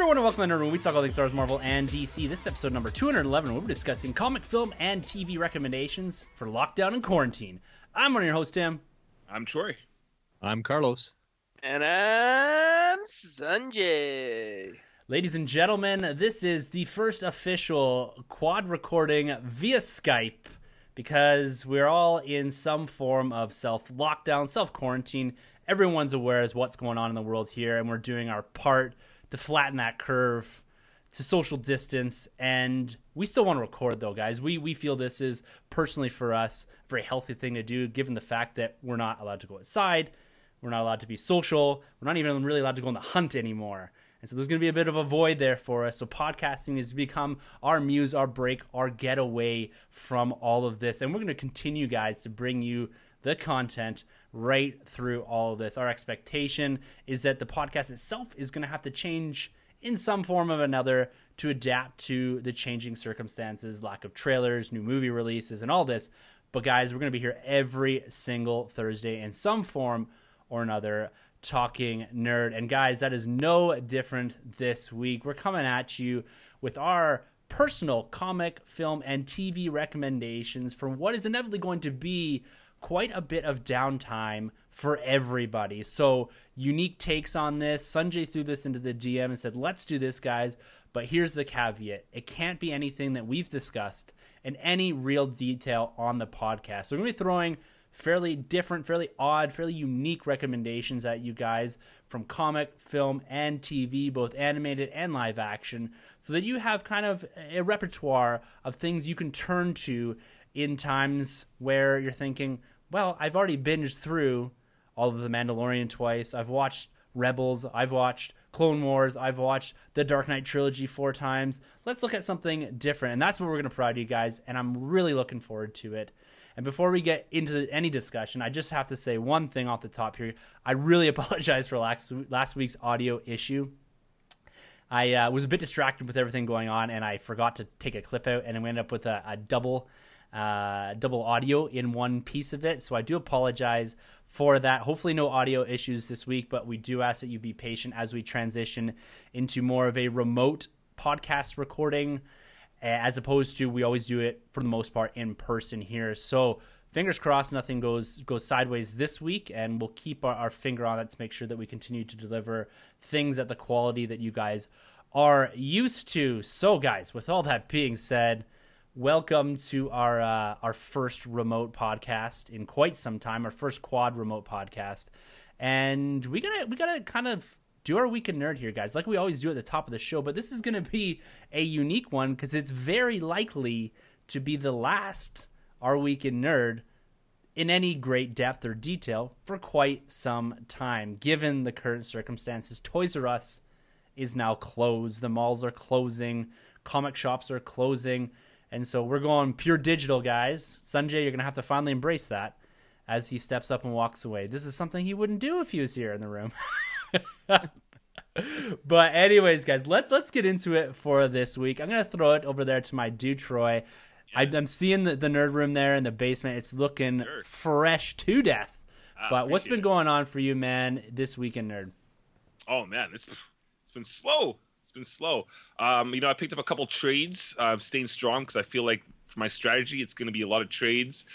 Everyone, and welcome to Nerd Room. We talk all things Star Wars, Marvel, and DC. This is episode number 211. We'll be discussing comic, film, and TV recommendations for lockdown and quarantine. I'm one of your hosts, Tim. I'm Troy. I'm Carlos. And I'm Sunjay. Ladies and gentlemen, this is the first official quad recording via Skype because we're all in some form of self lockdown, self quarantine. Everyone's aware of what's going on in the world here, and we're doing our part to flatten that curve to social distance. And we still want to record, though, guys. We we feel this is personally for us a very healthy thing to do, given the fact that we're not allowed to go outside, we're not allowed to be social, we're not even really allowed to go on the hunt anymore. And so there's going to be a bit of a void there for us. So podcasting has become our muse, our break, our getaway from all of this. And we're going to continue, guys, to bring you the content right through all of this. Our expectation is that the podcast itself is going to have to change in some form of another to adapt to the changing circumstances, lack of trailers, new movie releases, and all this. But guys, we're going to be here every single Thursday in some form or another talking nerd. And guys, that is no different this week. We're coming at you with our personal comic, film, and TV recommendations for what is inevitably going to be quite a bit of downtime for everybody. So, unique takes on this. Sunjay threw this into the DM and said, let's do this, guys. But here's the caveat it can't be anything that we've discussed in any real detail on the podcast. So, we're going to be throwing fairly different, fairly odd, fairly unique recommendations at you guys from comic, film, and TV, both animated and live action, so that you have kind of a repertoire of things you can turn to in times where you're thinking, well, I've already binged through all of The Mandalorian twice. I've watched Rebels. I've watched Clone Wars. I've watched the Dark Knight trilogy four times. Let's look at something different. And that's what we're going to provide you guys. And I'm really looking forward to it. And before we get into any discussion, I just have to say one thing off the top here. I really apologize for last, last week's audio issue. I uh, was a bit distracted with everything going on, and I forgot to take a clip out, and I ended up with a, a double uh, double audio in one piece of it. So I do apologize for that. Hopefully, no audio issues this week, but we do ask that you be patient as we transition into more of a remote podcast recording, as opposed to we always do it for the most part in person here. So fingers crossed nothing goes goes sideways this week and we'll keep our, our, finger on it to make sure that we continue to deliver things at the quality that you guys are used to so guys with all that being said welcome to our uh, our first remote podcast in quite some time, our first quad remote podcast, and we gotta we gotta kind of do our week in nerd here, guys, like we always do at the top of the show. But this is gonna be a unique one because it's very likely to be the last our week in nerd in any great depth or detail for quite some time, given the current circumstances. Toys R Us is now closed. The malls are closing. Comic shops are closing and so we're going pure digital, guys. Sunjay, you're going to have to finally embrace that as he steps up and walks away. This is something he wouldn't do if he was here in the room. but anyways, guys, let's let's get into it for this week. I'm gonna throw it over there to my dude Troy. I, am seeing the, the nerd room there in the basement. It's looking sure. fresh to death. Ah, but what's been going on for you, man, this week in nerd? Oh man, it's it's been slow it's been slow. Um, you know, I picked up a couple trades. Uh, staying strong because I feel like for my strategy, it's going to be a lot of trades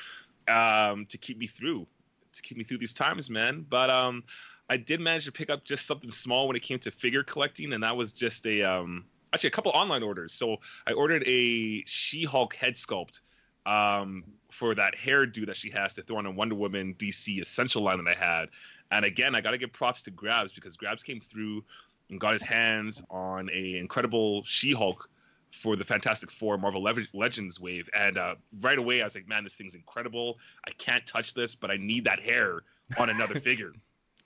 um, to keep me through, to keep me through these times, man. But um, I did manage to pick up just something small when it came to figure collecting, and that was just a um, actually a couple online orders. So I ordered a She-Hulk head sculpt um, for that hairdo that she has to throw on a Wonder Woman DC Essential line that I had. And again, I got to give props to Grabs because Grabs came through and got his hands on a incredible She-Hulk for the Fantastic Four Marvel Le- Legends wave, and uh, right away I was like, man, this thing's incredible. I can't touch this, but I need that hair on another figure.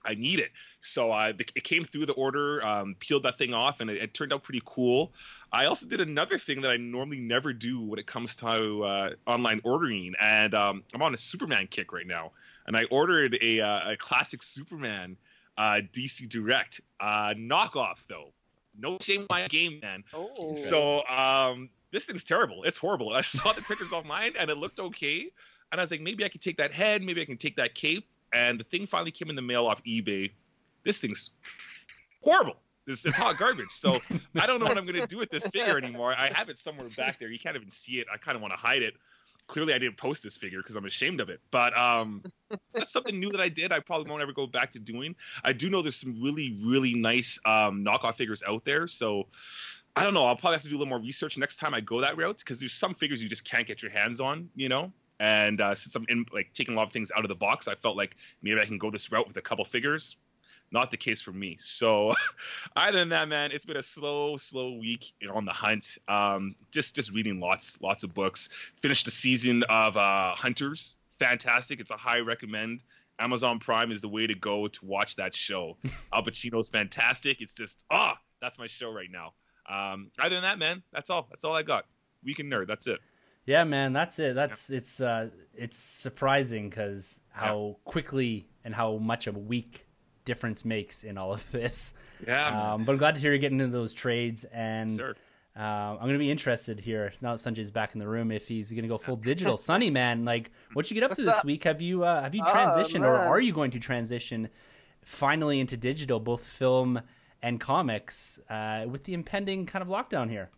I need it. So uh, it came through the order, um, peeled that thing off, and it, it, turned out pretty cool. I also did another thing that I normally never do when it comes to uh, online ordering, and um, I'm on a Superman kick right now. And I ordered a, uh, a classic Superman uh, DC Direct uh, knockoff, though. No shame my game, man. Oh. So um, this thing's terrible. It's horrible. I saw the pictures online, and it looked okay. And I was like, maybe I can take that head, maybe I can take that cape. And the thing finally came in the mail off eBay. This thing's horrible. It's, it's hot garbage. So I don't know what I'm going to do with this figure anymore. I have it somewhere back there. You can't even see it. I kind of want to hide it. Clearly, I didn't post this figure because I'm ashamed of it. But um, that's something new that I did. I probably won't ever go back to doing. I do know there's some really, really nice um, knockoff figures out there. So I don't know. I'll probably have to do a little more research next time I go that route because there's some figures you just can't get your hands on, you know. And uh, since I'm in like taking a lot of things out of the box, I felt like maybe I can go this route with a couple figures. Not the case for me. So, other than that, man, it's been a slow, slow week on the hunt. Um, just, just reading lots, lots of books. Finished the season of uh, Hunters. Fantastic. It's a high recommend. Amazon Prime is the way to go to watch that show. Al Pacino's fantastic. It's just ah, that's my show right now. Um, other than that, man, that's all. That's all I got. Weekend nerd. That's it. Yeah, man, that's it. That's yeah. it's uh, it's surprising because how yeah. quickly and how much of a week difference makes in all of this. Yeah, um, but I'm glad to hear you're getting into those trades, and sure. uh, I'm gonna be interested here now that Sunjay's back in the room if he's gonna go full digital. Sunny man, like what you get up What's to this up? week? Have you uh, have you Oh, transitioned or are you going to transition finally into digital, both film and comics, uh, with the impending kind of lockdown here?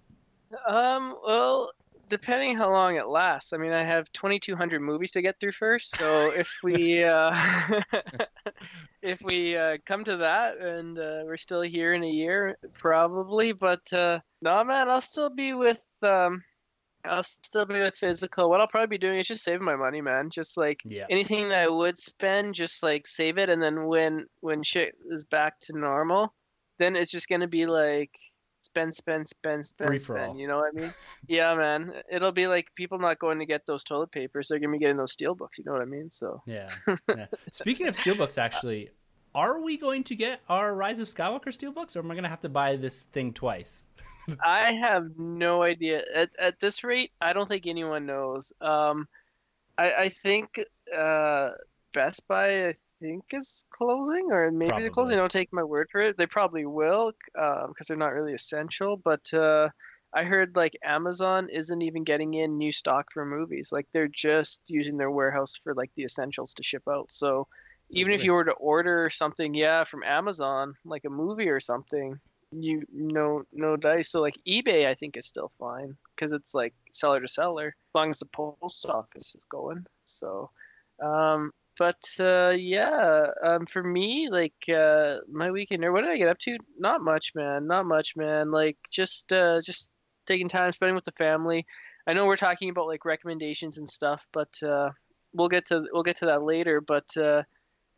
Um, well, depending how long it lasts. I mean, I have 2,200 movies to get through first, so if we uh, if we uh, come to that and uh, we're still here in a year, probably. But uh, no, man, I'll still be with um, I'll still be with physical. What I'll probably be doing is just saving my money, man. Just like Yeah. anything that I would spend, just like save it, and then when when shit is back to normal, then it's just gonna be like spend, spend, spend, spend, Free for all. You know what I mean? yeah, man. It'll be like people not going to get those toilet papers; they're gonna be getting those steel books. You know what I mean? So Yeah. yeah. Speaking of steelbooks, actually, are we going to get our Rise of Skywalker steelbooks, or am I going to have to buy this thing twice? I have no idea. At at this rate, I don't think anyone knows. Um, I I think uh Best Buy I think is closing, or maybe Probably. they're closing. Don't take my word for it. They probably will, because they're not really essential. But uh, I heard like Amazon isn't even getting in new stock for movies. Like they're just using their warehouse for like the essentials to ship out. So even if you were to order something, yeah, from Amazon, like a movie or something, you no no dice. So like eBay, I think is still fine because it's like seller to seller as long as the post office is going. So, um, but uh, yeah, um, for me, like uh, my weekend or what did I get up to? Not much, man. Not much, man. Like just uh, just taking time spending with the family. I know we're talking about like recommendations and stuff, but uh, we'll get to we'll get to that later. But uh,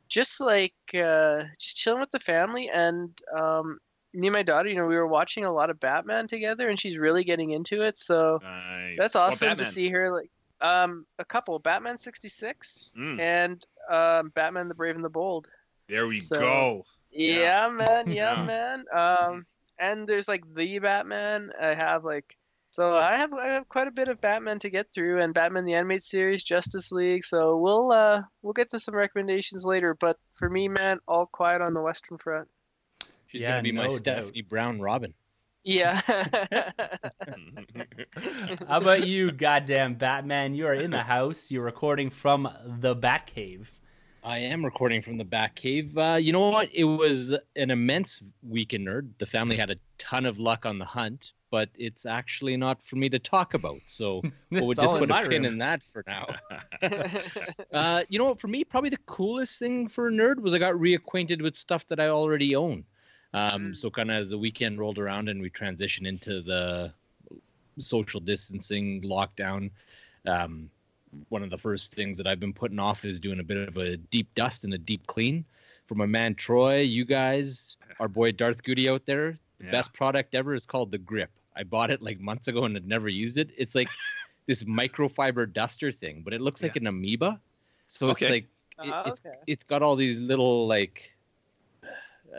just like uh, just chilling with the family and um, me and my daughter, you know, we were watching a lot of Batman together, and she's really getting into it. So Nice. that's awesome to see her like um a couple Batman 66 Mm. and um Batman the Brave and the Bold. There we So- go. Yeah, man. Yeah, Yeah. man. Um and there's like the Batman. I have like so I have I have quite a bit of Batman to get through and Batman the animated series, Justice League. So we'll uh we'll get to some recommendations later, but for me, man, all quiet on the western front. She's Yeah, gonna be my no Stephanie Brown Robin. Yeah. How about you, goddamn Batman? You are in the house. You're recording from the Batcave. I am recording from the Batcave. Uh, you know what? It was an immense weekend nerd. The family had a ton of luck on the hunt, but it's actually not for me to talk about. So we'll It's just put a pin room. in that for now. Uh, you know what? For me, probably the coolest thing for a nerd was I got reacquainted with stuff that I already own. Um, Mm. So kind of as the weekend rolled around and we transitioned into the social distancing lockdown, um, one of the first things that I've been putting off is doing a bit of a deep dust and a deep clean. For my man Troy, you guys, our boy Darth Goody out there, the Yeah. best product ever is called the Grip. I bought it like months ago and had never used it. It's like this microfiber duster thing, but it looks like Yeah. an amoeba. So it's like it, Ah, it's it's got all these little like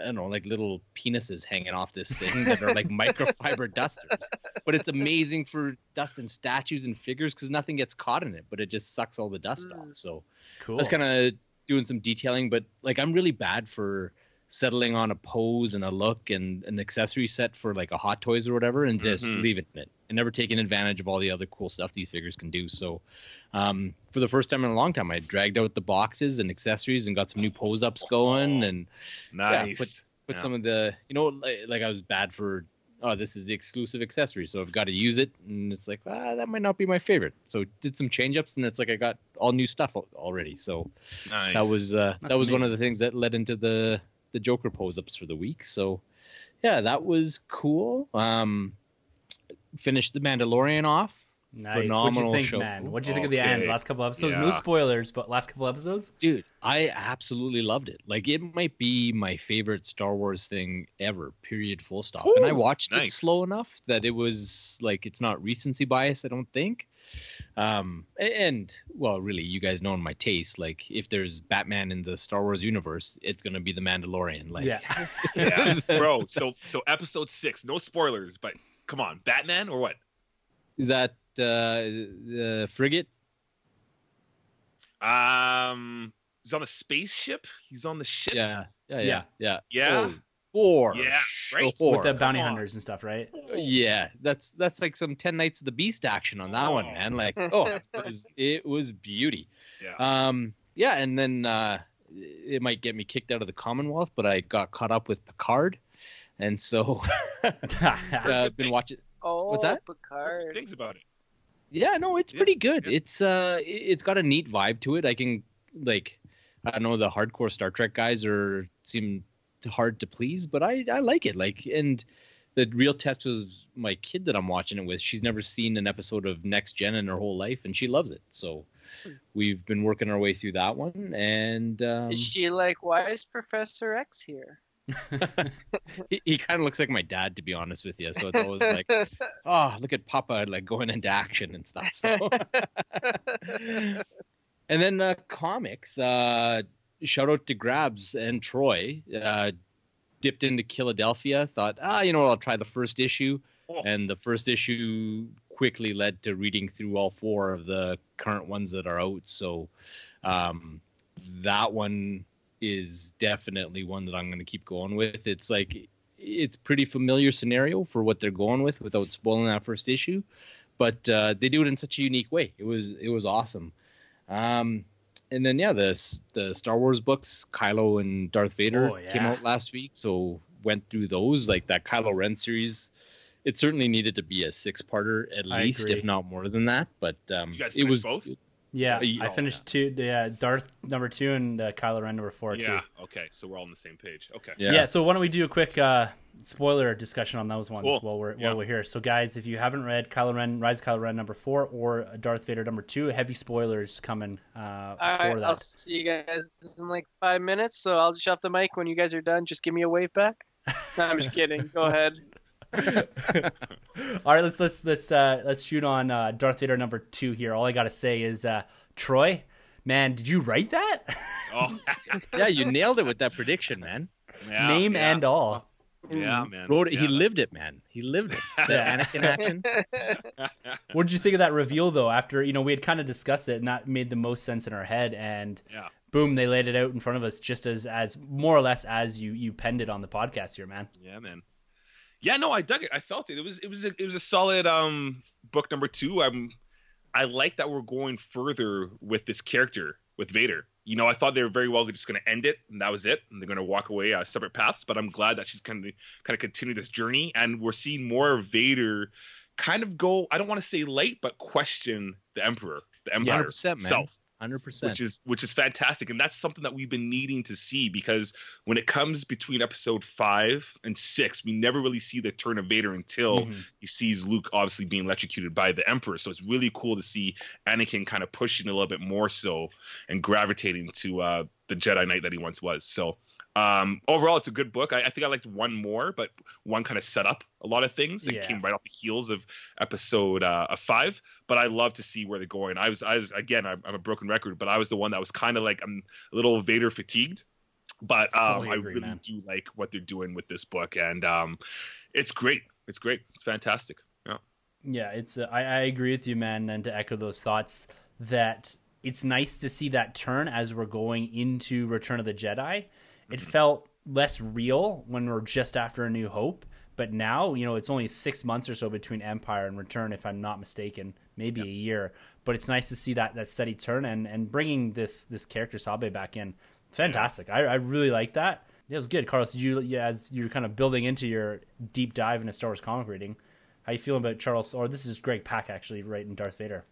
I don't know, like little penises hanging off this thing that are like microfiber dusters. But it's amazing for dusting statues and figures because nothing gets caught in it, but it just sucks all the dust Mm. off. So Cool. I was kind of doing some detailing, but like I'm really bad for settling on a pose and a look and an accessory set for like a Hot Toys or whatever, and just Mhm. leaving it and never taking advantage of all the other cool stuff these figures can do. So, um, for the first time in a long time, I dragged out the boxes and accessories and got some new pose ups going and Nice. put Yeah. some of the you know like, like I was bad for oh this is the exclusive accessory so I've got to use it and it's like ah that might not be my favorite so did some change ups and it's like I got all new stuff already so nice. that was uh, that was one of the things that led into the the Joker pose ups for the week so yeah that was cool um finished the Mandalorian off nice. What'd you think, show. man? What'd you think of the end? Last couple episodes. No spoilers, but last couple episodes. dude i absolutely loved it like it might be my favorite star wars thing ever period full stop and i Ooh, watched it slow enough that it was like it's not recency bias i don't think um and well really you guys know my taste like if there's batman in the star wars universe it's gonna be the mandalorian like yeah. yeah, bro. So so episode six, no spoilers, but come on, Batman or what? is that uh the frigate Um, he's on a spaceship. He's on the ship. yeah yeah Yeah. yeah yeah Yeah. Oh, four Yeah, right. Sure. With the bounty Come on. hunters and stuff, right? Yeah, that's that's like some Ten Nights of the Beast action on that one, Oh. man. Like, oh, it was, it was beauty. Yeah. Um, yeah, and then uh, it might get me kicked out of the Commonwealth, but I got caught up with Picard, and so uh, Good been watching. Oh, What's that? Picard. Things about it. Yeah, no, it's Yeah, pretty good. yeah. It's uh, it- it's got a neat vibe to it. I can like, I don't know, the hardcore Star Trek guys are seem hard to please, but I I like it. Like, and the real test was my kid that I'm watching it with. She's never seen an episode of Next Gen in her whole life, and she loves it. So we've been working our way through that one, and um, Is she like, why is Professor X here? he, he kind of looks like my dad, to be honest with you. So it's always like, oh, look at Papa like going into action and stuff. So. and then uh, comics. Uh, shout out to Grabs and Troy. Uh, dipped into Philadelphia. Thought, ah, you know, what, I'll try the first issue. Oh. And the first issue quickly led to reading through all four of the current ones that are out. So um, that one is definitely one that I'm going to keep going with. It's like it's pretty familiar scenario for what they're going with without spoiling that first issue, but uh, they do it in such a unique way. It was it was awesome. Um, and then yeah, the the Star Wars books, Kylo and Darth Vader Oh, yeah. came out last week, so went through those like that Kylo Ren series. It certainly needed to be a six parter at I least, agree. if not more than that. But um, You guys it was finished both? Yeah, I oh, finished two. Yeah, Darth number two and uh, Kylo Ren number four Yeah. too. Okay. So we're all on the same page. Okay. yeah. Yeah. So why don't we do a quick uh, spoiler discussion on those ones Cool. while we're Yeah. while we're here? So guys, if you haven't read Kylo Ren, Rise of Kylo Ren number four or Darth Vader number two, heavy spoilers coming uh, All for right, I'll see you guys in like five minutes. So I'll just shut the mic when you guys are done. Just give me a wave back. No, I'm just kidding. Go ahead. All right, let's let's let's uh, let's shoot on uh, Darth Vader number two here. All I gotta say is, uh, Troy, man, did you write that? Oh. yeah, you nailed it with that prediction, man. yeah, Name yeah. and all. Yeah, man. Wrote it. He Yeah. lived it, man. He lived it. The Anakin action. What did you think of that reveal though? After you know we had kind of discussed it, and that made the most sense in our head, and Yeah. boom, they laid it out in front of us, just as as more or less as you you penned it on the podcast here, man. Yeah, man. Yeah, no, I dug it. I felt it. It was it was a, it was a solid um book number two. I'm I like that we're going further with this character with Vader. You know, I thought they were very well just going to end it and that was it, and they're going to walk away uh, separate paths. But I'm glad that she's kind of kind of continue this journey, and we're seeing more of Vader kind of go. I don't want to say late, but question the Emperor, the Empire 100%, man. itself Hundred percent. which is which is fantastic and that's something that we've been needing to see because when it comes between episode five and six we never really see the turn of vader until Mhm. he sees luke obviously being electrocuted by the emperor so it's really cool to see anakin kind of pushing a little bit more so and gravitating to uh the jedi knight that he once was so um overall it's a good book i, I think i liked one more but one kind of set up a lot of things that Yeah. came right off the heels of episode uh of five but I love to see where they're going. I was, I was again, I'm, I'm a broken record, but I was the one that was kind of like I'm a little Vader fatigued But um, Fully I agree, really man. do like what they're doing with this book, and um, it's great. It's great. It's fantastic. Yeah. Yeah, it's uh, I, I agree with you, man. And to echo those thoughts, that it's nice to see that turn as we're going into Return of the Jedi. It mm-hmm. felt less real when we're just after A New Hope, but now you know it's only six months or so between Empire and Return, if I'm not mistaken, maybe a year. But it's nice to see that that steady turn and and bringing this this character Sabe back in. Fantastic. I, I really like that. It was good, Carlos. Did you as you're kind of building into your deep dive into Star Wars comic reading? How you feeling about Charles? Or this is Greg Pak actually writing Darth Vader.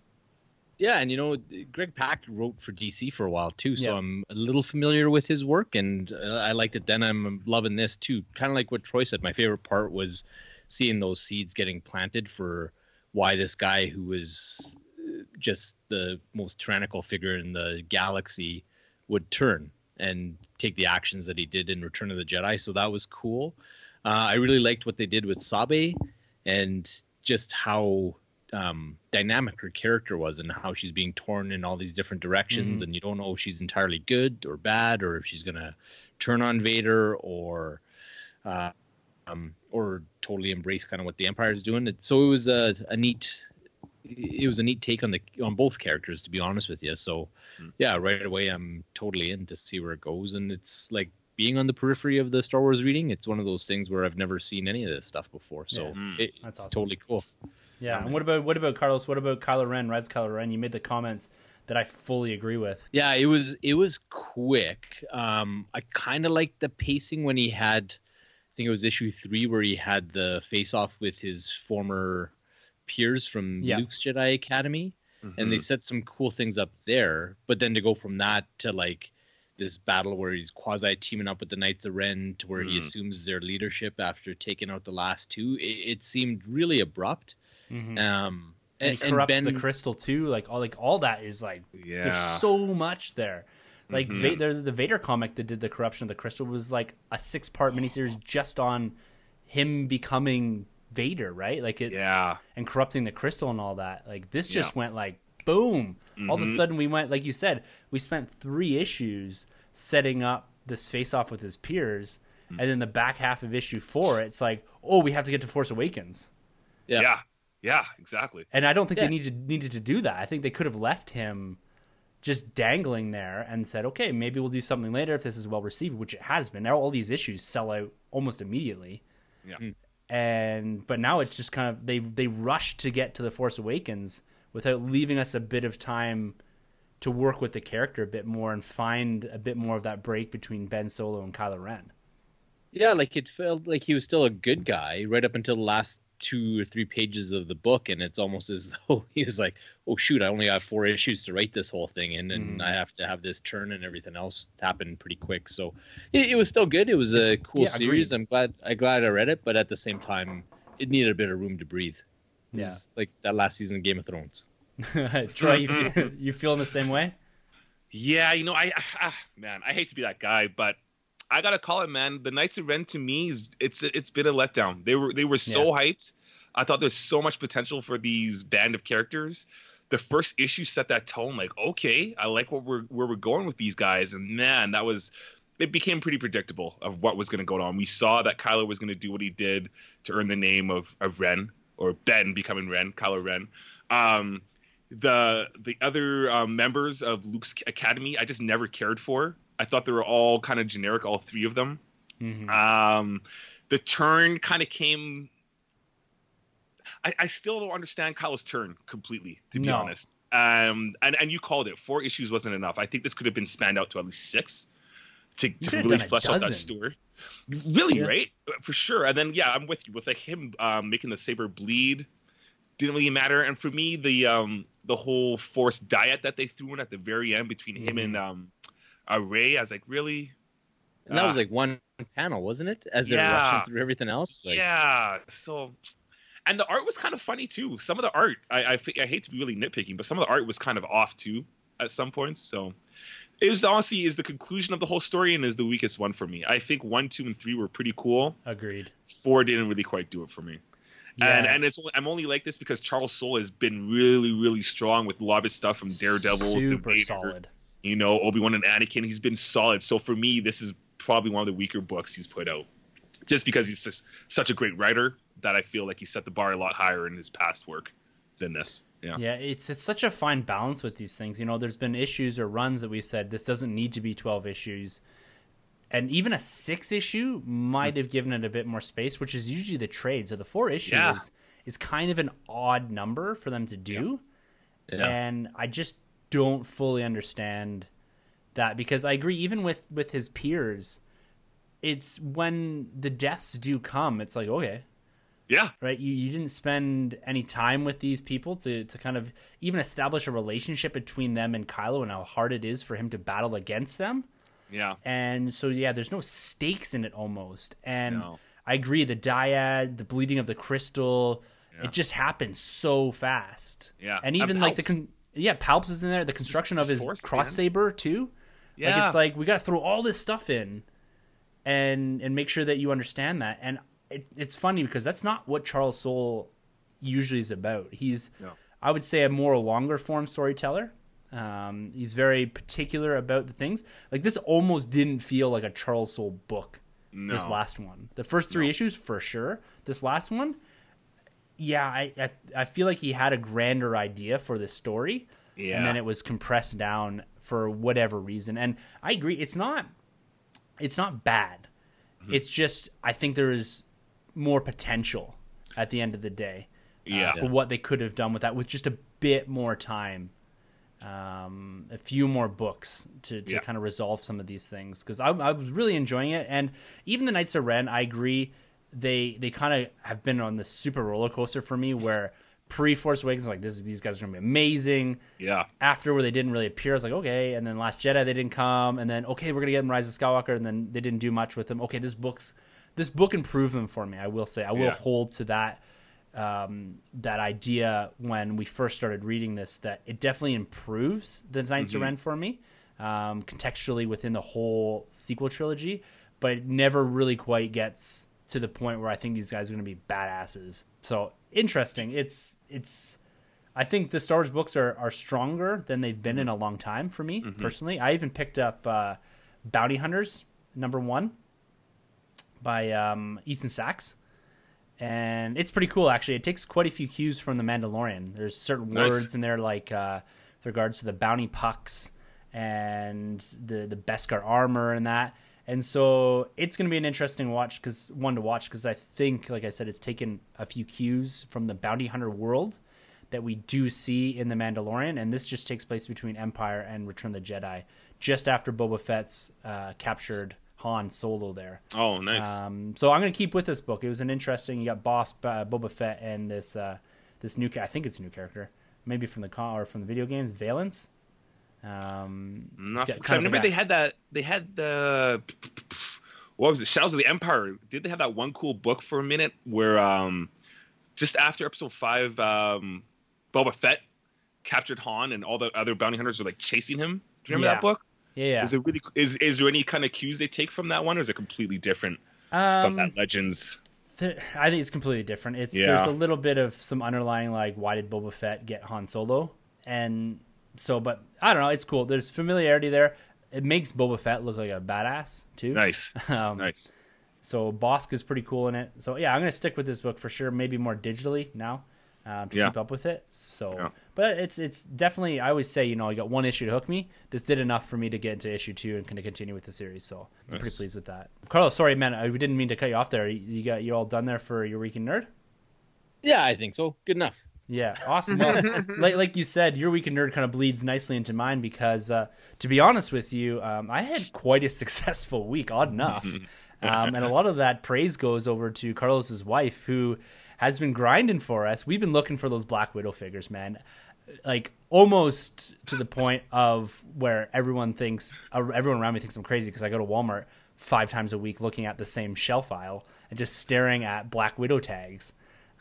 Yeah, and you know, Greg Pak wrote for DC for a while too, so Yeah. I'm a little familiar with his work, and uh, I liked it then. I'm loving this too. Kind of like what Troy said. My favorite part was seeing those seeds getting planted for why this guy who was uh, just the most tyrannical figure in the galaxy would turn and take the actions that he did in Return of the Jedi. So that was cool. Uh, I really liked what they did with Sabe and just how um, dynamic her character was and how she's being torn in all these different directions Mhm. and you don't know if she's entirely good or bad or if she's gonna turn on Vader or uh, um, or totally embrace kind of what the Empire is doing. So it was a, a neat it was a neat take on the on both characters to be honest with you. So Mm. yeah, right away I'm totally in to see where it goes and it's like being on the periphery of the Star Wars reading, it's one of those things where I've never seen any of this stuff before. So Yeah. Mm. it, it's awesome. totally cool. Yeah. Um, And what about what about Carlos? What about Kylo Ren? Rise of Kylo Ren. You made the comments that I fully agree with. Yeah, it was it was quick. Um, I kind of liked the pacing when he had, I think it was issue three where he had the face off with his former peers from Yeah. Luke's Jedi Academy, and they Mhm. set some cool things up there. But then to go from that to like this battle where he's quasi teaming up with the Knights of Ren to where he Mhm. assumes their leadership after taking out the last two, it, it seemed really abrupt. Mhm. Um, and and corrupts Ben- the crystal too. Like all like all that is like yeah. there's so much there. Like Mhm. Va- there's the Vader comic that did the corruption of the crystal was like a six part miniseries just on him becoming Vader, right? Like it's yeah. and corrupting the crystal and all that. Like this Yeah. just went like boom. All of a Mhm. sudden we went like you said, we spent three issues setting up this face off with his peers, Hmm. and then the back half of issue four, it's like, oh, we have to get to Force Awakens. Yeah. yeah. Yeah. Exactly. And I don't think Yeah. they needed needed to do that. I think they could have left him just dangling there and said, okay, maybe we'll do something later if this is well received, which it has been. Now all these issues sell out almost immediately. Yeah. Mm. And but now it's just kind of they they rushed to get to the Force Awakens without leaving us a bit of time to work with the character a bit more and find a bit more of that break between Ben Solo and Kylo Ren. Yeah, like it felt like he was still a good guy right up until the last two or three pages of the book, and it's almost as though he was like, "Oh shoot, I only have four issues to write this whole thing in, and Mhm. I have to have this turn and everything else happen pretty quick." So it, it was still good. It was a It's- cool yeah, series. agreed. I'm glad I glad I read it, but at the same time, it needed a bit of room to breathe. Yeah. like that last season of Game of Thrones. Troy, you feel, you feeling the same way? Yeah, you know, I, ah, man, I hate to be that guy, but I gotta call it, man. The Knights of Ren to me is it's it's been a letdown. They were they were so hyped. I thought there's so much potential for these band of characters. The first issue set that tone, like, okay, I like what we're where we're going with these guys, and man, that was it became pretty predictable of what was going to go on. We saw that Kylo was going to do what he did to earn the name of, of Ren or Ben becoming Ren, Kylo Ren. Um, the the other um, members of Luke's academy, I just never cared for. I thought they were all kind of generic, all three of them. Mhm. Um, the turn kind of came. I, I still don't understand Kylo's turn completely, to be No. honest. Um, and and you called it. Four issues wasn't enough. I think this could have been spanned out to at least six to, to really flesh out that story. Really, Yeah. right? For sure. And then yeah, I'm with you with like him um, making the saber bleed. Didn't really matter. And for me, the um the whole Force dyad that they threw in at the very end between him and um uh, Rey, I was like, really? And that was Ah. like one panel, wasn't it? As they're rushing through everything else. Like, yeah. So, and the art was kind of funny too. Some of the art, I, I I hate to be really nitpicking, but some of the art was kind of off too at some points. So, it was honestly is the conclusion of the whole story and is the weakest one for me. I think one, two, and three were pretty cool. Agreed. Four didn't really quite do it for me. And and it's only, I'm only like this because Charles Soule has been really really strong with a lot of his stuff from Daredevil to super Vader, solid. You know Obi Wan and Anakin. He's been solid. So for me, this is probably one of the weaker books he's put out, just because he's just such a great writer that I feel like he set the bar a lot higher in his past work than this. Yeah. Yeah, it's it's such a fine balance with these things. You know, there's been issues or runs that we've said this doesn't need to be 12 issues. And even a six issue might have given it a bit more space, which is usually the trade. So the four issues Yeah. is, is kind of an odd number for them to do. Yeah. And I just don't fully understand that because I agree, even with, with his peers, it's when the deaths do come, it's like, okay, Yeah. right? You, you didn't spend any time with these people to, to kind of even establish a relationship between them and Kylo and how hard it is for him to battle against them. Yeah. And so, yeah, there's no stakes in it almost. And No. I agree, the dyad, the bleeding of the crystal, Yeah. it just happens so fast. Yeah. And And even like the, con- yeah, Palps is in there, the construction of his force at the cross saber too. Yeah. Like it's like we got to throw all this stuff in, and and make sure that you understand that. And it, it's funny because that's not what Charles Soule usually is about. He's, No. I would say, a more longer form storyteller. Um, he's very particular about the things. Like this almost didn't feel like a Charles Soule book. no. This last one, the first three issues for sure. This last one, yeah, I, I I feel like he had a grander idea for this story yeah. and then it was compressed down for whatever reason. And I agree, it's not it's not bad. Mm-hmm. It's just I think there is more potential at the end of the day. uh, Yeah. for what they could have done with that with just a bit more time. Um, a few more books to, to Yeah. kind of resolve some of these things because I, I was really enjoying it, and even the Knights of Ren, I agree, they they kind of have been on this super roller coaster for me where pre Force Awakens like this these guys are gonna be amazing, yeah. after where they didn't really appear, I was like, okay. And then Last Jedi, they didn't come. And then, okay, we're gonna get them Rise of Skywalker, and then they didn't do much with them. Okay, this book's this book improved them for me. I will say, I will Yeah. hold to that um, that idea when we first started reading this that it definitely improves the Knights of Ren for me um, contextually within the whole sequel trilogy, but it never really quite gets to the point where I think these guys are going to be badasses. So interesting. It's it's. I think the Star Wars books are, are stronger than they've been in a long time for me personally. I even picked up uh, Bounty Hunters number one by um, Ethan Sacks, and it's pretty cool actually. It takes quite a few cues from the Mandalorian. There's certain Nice. words in there like uh, with regards to the bounty pucks and the the Beskar armor and that. And so it's going to be an interesting watch because one to watch because I think, like I said, it's taken a few cues from the bounty hunter world that we do see in the Mandalorian, and this just takes place between Empire and Return of the Jedi, just after Boba Fett's uh, captured Han Solo there. Oh, nice. Um, so I'm going to keep with this book. It was an interesting. You got Boss uh, Boba Fett and this uh, this new. I think it's a new character, maybe from the con or from the video games. Valance. Um, Not, I remember they had that. They had the. What was it? Shadows of the Empire. Did they have that one cool book for a minute where, um, just after Episode Five, um, Boba Fett captured Han and all the other bounty hunters were like chasing him. Do you remember Yeah. that book? yeah, yeah. Is it really? Is is there any kind of cues they take from that one, or is it completely different from Um, that Legends? th- I think it's completely different. It's Yeah. there's a little bit of some underlying like why did Boba Fett get Han Solo, and so but I don't know. It's cool. There's familiarity there. It makes Boba Fett look like a badass too. Nice, Um, nice. So Bossk is pretty cool in it. So yeah, I'm gonna stick with this book for sure. Maybe more digitally now um, to Yeah. keep up with it. So, Yeah. but it's it's definitely. I always say you know I got one issue to hook me. This did enough for me to get into issue two and kind of continue with the series. So I'm pretty pleased with that. Carlos, sorry man, I we didn't mean to cut you off there. You you got you all done there for your weekend nerd? Yeah, I think so. Good enough. Yeah, awesome. Well, like like you said, your weekend nerd kind of bleeds nicely into mine because, uh, to be honest with you, um, I had quite a successful week. Odd enough, um, and a lot of that praise goes over to Carlos's wife, who has been grinding for us. We've been looking for those Black Widow figures, man. Like almost to the point of where everyone thinks, uh, everyone around me thinks I'm crazy because I go to Walmart five times a week looking at the same shelf aisle and just staring at Black Widow tags.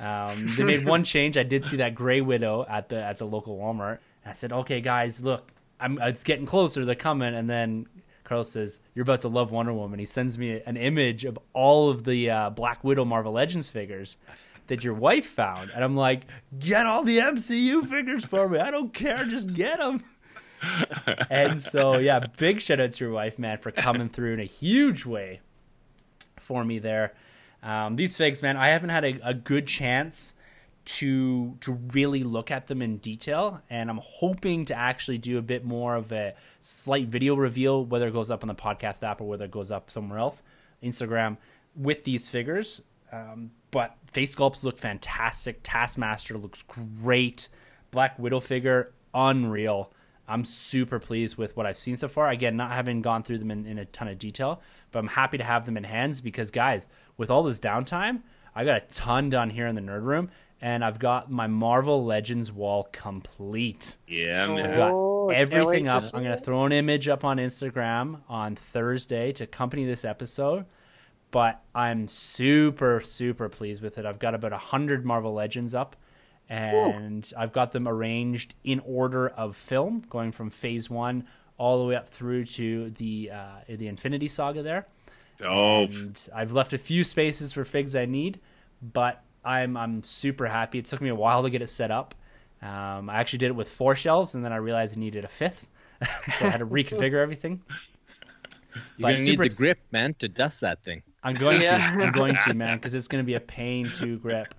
Um, they made one change. I did see that Gray Widow at the at the local Walmart. And I said, "Okay, guys, look, I'm it's getting closer. They're coming." And then Carlos says, "You're about to love Wonder Woman." He sends me an image of all of the uh, Black Widow Marvel Legends figures that your wife found, and I'm like, "Get all the MCU figures for me. I don't care. Just get them." and so yeah, big shout out to your wife, man, for coming through in a huge way for me there. Um, these figs, man, I haven't had a, a good chance to to really look at them in detail and i'm hoping to actually do a bit more of a slight video reveal whether it goes up on the podcast app or whether it goes up somewhere else instagram with these figures. Um, but face sculpts look fantastic. Taskmaster looks great. Black widow figure unreal. I'm super pleased with what i've seen so far. Again not having gone through them in, in a ton of detail but i'm happy to have them in hands because guys with all this downtime I got a ton done here in the nerd room, and I've got my Marvel Legends wall complete. Yeah, I've man. got Oh, can't wait everything to up. see I'm gonna throw an image up on Instagram on Thursday to accompany this episode. But I'm super super pleased with it. I've got about hundred Marvel Legends up, and I've got them arranged in order of film, going from Phase One all the way up through to the uh, the Infinity Saga there. Dope. And I've left a few spaces for figs I need, but I'm I'm super happy. It took me a while to get it set up. Um, I actually did it with four shelves, and then I realized I needed a fifth, so I had to reconfigure everything. You're But gonna need the ex- grip, man, to dust that thing. I'm going Yeah. to. I'm going to, man, because it's going to be a pain to grip.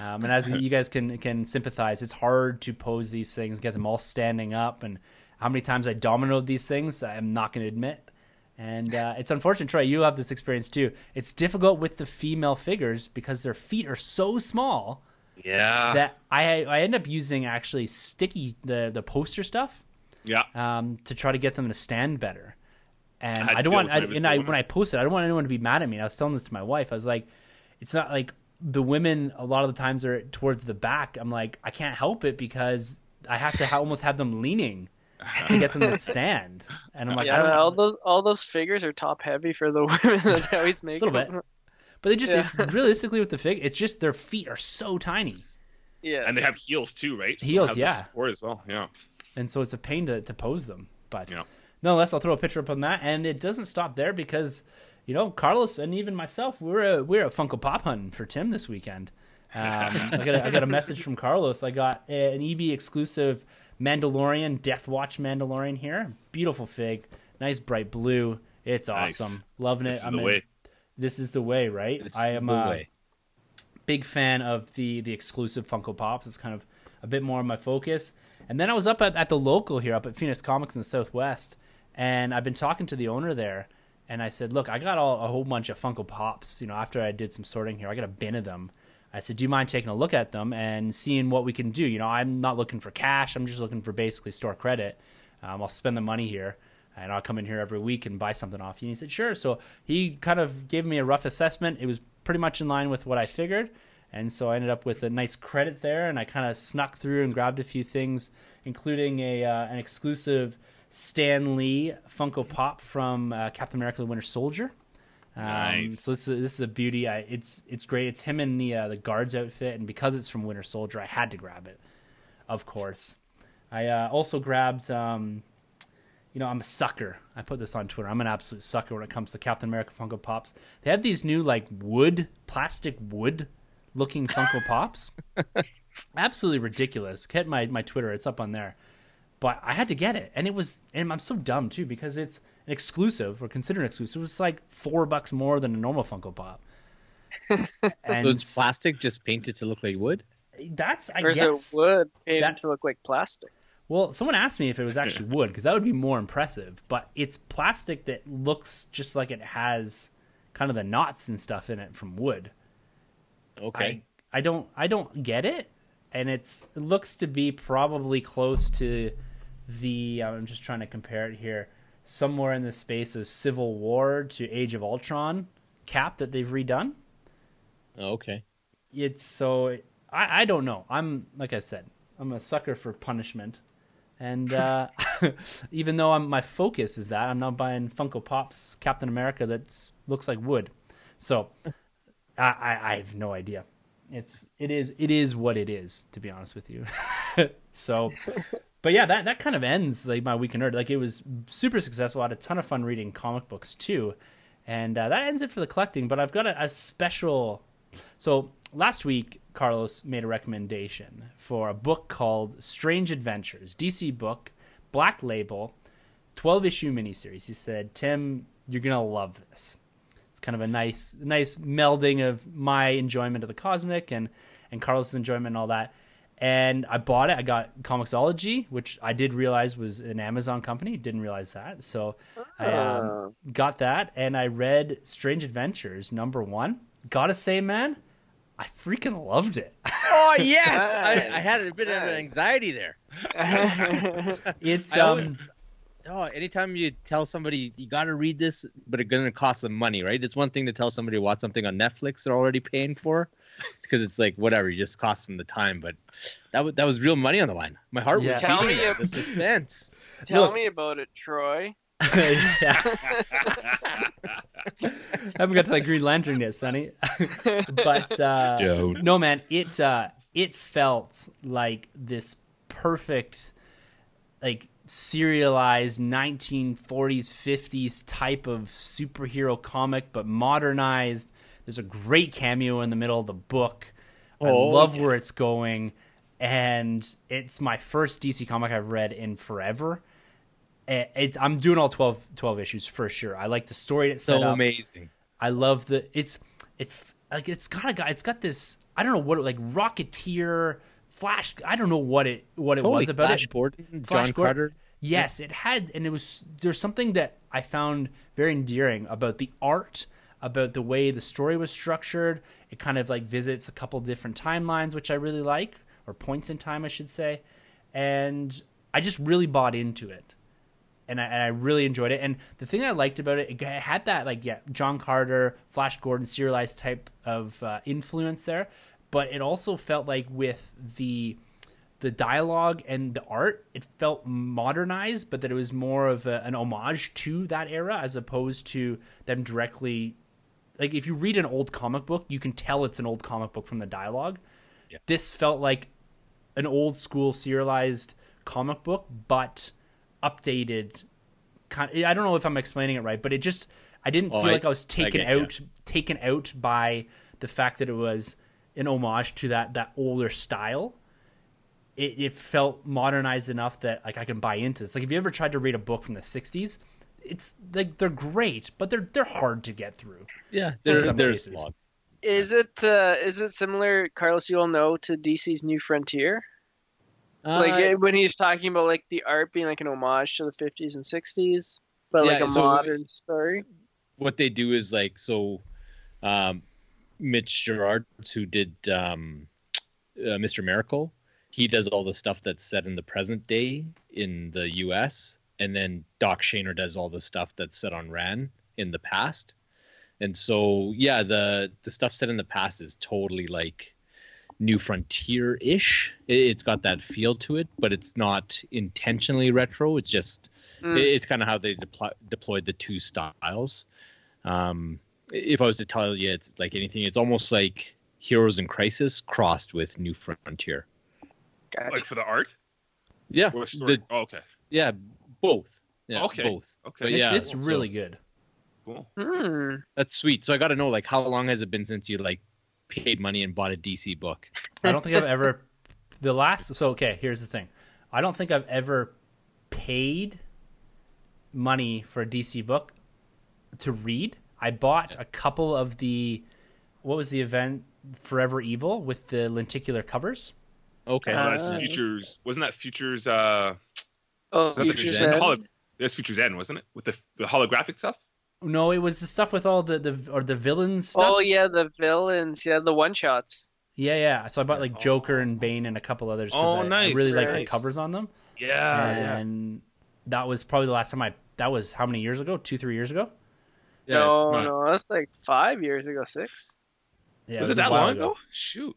Um, and as you guys can can sympathize, it's hard to pose these things, get them all standing up, and how many times I dominoed these things, I'm not going to admit. And uh, it's unfortunate, Troy. You have this experience too. It's difficult with the female figures because their feet are so small Yeah. that I I end up using actually sticky the the poster stuff yeah. um, to try to get them to stand better. And I I, don't want, I, and I, when I posted, I don't want anyone to be mad at me. And I was telling this to my wife. I was like, it's not like the women. A lot of the times are towards the back. I'm like, I can't help it because I have to ha- almost have them leaning to get them to stand. And I'm like, I yeah, don't. all those all those figures are top heavy for the women that they always make. Little bit. but they just, Yeah. it's realistically with the fig, it's just their feet are so tiny, Yeah. And they have heels too, right? So Heels, yeah. Support as well. Yeah. and so it's a pain to, to pose them. But Yeah. nonetheless, I'll throw a picture up on that, and it doesn't stop there because you know Carlos and even myself, we're a, we're a Funko Pop hunting for Tim this weekend. Um, I got a, I got a message from Carlos. I got an EB exclusive Mandalorian Death Watch Mandalorian here. Beautiful fig, nice bright blue. It's Nice. awesome, loving it. This is I'm the in- way. This is the way, right? This I am uh, way. big fan of the the exclusive Funko Pops. It's kind of a bit more of my focus. And then I was up at, at the local here, up at Phoenix Comics in the Southwest, and I've been talking to the owner there. And I said, "Look, I got all, a whole bunch of Funko Pops. You know, after I did some sorting here, I got a bin of them. I said, "Do you mind taking a look at them and seeing what we can do? You know, I'm not looking for cash. I'm just looking for basically store credit. Um, I'll spend the money here, and I'll come in here every week and buy something off you." And he said, "Sure." So he kind of gave me a rough assessment. It was pretty much in line with what I figured, and so I ended up with a nice credit there. And I kind of snuck through and grabbed a few things, including a uh, an exclusive Stan Lee Funko Pop from uh, Captain America: The Winter Soldier. Um, Nice. So this is, this is a beauty. I, it's it's great. It's him in the uh, the guards outfit, and because it's from Winter Soldier, I had to grab it. Of course, I uh, also grabbed. Um, you know, I'm a sucker. I put this on Twitter. I'm an absolute sucker when it comes to Captain America Funko Pops. They have these new like wood, plastic wood looking Funko Pops. Absolutely ridiculous. Hit my my Twitter. It's up on there. But I had to get it, and it was, and I'm so dumb too because it's exclusive or considered an exclusive. It was like four bucks more than a normal Funko Pop. and So it's plastic, just painted to look like wood. that's I Or is guess it wood painted That's- to look like plastic? Well, someone asked me if it was actually wood because that would be more impressive. But it's plastic that looks just like it has kind of the knots and stuff in it from wood. Okay. I I don't I don't get it, and it's it looks to be probably close to the. I'm just trying to compare it here. Somewhere in the space of Civil War to Age of Ultron cap that they've redone. okay. It's so I I don't know. I'm like I said, I'm a sucker for punishment. And uh, even though I'm, my focus is that I'm not buying Funko Pops Captain America that looks like wood, so I, I, I have no idea. It's it is it is what it is to be honest with you. so, but yeah, that that kind of ends like my week in nerd. Like it was super successful. I had a ton of fun reading comic books too, and uh, that ends it for the collecting. But I've got a, a special. So last week, Carlos made a recommendation for a book called Strange Adventures, DC book Black Label, twelve issue miniseries. He said, "Tim, you're gonna love this. It's kind of a nice, nice melding of my enjoyment of the cosmic and and Carlos's enjoyment and all that." And I bought it. I got Comixology, which I did realize was an Amazon company. Didn't realize that. So I um, Oh. got that, and I read Strange Adventures number one. Gotta say, man, I freaking loved it. Oh yes, I, I had a bit of anxiety there. It's I um, Oh, anytime you tell somebody you got to read this, but it's going to cost them money, right? It's one thing to tell somebody to watch something on Netflix they're already paying for, because it's like whatever, you just cost them the time. But that was that was real money on the line. My heart Yeah. was Tell beating. me there, the suspense. Tell Look. me about it, Troy. yeah, haven't got to that Green Lantern yet, Sonny. but uh, no, man, it uh, it felt like this perfect, like serialized 1940s 50s type of superhero comic, but modernized. There's a great cameo in the middle of the book. I Oh, love yeah. where it's going, and it's my first DC comic I've read in forever. Eh, It's, I'm doing all 12, 12 issues for sure. I like the story it's So up. amazing. I love the it's it's like it's got a guy. It's got this. I don't know what it, like Rocketeer Flash. I don't know what it what it was about Flash it. Gordon, Flash John Gordon. Carter. Yes, it had, and it was there's something that I found very endearing about the art, about the way the story was structured. It kind of like visits a couple different timelines, which I really like, or points in time, I should say, and I just really bought into it and I, and I really enjoyed it. And the thing I liked about it, it had that like yeah, John Carter, Flash Gordon, serialized type of uh, influence there, but it also felt like with the the dialogue and the art, it felt modernized, but that it was more of a, an homage to that era as opposed to them directly. Like if you read an old comic book, you can tell it's an old comic book from the dialogue. Yeah. This felt like an old school serialized comic book, but updated. Kind I don't know if I'm explaining it right, but it just I didn't Oh, feel I- like I was taken get ya. out taken out by the fact that it was an homage to that that older style. It, it felt modernized enough that like I can buy into this. Like if you ever tried to read a book from the '60s, it's like they're great, but they're they're hard to get through. Yeah, In there, some there's cases. slog. Is it uh, is it similar, Carlos? You all know to DC's New Frontier, like Uh, eh, when he's talking about like the art being like an homage to the 50s and 60s, but like a so- modern story. what they do is like so um mitch gerads who did um uh, mr miracle he does all the stuff that's set in the present day in the us and then doc shaner does all the stuff that's set on rann in the past and so yeah the the stuff set in the past is totally like new frontier ish it's got that feel to it but it's not intentionally retro it's just Mm. it- it's kind of how they deploy, deployed the two styles. Um, if I was to tell you, it's like anything. It's almost like Heroes in Crisis crossed with New Frontier. Gotcha. like for the art Yeah, or the story? the, oh, okay, yeah, both. Yeah, Okay. both. okay, But It's, yeah, it's so- really good. cool. Hmm. That's sweet. So I got to know, like, how long has it been since you like paid money and bought a DC book? I don't think I've ever the last. So okay, here's the thing. I don't think I've ever paid money for a DC book to read. I bought a couple of the what was the event Forever Evil with the lenticular covers. Okay. That's Uh, futures. Wasn't that futures? Uh, Oh, was that the Futures End? End? holo- that's futures end, wasn't it? With the the holographic stuff. No, it was the stuff with all the the or the villains oh, stuff. Oh yeah, the villains. Yeah, the one shots. yeah, yeah. So I bought like Joker and Oh. Bane and a couple others. Oh, I, I nice, really like the covers on them. Yeah, yeah. and that was probably the last time I. That was how many years ago? Two, three years ago. Yeah, no, right. no, that's like five years ago, six. Yeah, was it it that long ago? Shoot.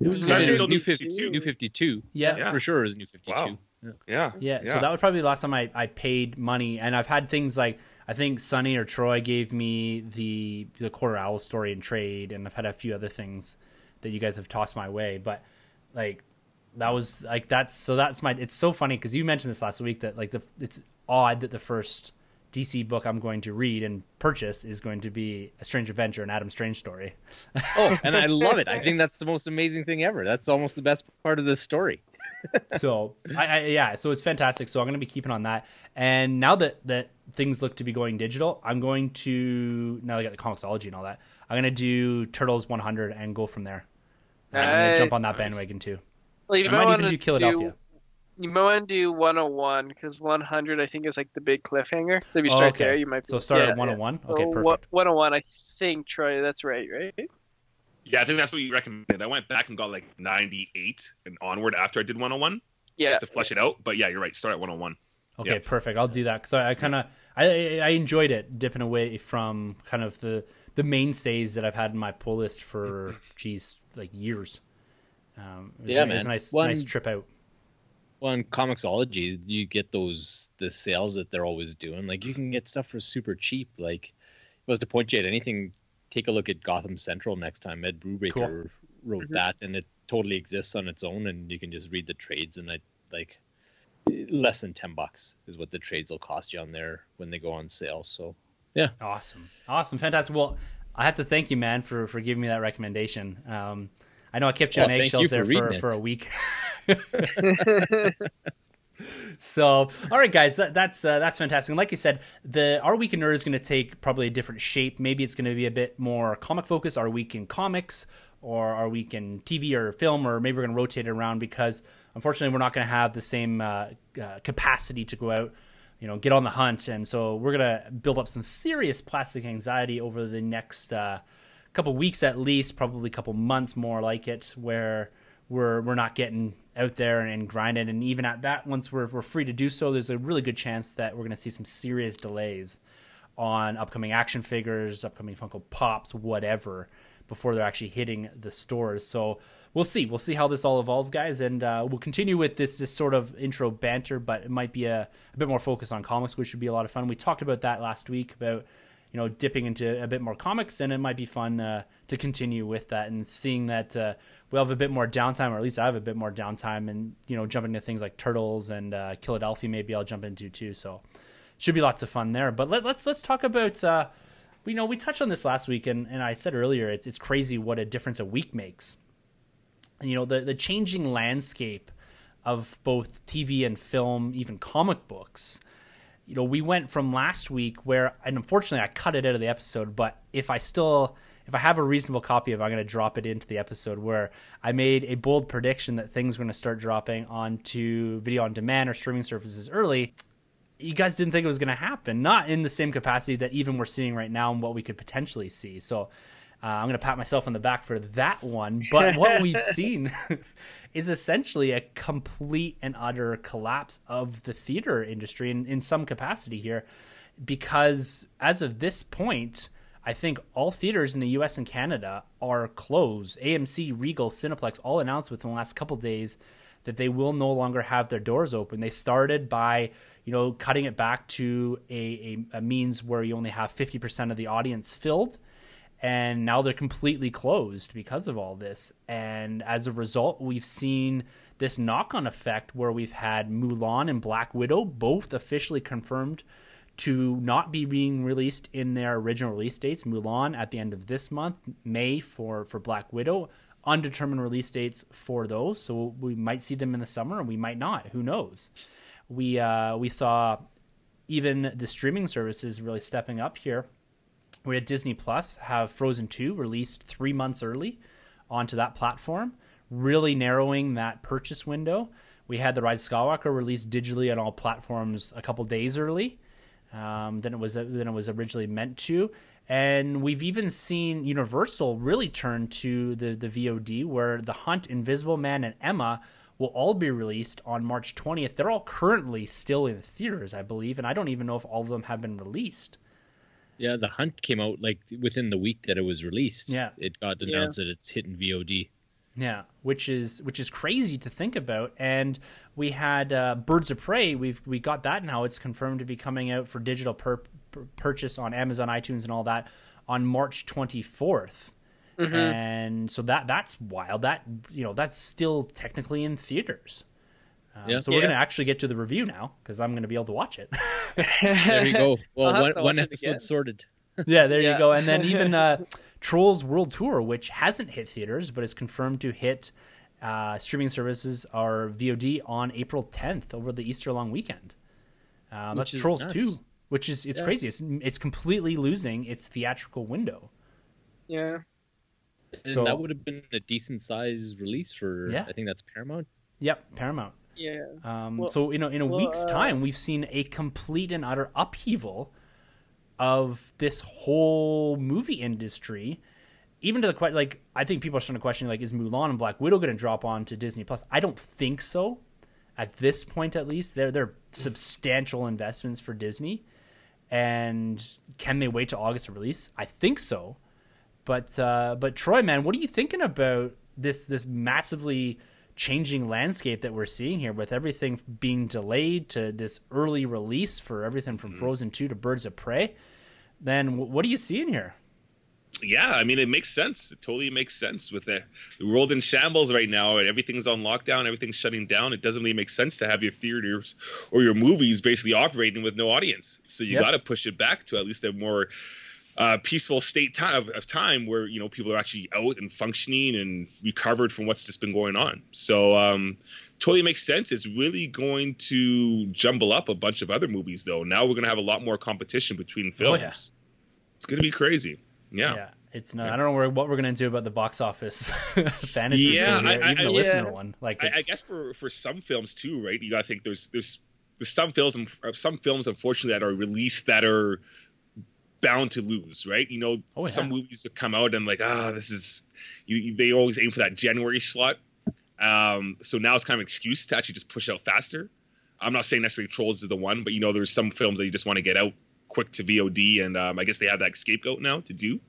It was, Yeah, it was still New New 52. 52. New 52. Yeah. Yeah. For sure it was New 52. Wow. Yeah. Yeah. Yeah, so that was probably the last time I, I paid money, and I've had things like I think Sonny or Troy gave me the the Court of Owls story in trade, and I've had a few other things that you guys have tossed my way, but like that was like that's so that's my it's so funny because you mentioned this last week that like the it's odd that the first DC book I'm going to read and purchase is going to be a Strange Adventure, an Adam Strange story. Oh, and I love it. I think that's the most amazing thing ever. That's almost the best part of this story. So I, I yeah, so it's fantastic. So I'm going to be keeping on that. And now that that things look to be going digital, I'm going to now I got the Comixology and all that. I'm going to do Turtles 100 and go from there. I'm going to jump on that Nice. bandwagon too. Well, you I might even do Philadelphia. You might want to do 101 because 100 I think is like the big cliffhanger. So if you Oh, start okay. there, you might. Be, So start yeah, at 101. yeah. Oh okay, So, perfect. 101, I think Troy. That's right, right? Yeah, I think that's what you recommended. I went back and got like 98 and onward after I did 101 Yeah. just to flesh it out. But yeah, you're right. Start at 101. Okay, Yeah. perfect. I'll do that because I, I kind of I I enjoyed it dipping away from kind of the the mainstays that I've had in my pull list for geez like years. Um, it was, Yeah, it was a man. nice One- nice trip out. Well, in Comixology, you get those the sales that they're always doing. Like you can get stuff for super cheap. Like if was to point you at anything, take a look at Gotham Central next time. Ed Brubaker Cool. wrote Mhm. that, and it totally exists on its own, and you can just read the trades. And I like less than ten bucks is what the trades will cost you on there when they go on sale. So yeah, Awesome, awesome, fantastic. Well, I have to thank you, man, for for giving me that recommendation. Um, I know I kept you Oh, on eggshells there for for, for a week. So, all right, guys, that, that's uh, that's fantastic. And like you said, the our week in nerd is going to take probably a different shape. Maybe it's going to be a bit more comic focused. Our week in comics, or our week in TV or film, or maybe we're going to rotate it around because unfortunately we're not going to have the same uh, uh, capacity to go out, you know, get on the hunt. And so we're going to build up some serious plastic anxiety over the next uh, couple weeks at least, probably a couple months more like it, where we're we're not getting out there and grind it, And even at that, once we're we're free to do so, there's a really good chance that we're going to see some serious delays on upcoming action figures, upcoming Funko Pops, whatever, before they're actually hitting the stores. So we'll see. We'll see how this all evolves, guys, and uh, we'll continue with this this sort of intro banter, but it might be a, a bit more focused on comics, which would be a lot of fun. We talked about that last week about you know dipping into a bit more comics, and it might be fun uh, to continue with that and seeing that. Uh, we'll have a bit more downtime, or at least I have a bit more downtime, and you know, jumping into things like Turtles and uh, Philadelphia. Maybe I'll jump into too. So, should be lots of fun there. But let, let's let's talk about. Uh, you know, we touched on this last week, and, and I said earlier, it's it's crazy what a difference a week makes. And, you know, the the changing landscape of both TV and film, even comic books. You know, we went from last week where, and unfortunately, I cut it out of the episode. But if I still, if I have a reasonable copy of, it, I'm going to drop it into the episode where I made a bold prediction that things were going to start dropping onto video on demand or streaming services early you guys didn't think it was going to happen. Not in the same capacity that even we're seeing right now and what we could potentially see. So uh, I'm going to pat myself on the back for that one. But what we've seen is essentially a complete and utter collapse of the theater industry in, in some capacity here. Because as of this point, I think all theaters in the US and Canada are closed. AMC, Regal, Cineplex all announced within the last couple days that they will no longer have their doors open. They started by, you know, cutting it back to a, a, a means where you only have 50% of the audience filled. And now they're completely closed because of all this. And as a result, we've seen this knock on effect where we've had Mulan and Black Widow both officially confirmed to not be being released in their original release dates. Mulan at the end of this month, May for, for Black Widow, undetermined release dates for those. So we might see them in the summer, and we might not. Who knows? We uh, we saw even the streaming services really stepping up here. We had Disney Plus have Frozen Two released three months early onto that platform, really narrowing that purchase window. We had The Rise of Skywalker released digitally on all platforms a couple days early um, than it was than it was originally meant to. And we've even seen Universal really turn to the, the VOD, where The Hunt, Invisible Man, and Emma will all be released on March 20th. They're all currently still in theaters, I believe, and I don't even know if all of them have been released. yeah, the Hunt came out like within the week that it was released. Yeah. it got Yeah. announced that it's hitting VOD. Yeah, which is which is crazy to think about. And we had uh, Birds of Prey. We've we got that now. It's confirmed to be coming out for digital per- per- purchase on Amazon, iTunes, and all that on March twenty And so that that's wild. That you know that's still technically in theaters. Um, Yeah. So we're Yeah. gonna actually get to the review now because I'm gonna be able to watch it. There we go. Well, one, one episode sorted. yeah, there you go. And then even uh, Trolls World Tour, which hasn't hit theaters but is confirmed to hit uh, streaming services are VOD on April 10th over the Easter long weekend. Um, that's Trolls nuts. 2, which is it's Yeah. crazy. It's it's completely losing its theatrical window. Yeah. And So- that would have been a decent size release for Yeah. I think that's Paramount. Yep, Paramount. Yeah. Um, Well- so you know, in a well, week's uh, time, we've seen a complete and utter upheaval of this whole movie industry. Even to the question, like I think people are starting to question, like, is Mulan and Black Widow going to drop on to Disney Plus? I don't think so. At this point, at least, they're they're substantial investments for Disney, and can they wait to August to release? I think so. But uh, but Troy, man, what are you thinking about this this massively changing landscape that we're seeing here with everything being delayed to this early release for everything from Frozen 2 to Birds of Prey? Then what are you seeing here? Yeah, I mean, it makes sense. It totally makes sense with the, the world in shambles right now, and everything's on lockdown, everything's shutting down. It doesn't really make sense to have your theaters or your movies basically operating with no audience. So you Yep. got to push it back to at least a more uh, peaceful state time of, of time where you know people are actually out and functioning and recovered from what's just been going on. So um, totally makes sense. It's really going to jumble up a bunch of other movies, though. Now we're going to have a lot more competition between Oh, films. yeah. It's going to be crazy. Yeah. yeah. it's not. I don't know what we're gonna do about the box office fantasy, Yeah, I- I- even the I- listener yeah. one. Like, I, I guess for for some films too, right? You gotta think there's there's there's some films uh, some films unfortunately that are released that are bound to lose, right? You know, Oh, yeah. some movies that come out and like, ah, this is you, you- they always aim for that January slot. Um, so now it's kind of an excuse to actually just push out faster. I'm not saying necessarily Trolls is the one, but you know, there's some films that you just want to get out quick to VOD, and um, I guess they have that scapegoat now to do.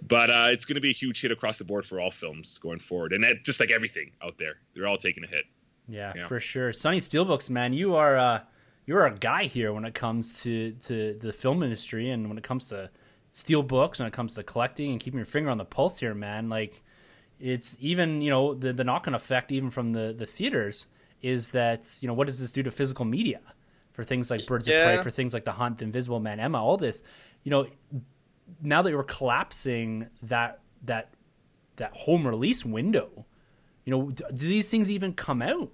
But uh, it's going to be a huge hit across the board for all films going forward, and that, just like everything out there, they're all taking a hit. Yeah, for sure. Sonny Steelbooks, man, you are uh, you're a guy here when it comes to to the film industry and when it comes to steelbooks, when it comes to collecting and keeping your finger on the pulse here, man. Like it's even you know the the knock on effect even from the the theaters is that you know what does this do to physical media for things like Birds of Prey, for things like The Hunt, The Invisible Man, Emma, all this, you know, now that we're collapsing that that that home release window, you know, d- do these things even come out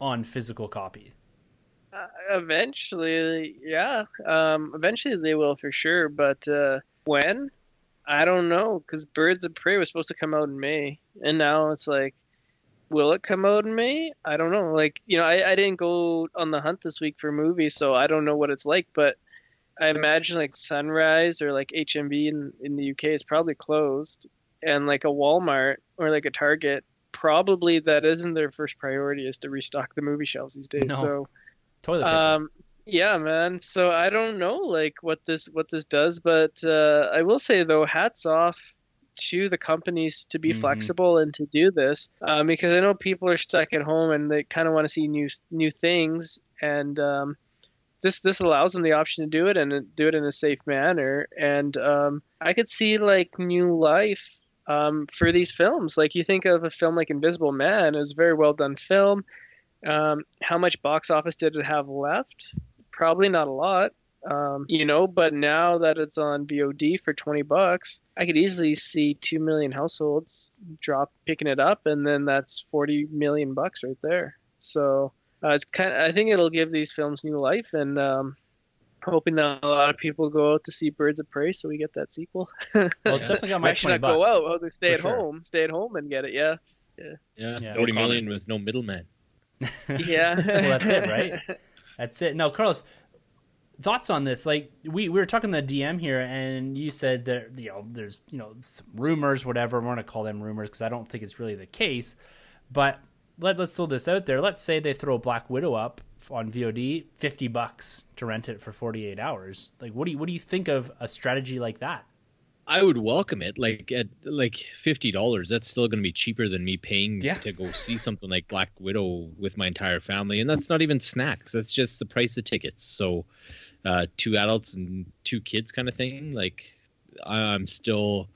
on physical copy? Uh, eventually, yeah. Um, eventually they will for sure, but uh, when? I don't know, because Birds of Prey was supposed to come out in May, and now it's like, will it come out in May? I don't know. Like, you know, I, I didn't go on the hunt this week for movies, so I don't know what it's like, but I imagine like Sunrise or like HMV in, in the UK is probably closed, and like a Walmart or like a Target, probably that isn't their first priority is to restock the movie shelves these days. No. So. Toilet paper. Um, yeah, man. So I don't know like what this what this does, but uh, I will say though, hats off to the companies to be Mhm. flexible and to do this, um, because I know people are stuck at home and they kind of want to see new new things, and um, this this allows them the option to do it and do it in a safe manner. And um, I could see like new life um, for these films. Like you think of a film like Invisible Man, it's a very well done film. Um, how much box office did it have left? Probably not a lot. Um, you know, but now that it's on VOD for 20 bucks, I could easily see 2 million households drop picking it up and then that's 40 million bucks right there. So, uh, it's kind of, I think it'll give these films new life and um hoping that a lot of people go out to see Birds of Prey so we get that sequel. well, it's definitely got my Actually twenty not go out, oh, they stay at sure. home, stay at home and get it, yeah. Yeah, Yeah. forty No million comment. with no middleman. Yeah. well, that's it, right? That's it. No, Carlos, thoughts on this? Like we, we were talking to the DM here, and you said that you know there's you know some rumors, whatever. We're gonna call them rumors because I don't think it's really the case. But let, let's throw this out there. Let's say they throw Black Widow up on VOD, fifty bucks to rent it for forty eight hours. Like, what do you what do you think of a strategy like that? I would welcome it. Like at like fifty dollars, that's still going to be cheaper than me paying Yeah. to go see something like Black Widow with my entire family, and that's not even snacks. That's just the price of tickets. So, uh, two adults and two kids, kind of thing. Like, I'm still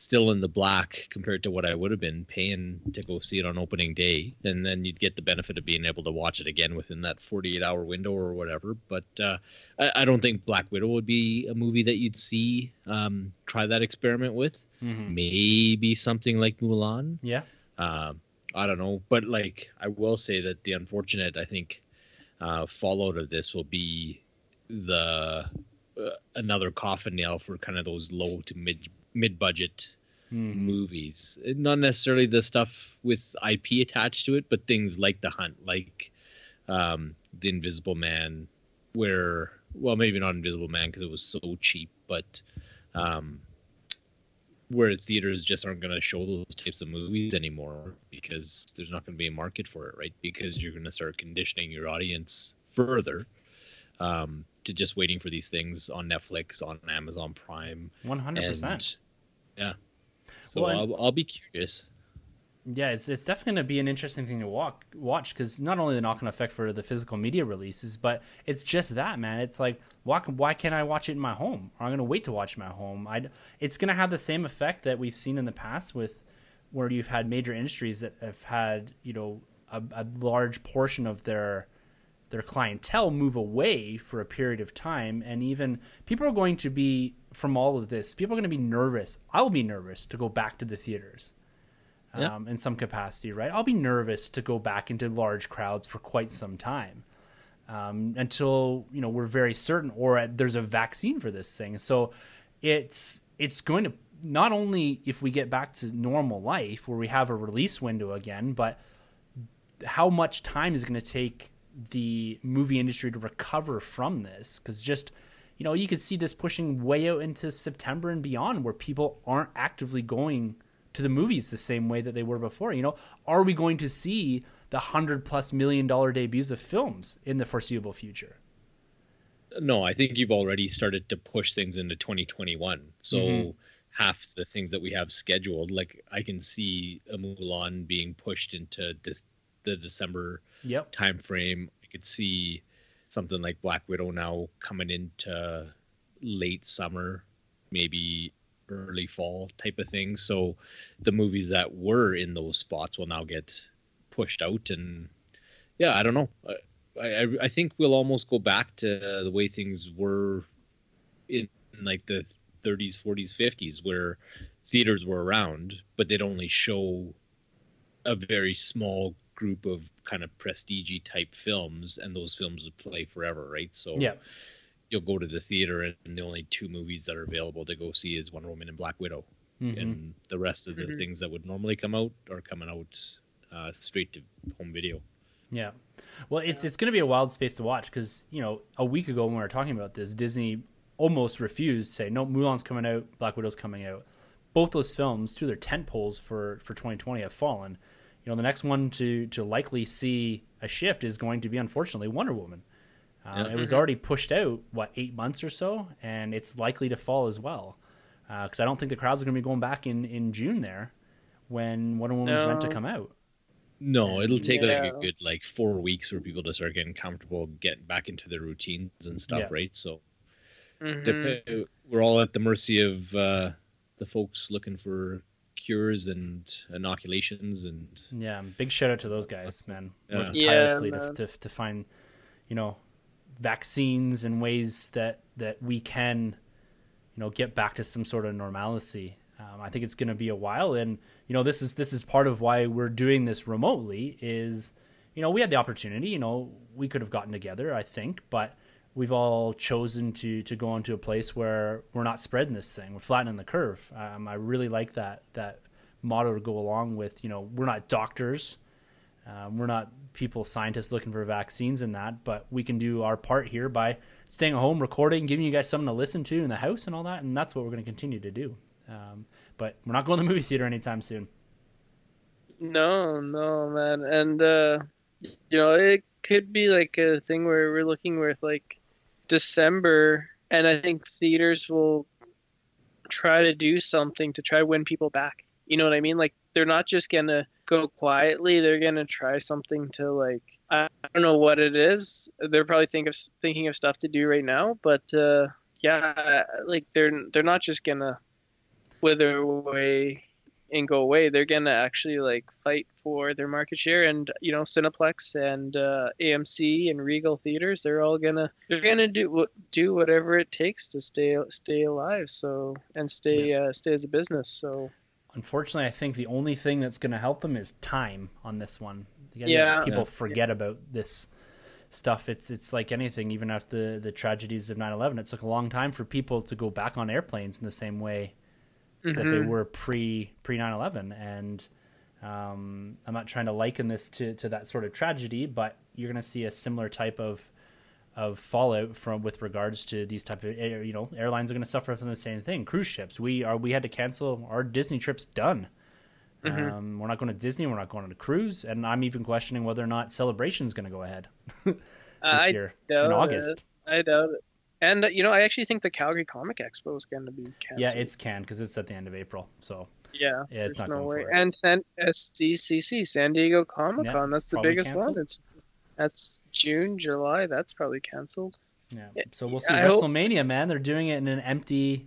still in the black compared to what I would have been paying to go see it on opening day, and then you'd get the benefit of being able to watch it again within that 48 hour window or whatever. But uh, I, I don't think Black Widow would be a movie that you'd see um, try that experiment with. Mm-hmm. Maybe something like Mulan. Yeah, Um, I don't know, but like I will say that the unfortunate, I think, uh, fallout of this will be the uh, another coffin nail for kind of those low to mid mid budget Mhm. movies. Not necessarily the stuff with IP attached to it, but things like The Hunt, like um, The Invisible Man, where well, maybe not Invisible Man because it was so cheap, but um, where theaters just aren't going to show those types of movies anymore because there's not going to be a market for it, right? Because you're going to start conditioning your audience further um, to just waiting for these things on Netflix, on Amazon Prime, 100%. yeah. So Well, I'll, I'll be curious. Yeah, it's it's definitely going to be an interesting thing to walk, watch because not only the knock on effect for the physical media releases, but it's just that man. It's like why why can't I watch it in my home? Or I'm going to wait to watch it in my home. I it's going to have the same effect that we've seen in the past with where you've had major industries that have had you know a, a large portion of their their clientele move away for a period of time and even people are going to be from all of this people are going to be nervous i'll be nervous to go back to the theaters Yeah. um, in some capacity, right? I'll be nervous to go back into large crowds for quite some time um, until you know we're very certain, or at, there's a vaccine for this thing. So it's it's going to not only if we get back to normal life where we have a release window again, but how much time is it going to take the movie industry to recover from this? Because just you know, you could see this pushing way out into September and beyond, where people aren't actively going to the movies the same way that they were before. You know, are we going to see the hundred plus million dollar debuts of films in the foreseeable future? No, I think you've already started to push things into 2021. So Mhm. half the things that we have scheduled, like I can see a Mulan being pushed into this, the December Yep. time frame. I could see something like Black Widow now coming into late summer, maybe early fall type of thing. So the movies that were in those spots will now get pushed out, and yeah, I don't know. I I, I think we'll almost go back to the way things were in like the 30s, 40s, 50s, where theaters were around, but they'd only show a very small group of kind of prestige type films, and those films would play forever, right? So Yeah. you'll go to the theater, and the only two movies that are available to go see is Wonder Woman and Black Widow, Mhm. and the rest of the Mhm. things that would normally come out are coming out uh, straight to home video. Yeah. Well, it's it's going to be a wild space to watch because you know a week ago when we were talking about this, Disney almost refused to say no. Mulan's coming out, Black Widow's coming out. Both those films, through their tent poles for for 2020, have fallen. You know, the next one to to likely see a shift is going to be unfortunately Wonder Woman. Uh, Yeah. It was already pushed out what eight months or so, and it's likely to fall as well. Because I don't think the crowds are going to be going back in in June there when Wonder Woman Woman's meant to come out. No, it'll take like a good like four weeks for people to start getting comfortable getting back into their routines and stuff, Yeah. right? So Mhm. we're all at the mercy of uh, the folks looking for cures and inoculations and Yeah, big shout out to those guys, man. Yeah. Working Yeah, tirelessly to, to to find, you know, vaccines and ways that that we can, you know, get back to some sort of normalcy. Um, I think it's going to be a while, and you know, this is this is part of why we're doing this remotely. Is you know, we had the opportunity. You know, we could have gotten together, I think, but we've all chosen to to go into a place where we're not spreading this thing. We're flattening the curve. Um, I really like that that motto to go along with. You know, we're not doctors. Um, we're not people, scientists looking for vaccines and that, but we can do our part here by staying at home, recording, giving you guys something to listen to in the house and all that, and that's what we're going to continue to do. Um, but we're not going to the movie theater anytime soon. No, no, man, and uh, you know it could be like a thing where we're looking with like December, and I think theaters will try to do something to try to win people back. You know what I mean? Like they're not just gonna go quietly; they're gonna try something to like I don't know what it is. They're probably think of thinking of stuff to do right now, but uh, yeah, like they're they're not just gonna wither away and go away. They're gonna actually like fight for their market share, and you know, Cineplex and uh, AMC and Regal theaters, they're all gonna they're gonna do do whatever it takes to stay stay alive. So and stay uh, stay as a business. So unfortunately, I think the only thing that's going to help them is time on this one. Yeah. people Yeah. forget about this stuff. It's it's like anything. Even after the, the tragedies of 9-11, it took a long time for people to go back on airplanes in the same way that they Mhm. were pre pre 9-11 and um, i'm not trying to liken this to, to that sort of tragedy but you're going to see a similar type of of fallout from with regards to these type of you know airlines are going to suffer from the same thing cruise ships we are we had to cancel our disney trips done Mhm. um, we're not going to disney we're not going on a cruise and i'm even questioning whether or not celebration is going to go ahead this I year in august it. I doubt it. And uh, you know, I actually think the Calgary Comic Expo is going to be canceled. yeah it's canned because it's at the end of april so yeah. yeah, it's not no going way. for it. And then SDCC, San Diego Comic Con. it's that's the biggest canceled. one. It's that's June, July. That's probably canceled. Yeah. Yeah, So we'll see I hope- WrestleMania, man. They're doing it in an empty,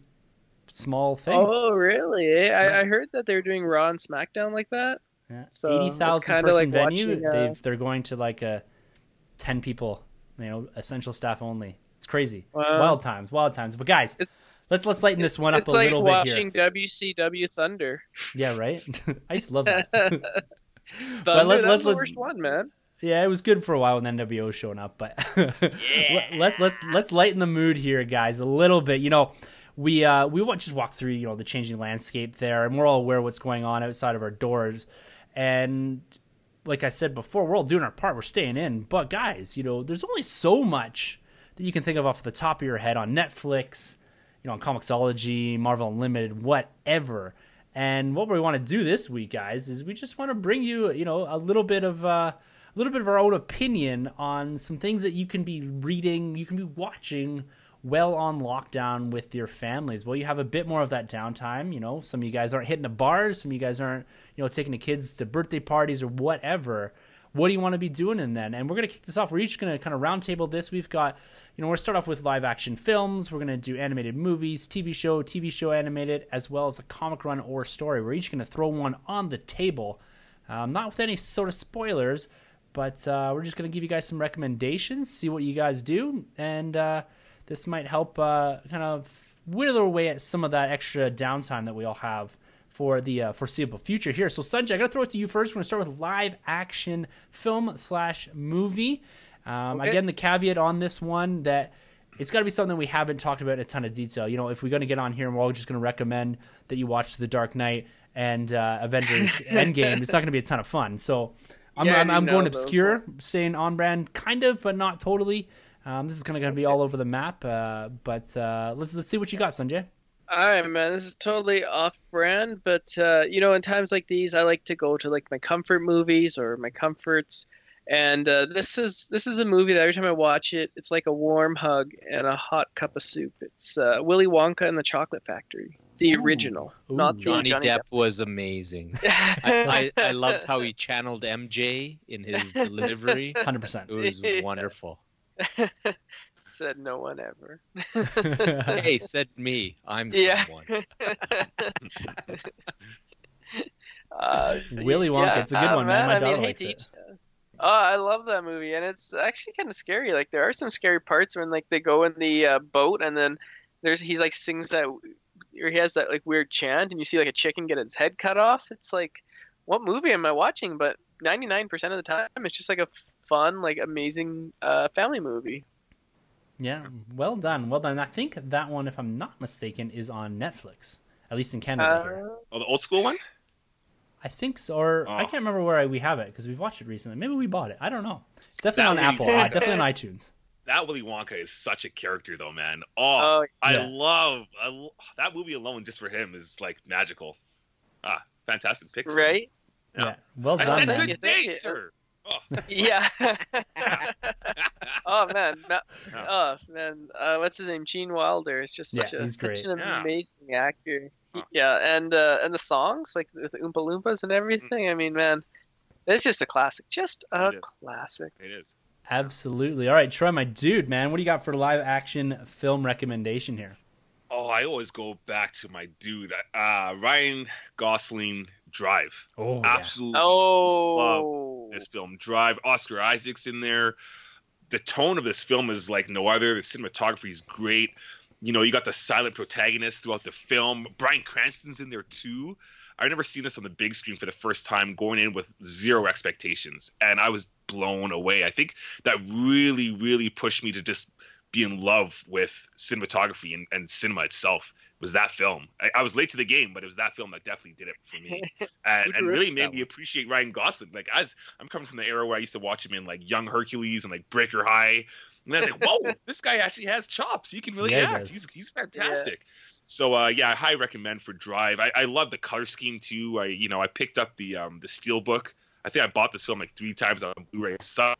small thing. Oh, really? eh? Yeah. I, I heard that they're doing Raw and SmackDown like that. yeah. so Eighty thousand person like venue. watching, uh, They've they're going to like a ten people. You know, essential staff only. It's crazy. Wow. wild times, wild times. But guys, let's let's lighten this one up a like little bit here. watching WCW Thunder. Yeah, right. I used to love that. Thunder, But let- that let- the worst one, man. Yeah, it was good for a while when NWO showing up, but let- let's let's let's lighten the mood here, guys, a little bit. You know, we uh we want just walk through you know the changing landscape there, and we're all aware of what's going on outside of our doors, and like I said before, we're all doing our part. We're staying in, but guys, you know, there's only so much that you can think of off the top of your head on Netflix, you know, on Comixology, Marvel Unlimited, whatever. And what we want to do this week, guys, is we just want to bring you, you know, a little bit of uh, a little bit of our own opinion on some things that you can be reading, you can be watching well on lockdown with your families. Well, you have a bit more of that downtime. You know, some of you guys aren't hitting the bars, some of you guys aren't, you know, taking the kids to birthday parties or whatever. What do you want to be doing in then? And we're going to kick this off. We're each going to kind of roundtable this. We've got, you know, we're going to start off with live action films. We're going to do animated movies, TV show, TV show animated, as well as a comic run or story. We're each going to throw one on the table, um, not with any sort of spoilers, but uh, we're just going to give you guys some recommendations, see what you guys do, and uh, this might help uh, kind of whittle away at some of that extra downtime that we all have for the uh, foreseeable future here. So, Sunjay, I got to throw it to you first. We're going to start with live action film slash movie. Um, Okay. Again, the caveat on this one that it's got to be something we haven't talked about in a ton of detail. You know, if we're going to get on here and we're all just going to recommend that you watch The Dark Knight and uh, Avengers Endgame, it's not going to be a ton of fun. So, I'm, Yeah, I'm, I'm going obscure, staying on brand, kind of, but not totally. Um, this is kind of going to be all over the map. Uh, but uh, let's let's see what you got, Sunjay. All right, man. This is totally off-brand, but uh, you know, in times like these, I like to go to like my comfort movies or my comforts. And uh, this is this is a movie that every time I watch it, it's like a warm hug and a hot cup of soup. It's uh, Willy Wonka and the Chocolate Factory, the Ooh. original, Ooh. not the Johnny, Johnny Depp was amazing. I, I, I loved how he channeled MJ in his delivery. Hundred percent. It was wonderful. Said no one ever. Hey, said me. I'm Yeah. someone. Uh, Willy Wonka, yeah, it's a good uh, one, man. My I daughter mean, likes to it. each- Oh, I love that movie, and it's actually kind of scary. Like there are some scary parts when like they go in the uh, boat, and then there's he like sings that, or he has that like weird chant, and you see like a chicken get its head cut off. It's like, what movie am I watching? But 99% of the time, it's just like a fun, like amazing uh, family movie. Yeah, well done, well done. I think that one, if I'm not mistaken, is on Netflix, at least in Canada. here. Uh, Oh, the old school one? I think so, or I Oh. can't remember where I, we have it because we've watched it recently. Maybe we bought it. I don't know. It's definitely on Apple. Uh, definitely on iTunes. That Willy Wonka is such a character, though, man. Oh, oh, I Yeah. love I, lo- that movie alone just for him is like magical. Ah, fantastic picture. right? Yeah. Yeah, well I said man. good day, sir. Oh, Yeah. oh man, no, oh man, uh, what's his name? Gene Wilder. It's just Yeah, such a he's great. such an Yeah. amazing actor. He- Huh. Yeah, and uh, and the songs like the, the Oompa Loompas and everything. I mean, man, it's just a classic. Just a It is. classic. it is. Absolutely. All right, Troy, my dude, man, what do you got for live action film recommendation here? Oh, I always go back to my dude, uh, Ryan Gosling. Drive. Oh, yeah. Absolutely Oh, this film. Drive. Oscar Isaac's in there. The tone of this film is like no other. The cinematography is great. You know, you got the silent protagonist throughout the film. Bryan Cranston's in there too. I never seen this on the big screen for the first time, going in with zero expectations, and I was blown away. I think that really, really pushed me to just be in love with cinematography and, and cinema itself. Was that film? I, I, was late to the game, but it was that film that definitely did it for me, and, and really made me appreciate Ryan Gosling. Like as I'm coming from the era where I used to watch him in like Young Hercules and like Breaker High, and I was like, whoa, this guy actually has chops. He can really yeah, act. He he's he's fantastic. Yeah. So uh, yeah, I highly recommend for Drive. I, I love the color scheme too. I you know I picked up the um the steel book. I think I bought this film like three times on Blu-ray. you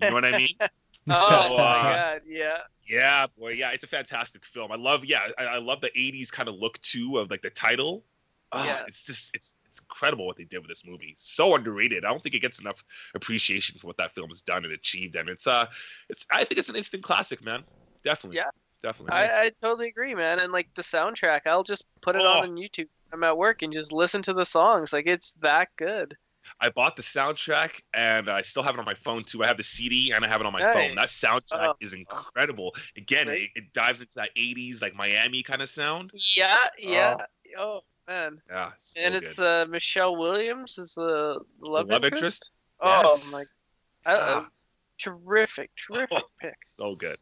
know what I mean? oh so, uh, my god, yeah. Yeah, boy, yeah, it's a fantastic film. I love, yeah, I, I love the '80s kind of look too of like the title. Oh, yeah. it's just it's it's incredible what they did with this movie. So underrated. I don't think it gets enough appreciation for what that film has done and achieved. And it's uh, it's I think it's an instant classic, man. Definitely. Yeah, definitely. Nice. I, I totally agree, man. And like the soundtrack, I'll just put it oh. on on YouTube. I'm at work and just listen to the songs. Like it's that good. I bought the soundtrack and I still have it on my phone too. I have the CD and I have it on my nice. phone. That soundtrack oh. is incredible. Again, it, it, dives into that 80s like Miami kind of sound. Yeah, yeah. Oh, oh man. Yeah. So and it's uh, Michelle Williams is the love, love interest. interest? Oh yes. my. Uh, terrific, terrific oh, pick. So good.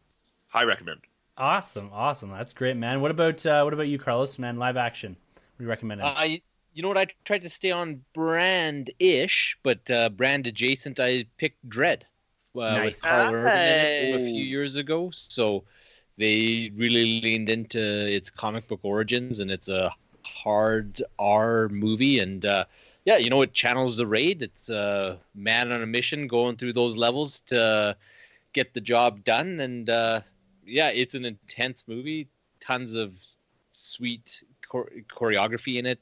High recommend. Awesome, awesome. That's great, man. What about uh, what about you, Carlos? Man, live action. What do you recommend? It? Uh, you know what? I tried to stay on brand ish, but uh, brand adjacent. I picked Dredd uh, nice. with Karl Urban a few years ago. So they really leaned into its comic book origins, and it's a hard R movie. And uh, yeah, you know, it channels the raid. It's a man on a mission going through those levels to get the job done. And uh, yeah, it's an intense movie. Tons of sweet choreography in it.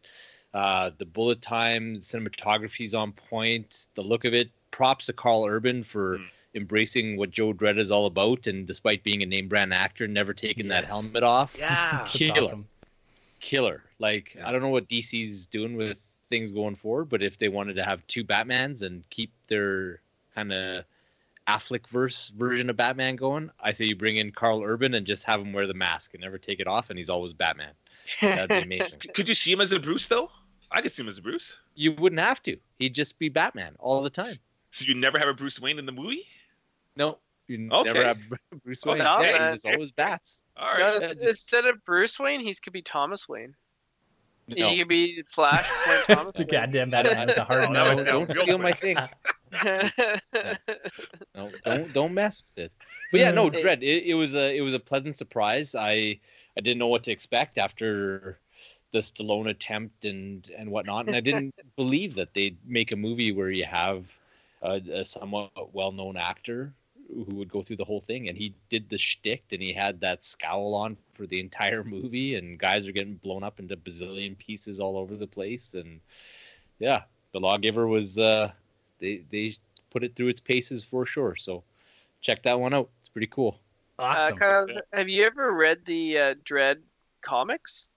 Uh, the bullet time, the cinematography is on point. The look of it. Props to Karl Urban for mm. embracing what Judge Dredd is all about, and despite being a name brand actor, never taking yes. that helmet off. Yeah, killer, awesome. killer. Like yeah. I don't know what DC's doing with things going forward, but if they wanted to have two Batmans and keep their kind of Affleck verse version of Batman going, I say you bring in Karl Urban and just have him wear the mask and never take it off, and he's always Batman. That'd be amazing. Could you see him as a Bruce though? I could see him as a Bruce. You wouldn't have to. He'd just be Batman all the time. So you never have a Bruce Wayne in the movie? No. You okay. never have Bruce Wayne. Oh, yeah, he's always bats. All right. No, yeah, instead of Bruce Wayne, he could be Thomas Wayne. No. He could be Flash. Thomas the goddamn Batman with the hard no. no, don't steal my thing. no, don't don't mess with it. But yeah, no, Dredd. It, it was a it was a pleasant surprise. I I didn't know what to expect after the Stallone attempt and and whatnot. And I didn't believe that they'd make a movie where you have a, a somewhat well-known actor who would go through the whole thing. And he did the shtick, and he had that scowl on for the entire movie. And guys are getting blown up into bazillion pieces all over the place. And yeah, the Lawgiver was uh, they they put it through its paces for sure. So check that one out. It's pretty cool. Awesome. Uh, have you ever read the uh, Dredd comics?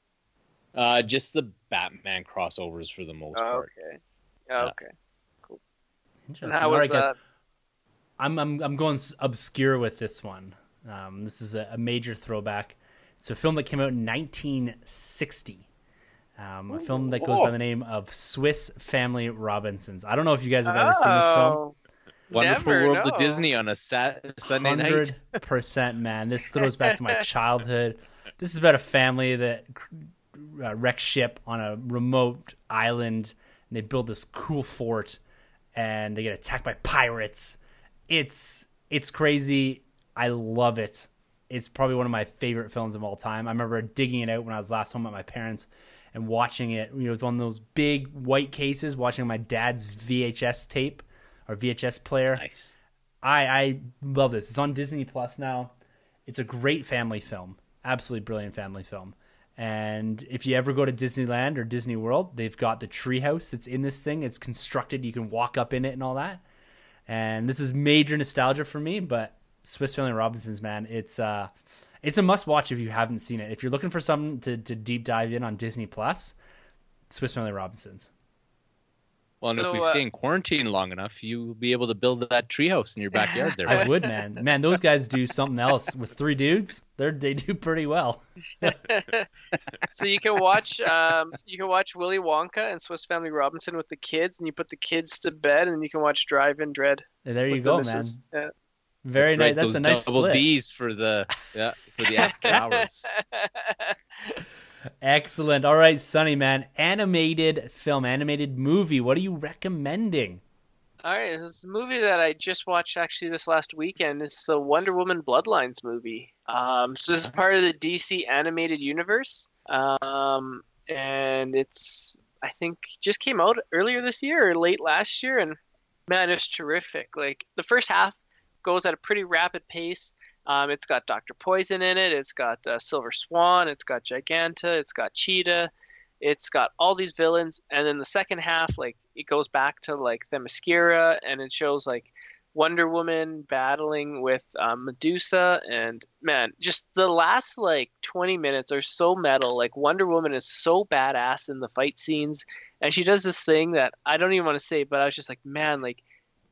Uh, just the Batman crossovers for the most oh, part. Okay. Oh, okay. Cool. Interesting. All right, guys. I'm, I'm I'm going obscure with this one. Um, this is a, a, major throwback. It's a film that came out in 1960. Um, a film that goes by the name of Swiss Family Robinsons. I don't know if you guys have ever oh, seen this film. Oh, Wonderful never, World no. of Disney on a sat- Sunday night. Hundred percent, man. This throws back to my childhood. This is about a family that uh, wreck ship on a remote island, and they build this cool fort, and they get attacked by pirates. It's it's crazy. I love it. It's probably one of my favorite films of all time. I remember digging it out when I was last home at my parents and watching it. You know, it was of those big white cases, watching my dad's VHS tape or VHS player. Nice. I I love this. It's on Disney Plus now. It's a great family film. Absolutely brilliant family film. And if you ever go to Disneyland or Disney World, they've got the treehouse that's in this thing. It's constructed, you can walk up in it and all that. And this is major nostalgia for me, but Swiss Family Robinsons, man, it's uh it's a must watch if you haven't seen it. If you're looking for something to, to deep dive in on Disney Plus, Swiss Family Robinsons. Well, and So, if we uh, stay in quarantine long enough, you'll be able to build that treehouse in your backyard there. I would, man. Man, those guys do something else with three dudes. They're they do pretty well. so you can watch um, you can watch Willy Wonka and Swiss Family Robinson with the kids, and you put the kids to bed, and you can watch Drive In Dredd. And there you with the go, man. Yeah. Very nice. Right, That's those a nice double split. D's for the yeah for the after hours. Excellent. All right, Sonny, man. Animated film, animated movie. What are you recommending? All right, this is a movie that I just watched actually this last weekend. It's the Wonder Woman Bloodlines movie. Um, so this is part of the DC animated universe, um, and it's I think just came out earlier this year or late last year, and man, it's terrific. Like the first half goes at a pretty rapid pace. Um, it's got Doctor Poison in it. It's got uh, Silver Swan. It's got Giganta. It's got Cheetah. It's got all these villains, and then the second half, like it goes back to like the Themyscira, and it shows like Wonder Woman battling with um, Medusa, and man, just the last like 20 minutes are so metal. Like Wonder Woman is so badass in the fight scenes, and she does this thing that I don't even want to say, but I was just like, man, like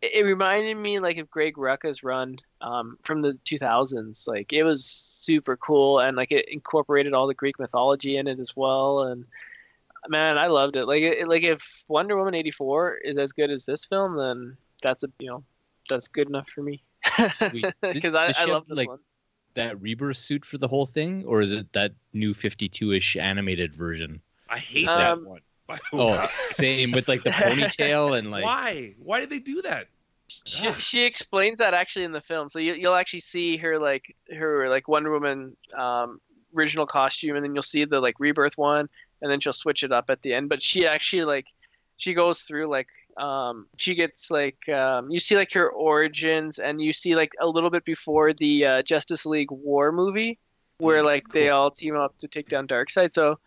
it, it reminded me like of Greg Rucka's run um, from the 2000s. Like it was super cool, and like it incorporated all the Greek mythology in it as well, and man, I loved it. Like, it, like if Wonder Woman '84 is as good as this film, then that's a you know that's good enough for me. Because I, I love this like, one. That rebirth suit for the whole thing, or is it that new 52-ish animated version? I hate Um, that one. By the Oh, way. same with like the ponytail and like why? Why did they do that? She, she explains that actually in the film, so you, you'll actually see her like her like Wonder Woman um, original costume, and then you'll see the like rebirth one, and then she'll switch it up at the end. But she actually like she goes through like um, she gets like um, you see like her origins, and you see like a little bit before the uh, Justice League War movie, where Mm, like they all team up to take down Darkseid. So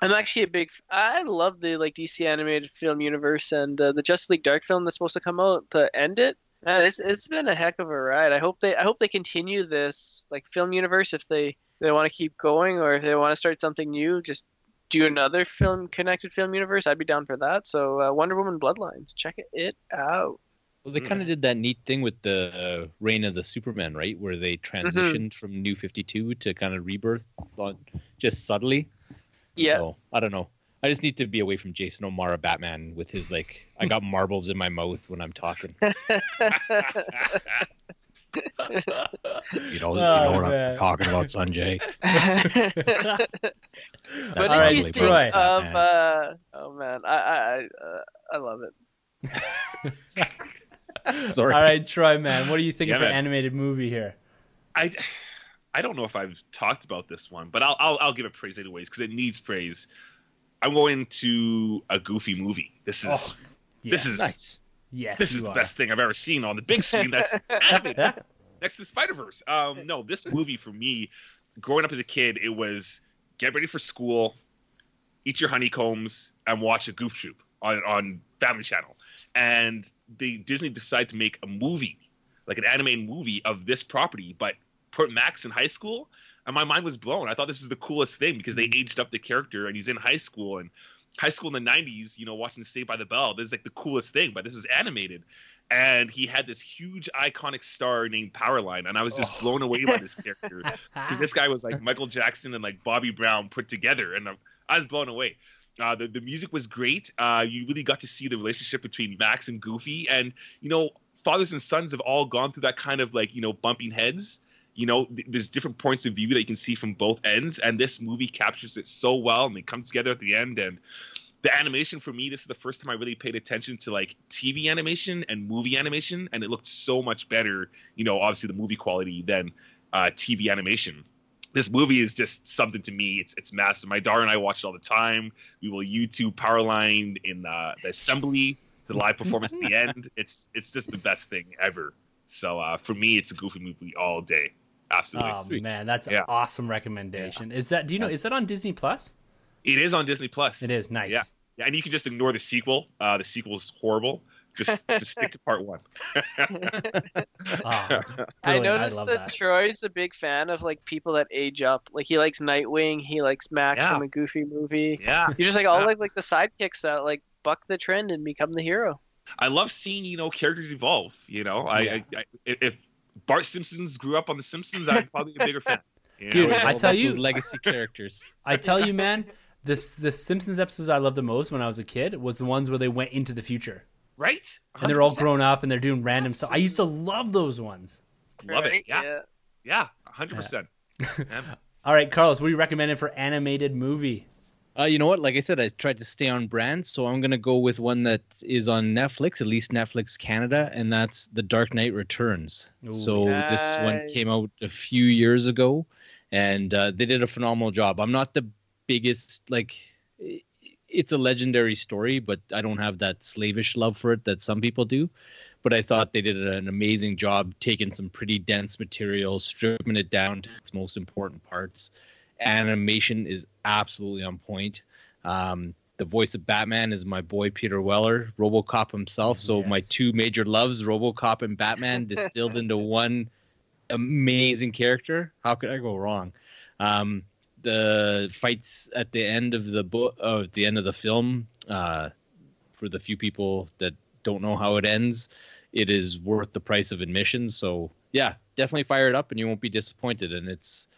I'm actually a big. I love the like DC animated film universe and uh, the Justice League Dark film that's supposed to come out to end it. Man, it's it's been a heck of a ride. I hope they I hope they continue this like film universe if they they want to keep going or if they want to start something new. Just do another film connected film universe. I'd be down for that. So uh, Wonder Woman Bloodlines, check it out. Well, they Mm. kind of did that neat thing with the uh, Reign of the Superman, right? Where they Mm-hmm. transitioned from New 52 to kind of rebirth on, just subtly. Yeah. So, I don't know. I just need to be away from Jason O'Mara Batman with his, like, I got marbles in my mouth when I'm talking. You know, Oh, you know what man. I'm talking about, Sunjay. What All did right, you think Troy. of? Uh, oh man, I I I, uh, I love it. Sorry. All right, Troy, man. What are you thinking Yeah, for man. animated movie here? I I don't know if I've talked about this one, but I'll I'll, I'll give it praise anyways because it needs praise. I'm going to a goofy movie. This is Oh, this is Nice. yes, this is the are. best thing I've ever seen on the big screen. That's animated next to Spider Verse. Um, no, this movie for me, growing up as a kid, it was get ready for school, eat your honeycombs, and watch a Goof Troop on on Family Channel. And they Disney decided to make a movie, like an anime movie of this property, but put Max in high school. And my mind was blown. I thought this was the coolest thing because they aged up the character and he's in high school and high school in the 90s, you know, watching Saved by the Bell. This is like the coolest thing, but this was animated and he had this huge iconic star named Powerline, and I was just Oh. blown away by this character because this guy was like Michael Jackson and like Bobby Brown put together, and I- I was blown away. Uh, the the music was great. Uh, you really got to see the relationship between Max and Goofy, and you know, fathers and sons have all gone through that kind of like you know bumping heads. You know, th- there's different points of view that you can see from both ends, and this movie captures it so well, and they come together at the end, and the animation for me this is the first time i really paid attention to like tv animation and movie animation and it looked so much better you know obviously the movie quality than uh, tv animation. This movie is just something to me. It's it's massive. My daughter and i watch it all the time. We will youtube powerline in uh, the assembly the live performance at the end. It's it's just the best thing ever. So uh, for me it's a goofy movie all day absolutely Oh Sweet. man, that's an awesome recommendation. Is that? Do you know? Is that on Disney Plus? it is on disney plus It is nice. Yeah. Yeah, and you can just ignore the sequel. Uh, the sequel is horrible. Just just stick to part one. Oh, that's I noticed love that, that. Troy's a big fan of like people that age up. Like he likes Nightwing, he likes Max Yeah. from a Goofy movie. Yeah. you're just like all Yeah. like like the sidekicks that like buck the trend and become the hero. I love seeing you know characters evolve. You know, I, I, I if Bart Simpsons grew up on The Simpsons, I'd probably be a bigger fan. You Dude, know? I tell you- those legacy characters. I tell you, man, this the Simpsons episodes I loved the most when I was a kid was the ones where they went into the future right? and they're all grown up and they're doing random stuff. I used to love those ones. Love Right? it. Yeah, yeah, hundred percent. All right, Carlos, what do you recommend for animated movie? Uh, you know what? Like I said, I tried to stay on brand, so I'm gonna go with one that is on Netflix, at least Netflix Canada, and that's The Dark Knight Returns. Ooh. so this one came out a few years ago, and uh, they did a phenomenal job. I'm not the biggest like. It's a legendary story, but I don't have that slavish love for it that some people do. But I thought they did an amazing job taking some pretty dense material, stripping it down to its most important parts. Animation is absolutely on point. Um, the voice of Batman is my boy Peter Weller, RoboCop himself. So my two major loves, RoboCop and Batman, distilled into one amazing character. How could I go wrong? Um, the fights at the end of the book, of the end of the film, uh, for the few people that don't know how it ends, it is worth the price of admission. So yeah, definitely fire it up, and you won't be disappointed. And it's uh,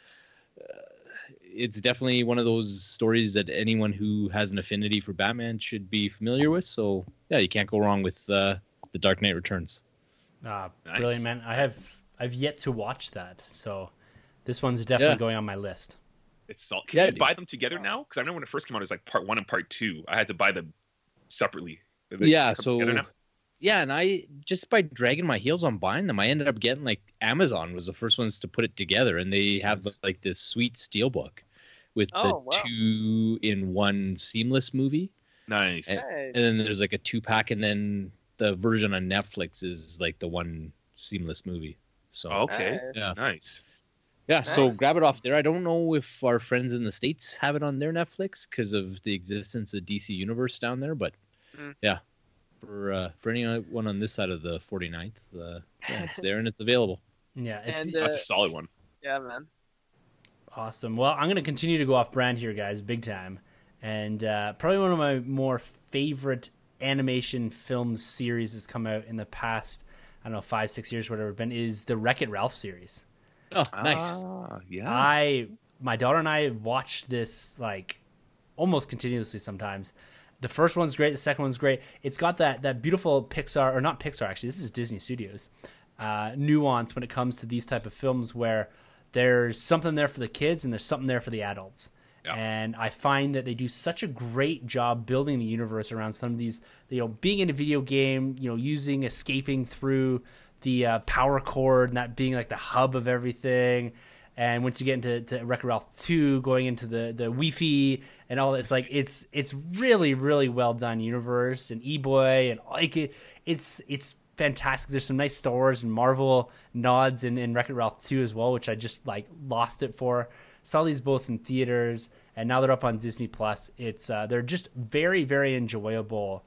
it's definitely one of those stories that anyone who has an affinity for Batman should be familiar with. So yeah, you can't go wrong with uh, the Dark Knight Returns. Ah, Nice. brilliant, man. I have I've yet to watch that, so this one's definitely Yeah. going on my list. It's salt. Can Yeah, you dude. buy them together now? Because I remember when it first came out, it was like part one and part two. I had to buy them separately. Yeah, so yeah, and I just by dragging my heels on buying them, I ended up getting like Amazon was the first ones to put it together, and they have like this sweet steelbook with Oh, the wow. two in one seamless movie, nice. And- Nice. and then there's like a two pack, and then the version on Netflix is like the one seamless movie. So okay, Nice. yeah, nice. yeah. So grab it off there. I don't know if our friends in the states have it on their Netflix because of the existence of DC Universe down there, but Mm. yeah, for uh, for anyone on this side of the 49th, uh, yeah, it's there and it's available. Yeah, it's And, That's Uh, a solid one. Yeah, man. Awesome. Well, I'm going to continue to go off brand here, guys, big time. And uh, probably one of my more favorite animation film series has come out in the past, I don't know, five, six years, whatever it's been, is the Wreck It Ralph series. Oh, nice. Ah, yeah. I my daughter and I watched this like almost continuously sometimes. The first one's great, the second one's great. It's got that that beautiful Pixar or not Pixar actually, this is Disney Studios. Uh, nuance when it comes to these type of films where there's something there for the kids and there's something there for the adults. Yeah. And I find that they do such a great job building the universe around some of these, you know, being in a video game, you know, using escaping through the uh, power cord and that being like the hub of everything. And once you get into to Wreck-It Ralph 2, going into the the Wi-Fi and all it's like it's it's really really well done universe and E-Boy and like it, it's it's fantastic. There's some nice stores and Marvel nods in, in Wreck-It Ralph 2 as well, which I just like lost it for. Saw these both in theaters and now they're up on Disney Plus. It's uh, they're just very very enjoyable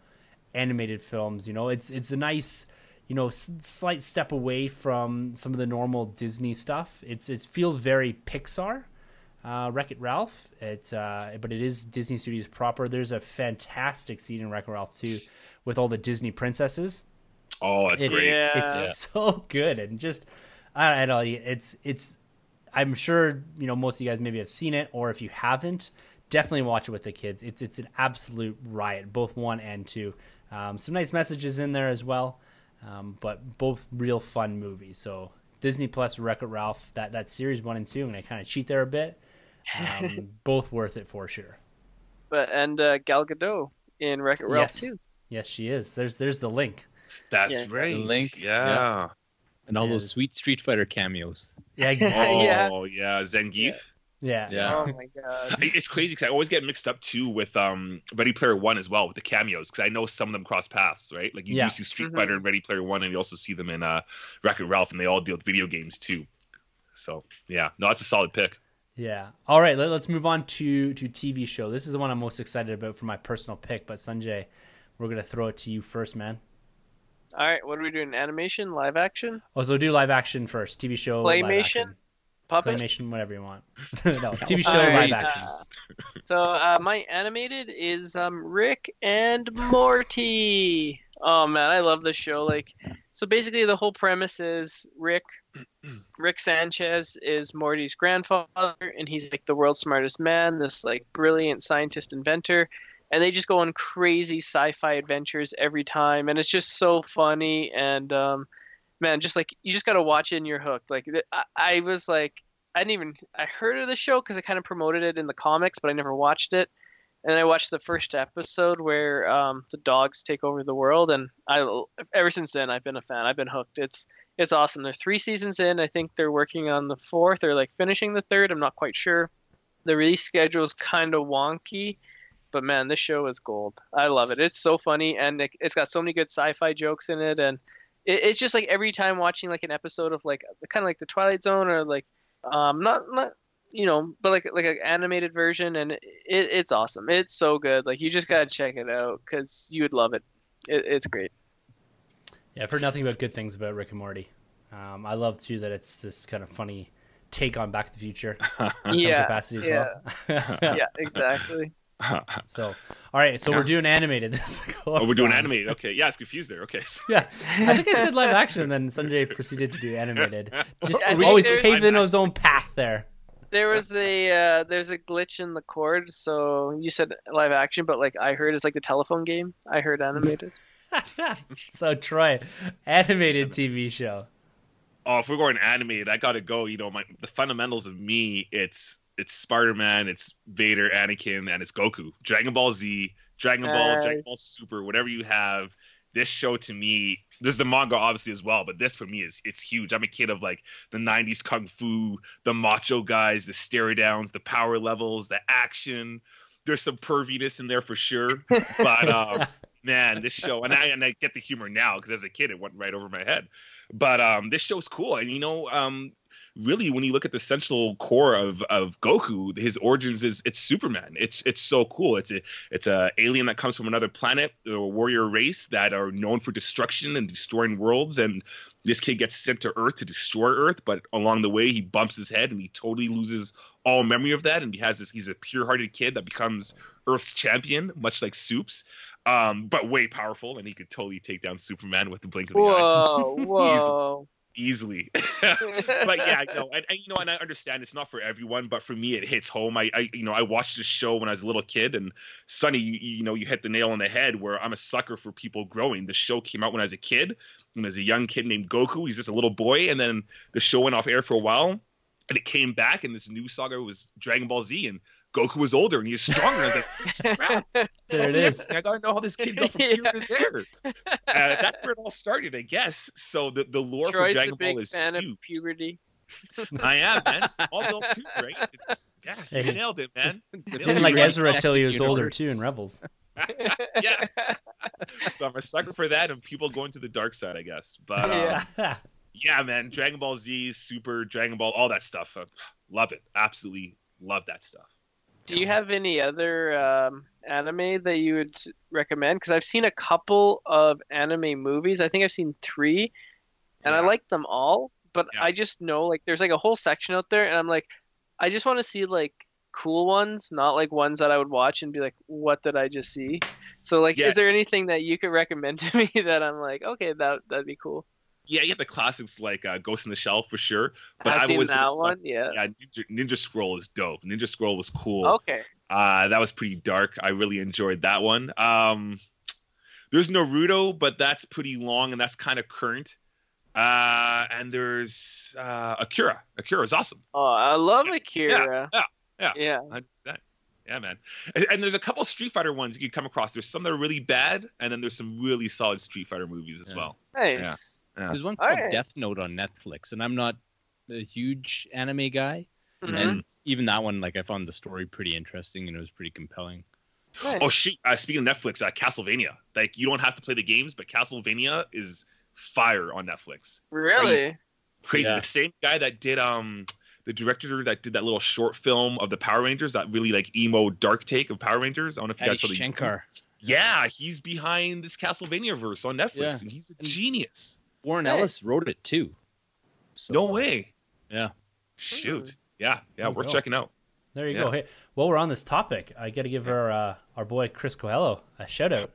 animated films. You know, it's it's a nice you know s- slight step away from some of the normal Disney stuff. It's it feels very Pixar. Uh, Wreck It Ralph. It's uh, but it is Disney Studios proper. There's a fantastic scene in Wreck It Ralph 2 with all the Disney princesses. Oh, that's It- great. Yeah. It's so good and just I don't know. It's it's. I'm sure you know most of you guys maybe have seen it, or if you haven't, definitely watch it with the kids. It's it's an absolute riot, both one and two. Um, some nice messages in there as well, um, but both real fun movies. So Disney Plus, Wreck It Ralph, that that series one and two. I'm gonna kind of cheat there a bit. Um, both worth it for sure. But and uh, Gal Gadot in Wreck It Ralph yes, too. yes, she is. There's there's the link. That's Yeah. right. Link, Yeah. yeah. And all Yeah, those sweet Street Fighter cameos. Yeah, exactly. Yeah. Oh yeah, Zangief. yeah. Yeah. Oh my god. It's crazy because I always get mixed up too with um Ready Player One as well with the cameos because I know some of them cross paths, right? Like you Yeah. do see Street Mhm. Fighter and Ready Player One, and you also see them in uh Wreck-It Ralph, and they all deal with video games too. So yeah, no, that's a solid pick. Yeah. All right. Let, us move on to to TV show. This is the one I'm most excited about for my personal pick. But Sunjay, we're gonna throw it to you first, man. All right, what are we doing? Animation, live action? Oh, so do live action first. TV show. live Claymation? Puppet. claymation, whatever you want. no, TV show Alright, live uh, action. So uh, my animated is um, Rick and Morty. Oh man, I love this show. Like, so basically the whole premise is Rick, Rick Sanchez is Morty's grandfather, and he's like the world's smartest man, this like brilliant scientist inventor, and they just go on crazy sci-fi adventures every time, and it's just so funny and um, man, just like you just gotta watch it and you're hooked. Like I, I was like. I didn't even I heard of the show because I kind of promoted it in the comics, but I never watched it. And I watched the first episode where um, the dogs take over the world, and I ever since then I've been a fan. I've been hooked. It's it's awesome. They're three seasons in. I think they're working on the fourth or like finishing the third. I'm not quite sure. The release schedule is kind of wonky, but man, this show is gold. I love it. It's so funny, and it, it's got so many good sci-fi jokes in it, and it, it's just like every time watching like an episode of like kind of like the Twilight Zone or like um not not you know but like like an animated version and it, it's awesome it's so good like you just gotta check it out because you would love it. it it's great Yeah, I've heard nothing but good things about Rick and Morty. Um, I love too that it's this kind of funny take on Back to the Future in Yeah, some capacity as yeah. well. yeah exactly so, all right, so we're doing animated. This oh, we're doing animated. Okay, yeah, I was confused there. Okay, Yeah, I think I said live action, and then Sunjay proceeded to do animated. Just I think always paving his own path there. there was a uh, there's a glitch in the cord so you said live action but like i heard it's like the telephone game i heard animated so Troy, animated TV show. oh, if we're going animated, I gotta go. You know, my the fundamentals of me, it's it's Spider Man, it's Vader, Anakin, and it's Goku. Dragon Ball Z, Dragon Ball, Dragon Ball Super, whatever you have. This show to me, there's the manga obviously as well, but this for me is it's huge. I'm a kid of like the '90s kung fu, the macho guys, the stare downs, the power levels, the action. There's some perviness in there for sure, but um, man, this show and I and I get the humor now because as a kid it went right over my head. But um, this show's cool, and you know, um, really when you look at the central core of of Goku, his origins is it's Superman. It's it's so cool. It's a it's a alien that comes from another planet, a warrior race that are known for destruction and destroying worlds, and this kid gets sent to Earth to destroy Earth, but along the way he bumps his head and he totally loses all memory of that, and he has this. He's a pure-hearted kid that becomes Earth's champion, much like Soups, um, but way powerful, and he could totally take down Superman with the blink of the eye whoa whoa easily. but yeah, no, and, and you know, and I understand it's not for everyone, but for me, it hits home. I, I, you know, I watched this show when I was a little kid, and Sonny, you, you know, you hit the nail on the head. Where I'm a sucker for people growing. The show came out when I was a kid, and as a young kid named Goku, he's just a little boy, and then the show went off air for a while, and it came back, and this new saga was Dragon Ball Z, and Goku was older and he's was stronger. I was like, crap. There it is. I gotta know how this kid got from here to there. Uh, that's where it all started, I guess. So the, the lore for Troy's Dragon a big Ball is fan huge. of puberty I am, man. Smallville too, right? It's, yeah, Hey. you nailed it, man. Nailed Even it. like Right. Ezra till he was Universe. older too in Rebels. yeah. So I'm a sucker for that and people going to the dark side, I guess. But um, Yeah. yeah, man, Dragon Ball Z, Super, Dragon Ball, all that stuff. Uh, love it. Absolutely love that stuff. Do you have any other um, anime that you would recommend? Because I've seen a couple of anime movies. I think I've seen three, and I like them all. But Yeah. I just know like there's like a whole section out there, and I'm like, I just want to see like cool ones, not like ones that I would watch and be like, what did I just see? So like, Yeah. is there anything that you could recommend to me that I'm like, okay, that that'd be cool? Yeah, you have the classics like uh, Ghost in the Shell for sure. But I've I've seen always that sucker- one. Yeah. Yeah, Ninja, Ninja Scroll is dope. Ninja Scroll was cool. Okay. Uh, that was pretty dark. I really enjoyed that one. Um, there's Naruto, but that's pretty long and that's kind of current. Uh, and there's uh, Akira. Akira is awesome. Oh, I love Akira. yeah, yeah. Yeah. 100%. Yeah, man. And, and there's a couple Street Fighter ones you can come across. There's some that are really bad, and then there's some really solid Street Fighter movies as Yeah. well. Nice. Yeah. There's one called Alright. Death Note on Netflix, and I'm not a huge anime guy, Mhm. and even that one, like I found the story pretty interesting and it was pretty compelling. Nice. Oh shoot! Uh, speaking of Netflix, uh, Castlevania. Like you don't have to play the games, but Castlevania is fire on Netflix. really? crazy. Yeah. The same guy that did um the director that did that little short film of the Power Rangers, that really like emo dark take of Power Rangers. I don't know if you Adi guys saw the Shankar. Yeah, he's behind this Castlevania verse on Netflix, Yeah. and he's a And- genius. Warren Hey. Ellis wrote it too. So, No way. Yeah. Shoot. Yeah, yeah, you worth go. checking out. There you Yeah. go. Hey, while we're on this topic, I got to give our uh, our boy Chris Coelho a shout out.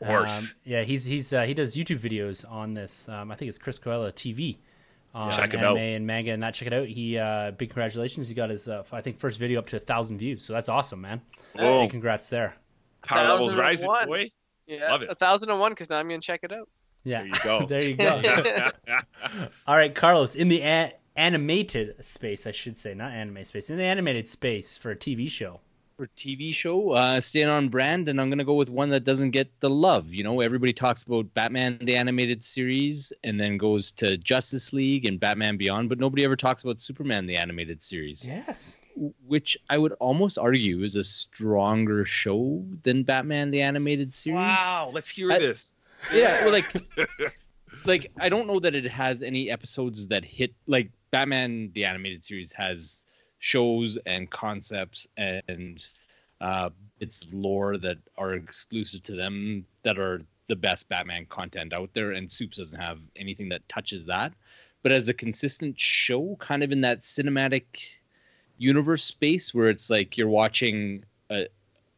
Of course. Um, yeah, he's he's uh, he does YouTube videos on this. Um, I think it's Chris Coelho TV on Check him anime out. and manga and that. Check it out. He uh, big congratulations. He got his uh, I think first video up to a thousand views. So that's awesome, man. Whoa. Big congrats there. Power levels rising, 1001. boy. Yeah, Love it. a thousand and one because now I'm gonna check it out. Yeah, There you go. there you go. All right, Carlos, in the a- animated space, I should say, not anime space, in the animated space for a TV show. For TV show, uh, staying on brand, and I'm gonna go with one that doesn't get the love. You know, everybody talks about Batman the animated series, and then goes to Justice League and Batman Beyond, but nobody ever talks about Superman the animated series, Yes. which I would almost argue is a stronger show than Batman the animated series. wow, let's hear I- this. Yeah, well, like, like I don't know that it has any episodes that hit like Batman the animated series has shows and concepts and uh, it's lore that are exclusive to them that are the best Batman content out there, and Soups doesn't have anything that touches that. But as a consistent show, kind of in that cinematic universe space where it's like you're watching a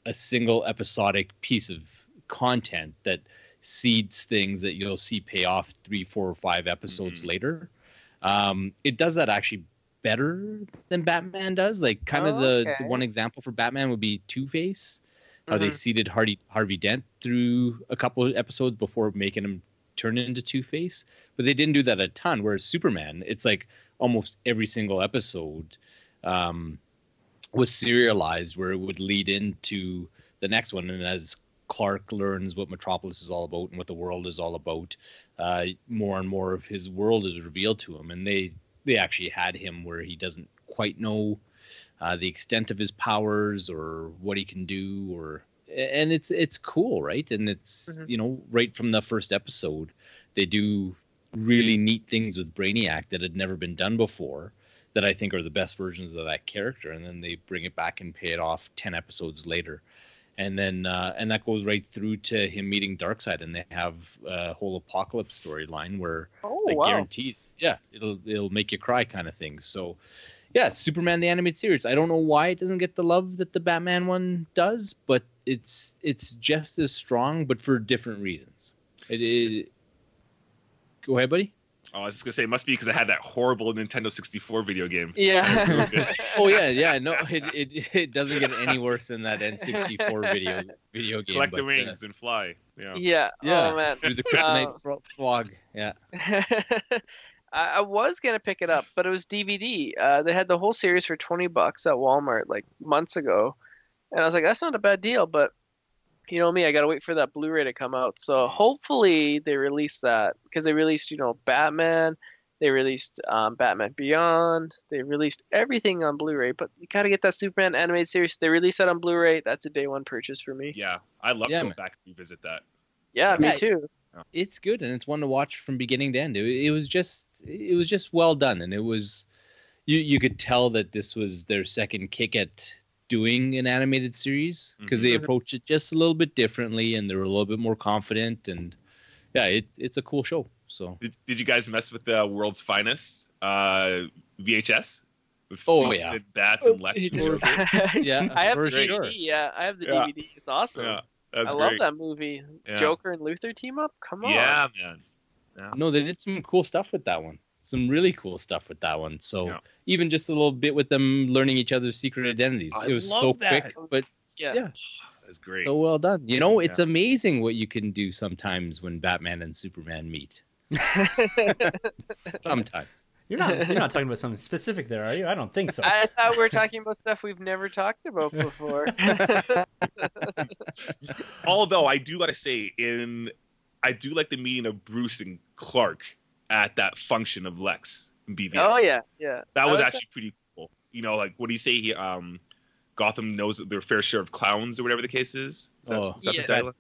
a single episodic piece of content that seeds things that you'll see pay off three, four, or five episodes Mhm. later. Um, it does that actually better than Batman does. Like, kind of Oh, the, okay. the one example for Batman would be Two Face. How they Mhm. seeded Hardy Harvey Dent through a couple of episodes before making him turn into Two Face, but they didn't do that a ton. Whereas Superman, it's like almost every single episode um, was serialized, where it would lead into the next one, and as Clark learns what Metropolis is all about and what the world is all about, uh, more and more of his world is revealed to him, and they they actually had him where he doesn't quite know uh, the extent of his powers or what he can do, or and it's it's cool, right? And it's Mhm. you know right from the first episode, they do really neat things with Brainiac that had never been done before. That I think are the best versions of that character, and then they bring it back and pay it off ten episodes later and then uh, and that goes right through to him meeting Darkseid, and they have a whole apocalypse storyline where Oh like wow! guaranteed, yeah, it'll it'll make you cry kind of thing. So, yeah, Superman the animated series. I don't know why it doesn't get the love that the Batman one does, but it's it's just as strong, but for different reasons. It, it go ahead, buddy. Oh, I was just gonna say it must be because I had that horrible Nintendo 64 video game. Yeah. Oh yeah, yeah. No, it it, it doesn't get any worse than that N64 video video game. Collect but, the uh, wings and fly. Yeah. yeah. Yeah. Oh man. through the kryptonite fro- fog. Yeah. I, I was gonna pick it up, but it was DVD. Uh, they had the whole series for twenty bucks at Walmart like months ago, and I was like, that's not a bad deal. But you know me, I gotta wait for that Blu-ray to come out. So hopefully they release that because they released, you know, Batman. They released um, Batman Beyond. They released everything on Blu-ray, but you gotta get that Superman animated series. They released that on Blu-ray. That's a day one purchase for me. Yeah, I love Yeah, to go man. back and revisit that. Yeah, Yeah. me too. it's good and it's one to watch from beginning to end. It, it was just it was just well done and it was you you could tell that this was their second kick at doing an animated series because they Mhm. approached it just a little bit differently and they're a little bit more confident and yeah, it, it's a cool show. So Did, did you guys mess with the world's finest uh, VHS? With Oh, Soups yeah. and Bats and Lex. and yeah, I have for the DVD. sure. Yeah, I have the Yeah. DVD. It's awesome. yeah, that's I great. love that movie. Yeah. Joker and Luther team up. Come on. Yeah, man. No, they did some cool stuff with that one. Some really cool stuff with that one. So Yeah. Even just a little bit with them learning each other's secret identities. I it was so that. quick, but Yeah. yeah, That's great. so well done. You know, it's Yeah. amazing what you can do sometimes when Batman and Superman meet. Sometimes. You're not you're not talking about something specific there, are you? I don't think so. I thought we were talking about stuff we've never talked about before. Although I do gotta say, in I do like the meeting of Bruce and Clark at that function of Lex and BVS. oh yeah, yeah. that was like actually pretty cool. You know, like what do you say? He um, Gotham knows their fair share of clowns or whatever the case is. Is that, Oh. is that Yeah. the title?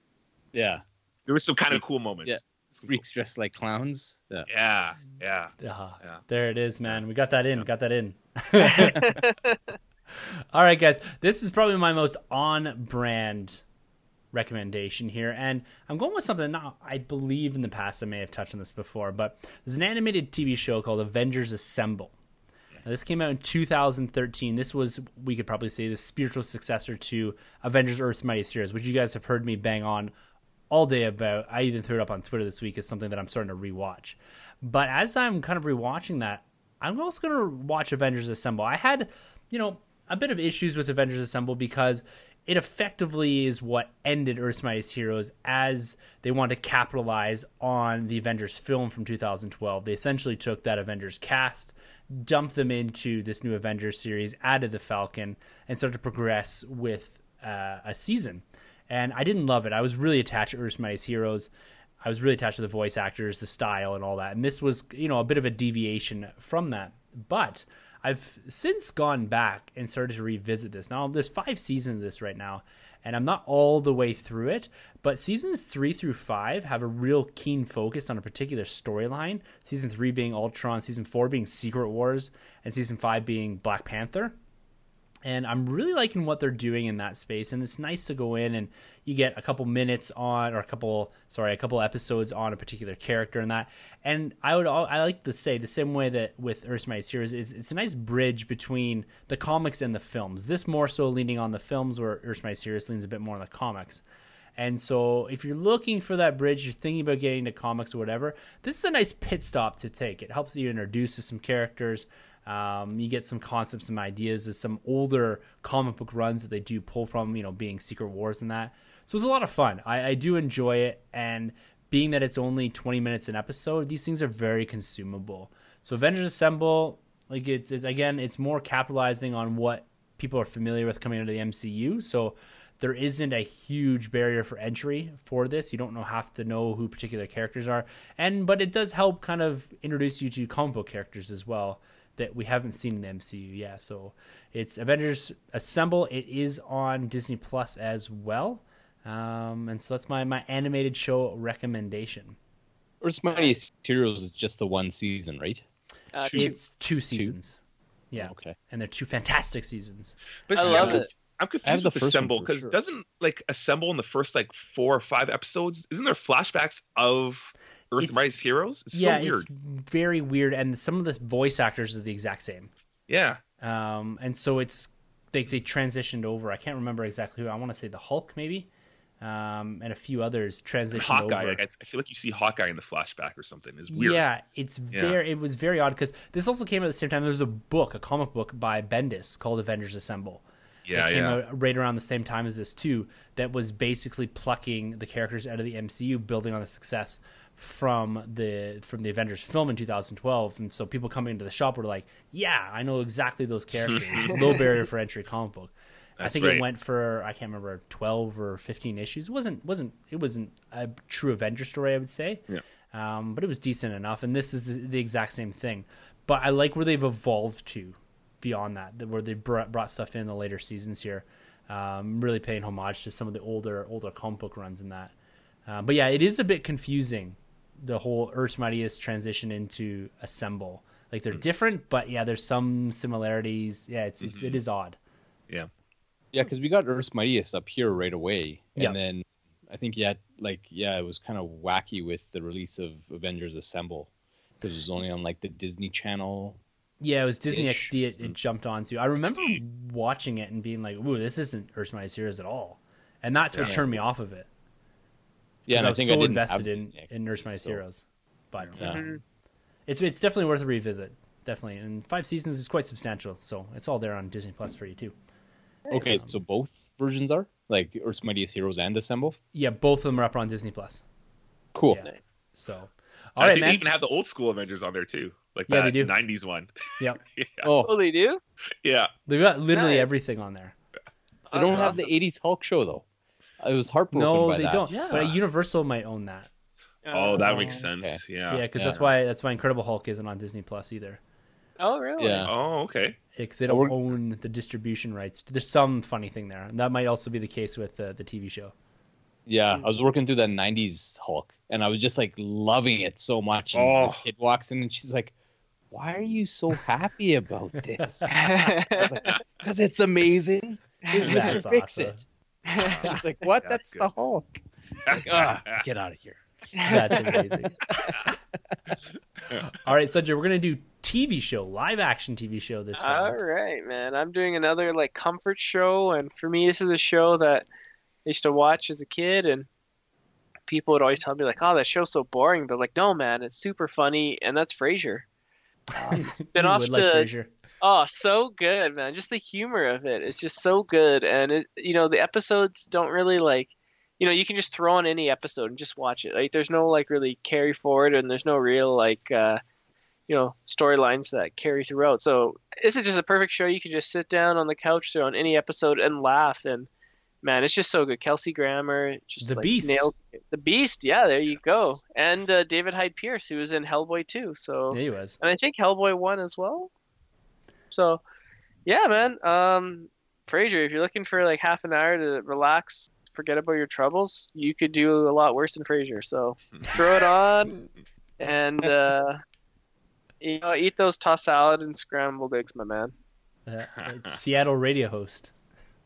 Yeah. There was some kind of cool moments. Yeah. Some cool- Freaks dressed like clowns. Yeah. Yeah, yeah. Ah, Yeah. There it is, man. We got that in. Got that in. All right, guys. This is probably my most on-brand recommendation here, and I'm going with something. Now, I believe in the past I may have touched on this before, but there's an animated TV show called Avengers Assemble. Now, this came out in 2013. This was, we could probably say, the spiritual successor to Avengers Earth's Mightiest Heroes, which you guys have heard me bang on all day about. I even threw it up on Twitter this week as something that I'm starting to rewatch. But as I'm kind of rewatching that, I'm also going to watch Avengers Assemble. I had, you know, a bit of issues with Avengers Assemble because it effectively is what ended Earth's Mightiest Heroes as they wanted to capitalize on the Avengers film from 2012. They essentially took that Avengers cast, dumped them into this new Avengers series, added the Falcon, and started to progress with uh, a season. And I didn't love it. I was really attached to Earth's Mightiest Heroes. I was really attached to the voice actors, the style, and all that. And this was, you know, a bit of a deviation from that. But I've since gone back and started to revisit this. Now, there's five seasons of this right now, and I'm not all the way through it, but seasons three through five have a real keen focus on a particular storyline. Season three being Ultron, season four being Secret Wars, and season five being Black Panther and I'm really liking what they're doing in that space. And it's nice to go in and you get a couple minutes on, or a couple, sorry, a couple episodes on a particular character and that. And I would, all, I like to say the same way that with Earth's Mightiest is it's a nice bridge between the comics and the films. This more so leaning on the films, where Earth's Mightiest leans a bit more on the comics. And so, if you're looking for that bridge, you're thinking about getting to comics or whatever, this is a nice pit stop to take. It helps you introduce to some characters. Um, you get some concepts, some ideas, as some older comic book runs that they do pull from, you know, being Secret Wars and that. So it's a lot of fun. I, I do enjoy it, and being that it's only 20 minutes an episode, these things are very consumable. So Avengers Assemble, like it's, it's again, it's more capitalizing on what people are familiar with coming into the MCU. So there isn't a huge barrier for entry for this. You don't know have to know who particular characters are, and but it does help kind of introduce you to comic book characters as well that we haven't seen in the MCU yet. So it's Avengers Assemble. It is on Disney Plus as well. Um, and so that's my, my animated show recommendation. Earth's Mightiest Heroes is just the one season, right? Uh, Two. It's two seasons. Yeah. Okay. And they're two fantastic seasons. But I see, love I'm, it. I'm confused the with first Assemble because sure. doesn't like Assemble in the first like four or five episodes? Isn't there flashbacks of Earth It's- Heroes? It's yeah, so weird. it's very weird. And some of the voice actors are the exact same. Yeah, Um, and so it's they they transitioned over. I can't remember exactly who. I want to say the Hulk maybe, um, and a few others transitioned Hawkeye. over. Like, I, feel like you see Hawkeye in the flashback or something. It's weird. Yeah, it's Yeah. very it was very odd because this also came at the same time. There was a book, a comic book by Bendis called Avengers Assemble. yeah, that came yeah. out right around the same time as this too. That was basically plucking the characters out of the MCU, building on the success from the from the Avengers film in 2012. And so people coming into the shop were like, "Yeah, I know exactly those characters." Low barrier for entry comic book. I That's think it went for I can't remember 12 or 15 issues. It wasn't wasn't it wasn't a true Avenger story, I would say. Yeah. Um, but it was decent enough, and this is the, the exact same thing. But I like where they've evolved to beyond that, that where they brought, brought stuff in the later seasons here. Um, really paying homage to some of the older older comic book runs in that. Uh, but yeah, it is a bit confusing the whole Earth's Mightiest transition into Assemble. Like they're hmm. different, but yeah, there's some similarities. Yeah, it's, it's it mm-hmm. is odd. yeah. Yeah, because we got Earth's Mightiest up here right away, and Yeah. then I think yeah, like yeah, it was kind of wacky with the release of Avengers Assemble because it was only on like the Disney Channel. Yeah, it was Disney Ish. XD. It, it jumped onto. I remember watching it and being like, "Ooh, this isn't Earth's Mightiest Heroes at all," and that's what Yeah. turned me off of it. Yeah, 'Cause and I I was think so I invested have in Disney in Nurse XD, Mightiest so- Heroes, but Yeah. uh, Mhm. it's it's definitely worth a revisit. Definitely, and five seasons is quite substantial, so it's all there on Disney Plus for you too. Okay, so both versions are like Earth's Mightiest Heroes and Assemble. Yeah, both of them are up on Disney Plus. Cool. Yeah. So, all I right, think they even have the old school Avengers on there too, like Yeah, that they do. '90s one. Yep, yeah, Oh, Oh, they do? yeah. they've got literally Nice. everything on there. they don't have the '80s Hulk show though. I was heartbroken No, by they that. don't. Yeah. But Universal might own that. Oh, that makes sense. Yeah. Yeah, because Yeah. that's why that's why Incredible Hulk isn't on Disney Plus either. Oh, really? Yeah. Oh, okay. because they Oh, don't we're- own the distribution rights. There's some funny thing there, and that might also be the case with uh, the TV show. Yeah, I was working through that '90s Hulk, and I was just like loving it so much. And Oh. the kid walks in, and she's like, "Why are you so happy about this?" I was like, "Because it's amazing. Here's That's Mr. Fix awesome. It." She's like, "What? That's That's, the Hulk." Like, ah, get out of here. That's amazing. All right, Sunjay, we're gonna do TV show, live action TV show this All All right, man. I'm doing another like comfort show, and for me, this is a show that I used to watch as a kid, and people would always tell me like, "Oh, that show's so boring," but like, no, man, it's super funny, and that's Frasier. Um, been You off would to like Frasier. Oh, so good, man. Just the humor of it. It's just so good. And it you know, the episodes don't really like you know, you can just throw on any episode and just watch it. Like there's no like really carry forward and there's no real like uh you know, storylines that carry throughout. So this is just a perfect show. You can just sit down on the couch throw on any episode and laugh and man, it's just so good. Kelsey Grammer just The like, Beast. nailed the beast, yeah, there you go. And uh, David Hyde Pierce, who was in Hellboy too. So Yeah, he was. and I think Hellboy won as well. So, yeah, man. Um, Frasier, if you're looking for like half an hour to relax, forget about your troubles, you could do a lot worse than Frasier. So, throw it on and uh, you know, eat those tossed salad and scrambled eggs, my man. Uh, Seattle radio host.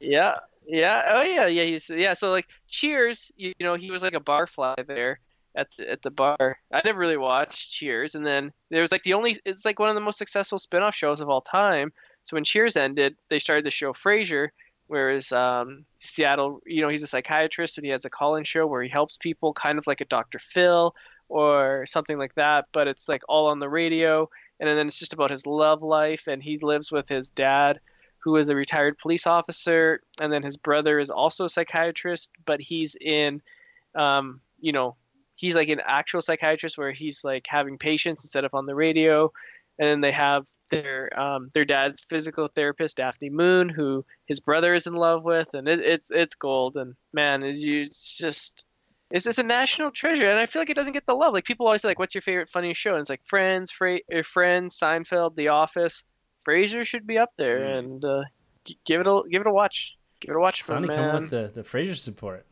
Yeah, yeah, oh yeah, yeah. He's yeah. So like, Cheers, you, you know, he was like a barfly there at the, at the bar. I never really watched Cheers, and then there was like the only. It's like one of the most successful spin-off shows of all time. So when Cheers ended, they started the show Frasier, whereas um, Seattle, you know, he's a psychiatrist and he has a call-in show where he helps people, kind of like a Dr. Phil or something like that. But it's like all on the radio, and then it's just about his love life, and he lives with his dad who is a retired police officer, and then his brother is also a psychiatrist, but he's in, um, you know, he's like an actual psychiatrist where he's like having patients instead of on the radio, and then they have their um, their dad's physical therapist Daphne Moon, who his brother is in love with, and it, it's it's gold, and man, it, you, it's just. It's, it's a national treasure, and I feel like it doesn't get the love. Like people always say, like, "What's your favorite funny show?" And it's like Friends, Fra- er, Friends, Seinfeld, The Office. Frasier should be up there, Mm. and uh, give it a give it a watch. Give it a watch, Sonny man. coming with the, the Frasier support.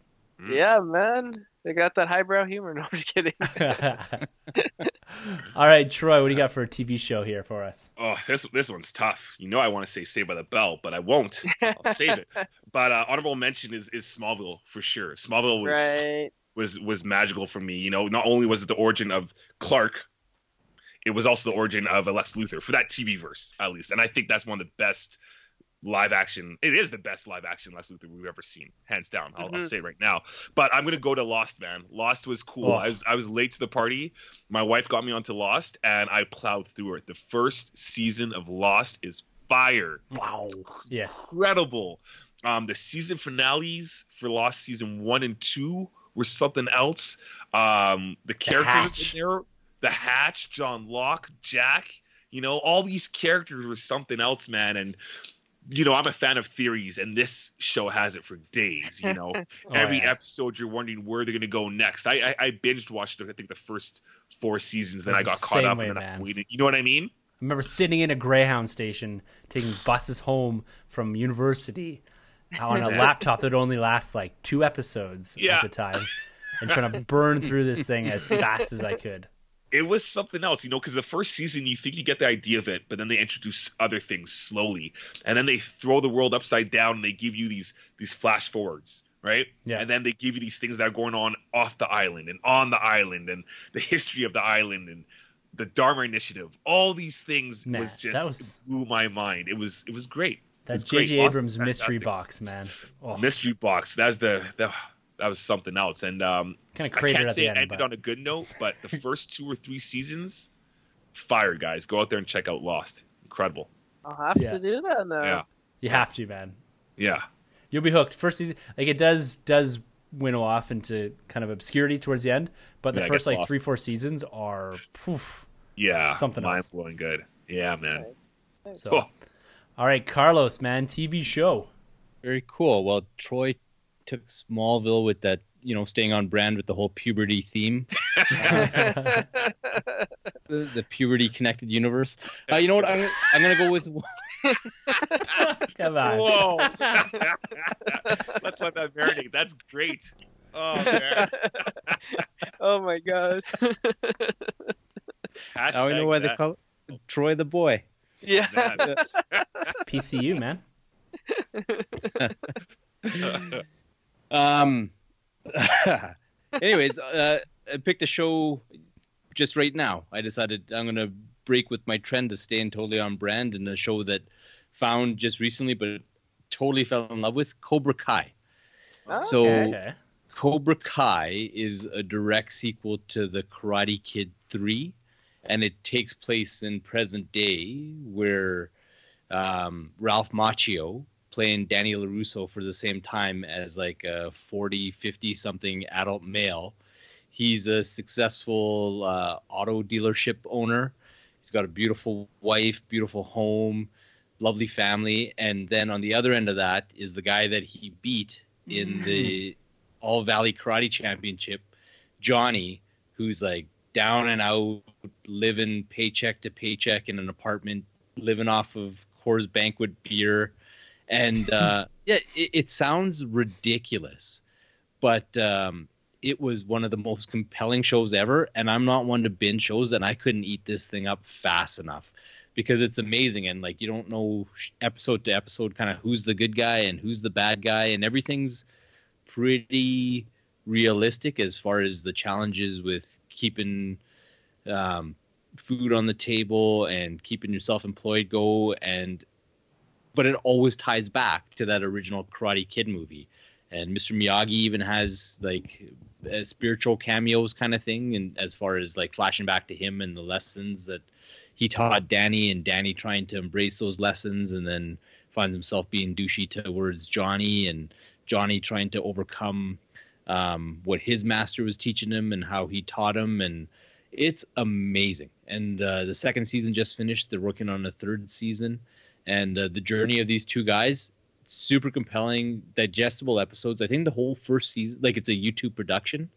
Yeah, man, they got that highbrow humor. No, I'm just kidding. All right, Troy, what do you got for a TV show here for us? Oh, this this one's tough. You know, I want to say Saved by the Bell, but I won't. I'll save it. But uh, honorable mention is is Smallville for sure. Smallville was right. was was magical for me. You know, not only was it the origin of Clark, it was also the origin of Lex Luthor for that TV verse at least, and I think that's one of the best live action. It is the best live action Lex Luthor we've ever seen, hands down. I'll, I'll Mhm. say it right now. But I'm gonna go to Lost, man. Lost was cool. Oh. I was I was late to the party. My wife got me onto Lost, and I plowed through it. The first season of Lost is fire Wow. Yes. incredible. Um, the season finales for Lost season one and two were something else. Um, the characters Hatch. in there, the Hatch, John Locke, Jack, you know, all these characters were something else, man. And you know, I'm a fan of theories, and this show has it for days. You know, Oh, every yeah. episode you're wondering where they're gonna go next. I I, I binged watched I think the first four seasons, then I got caught up way, and then I waited. You know what I mean? I remember sitting in a Greyhound station, taking buses home from university on a laptop that only lasts like two episodes Yeah. at the time, and trying to burn through this thing as fast as I could. It was something else, you know, because the first season you think you get the idea of it, but then they introduce other things slowly, and then they throw the world upside down and they give you these these flash forwards, right? Yeah. And then they give you these things that are going on off the island and on the island and the history of the island and the Dharma Initiative. All these things Man, was just was- blew my mind. It was it was great. That It's great. J.J. Abrams mystery box, man. Oh, Mystery box. That's the, the that was something else. And um, kind of I can't say the it end. ended But on a good note, but the first two or three seasons, fire guys. Go out there and check out Lost. Incredible. I'll have Yeah. to do that now. Yeah. you have to, man. Yeah. You'll be hooked. First season, like it does does winnow off into kind of obscurity towards the end, but the Yeah, first like lost. three four seasons are poof. Yeah. Something Mind else. blowing good. Yeah, man. So, Oh. all right, Carlos, man, TV show. Very cool. Well, Troy took Smallville with that, you know, staying on brand with the whole puberty theme, the, the puberty connected universe. Uh, you know what? I'm, gonna- I'm gonna go with Come on. Whoa. Let's let that marinate. That's great. Oh man. oh my god. now we know Hashtag why they call it Troy the boy. Yeah. Man. PCU, man. Um. anyways, uh, I picked a show just right now. I decided I'm gonna break with my trend to staying totally on brand and a show that found just recently, but totally fell in love with Cobra Kai. Okay. So Okay. Cobra Kai is a direct sequel to the Karate Kid 3, and it takes place in present day where um, Ralph Macchio playing Danny LaRusso for the same time as like a 40, 50 something adult male. He's a successful uh, auto dealership owner. He's got a beautiful wife, beautiful home, lovely family. And then on the other end of that is the guy that he beat in the All Valley Karate Championship, Johnny, who's like down and out, living paycheck to paycheck in an apartment, living off of Coors Banquet beer. And uh, yeah, it, it sounds ridiculous, but um, it was one of the most compelling shows ever. And I'm not one to binge shows, and I couldn't eat this thing up fast enough because it's amazing. And like, you don't know episode to episode kind of who's the good guy and who's the bad guy, and everything's pretty realistic as far as the challenges with keeping um, food on the table and keeping yourself employed go and but it always ties back to that original karate kid movie. And mr miyagi even has like a spiritual cameos kind of thing and as far as like flashing back to him and the lessons that he taught danny and danny trying to embrace those lessons and then finds himself being douchey towards johnny and johnny trying to overcome um, what his master was teaching him and how he taught him and it's amazing. And uh, the second season just finished. They're working on a third season and uh, the journey of these two guys. Super compelling digestible episodes. I think the whole first season like it's a youtube production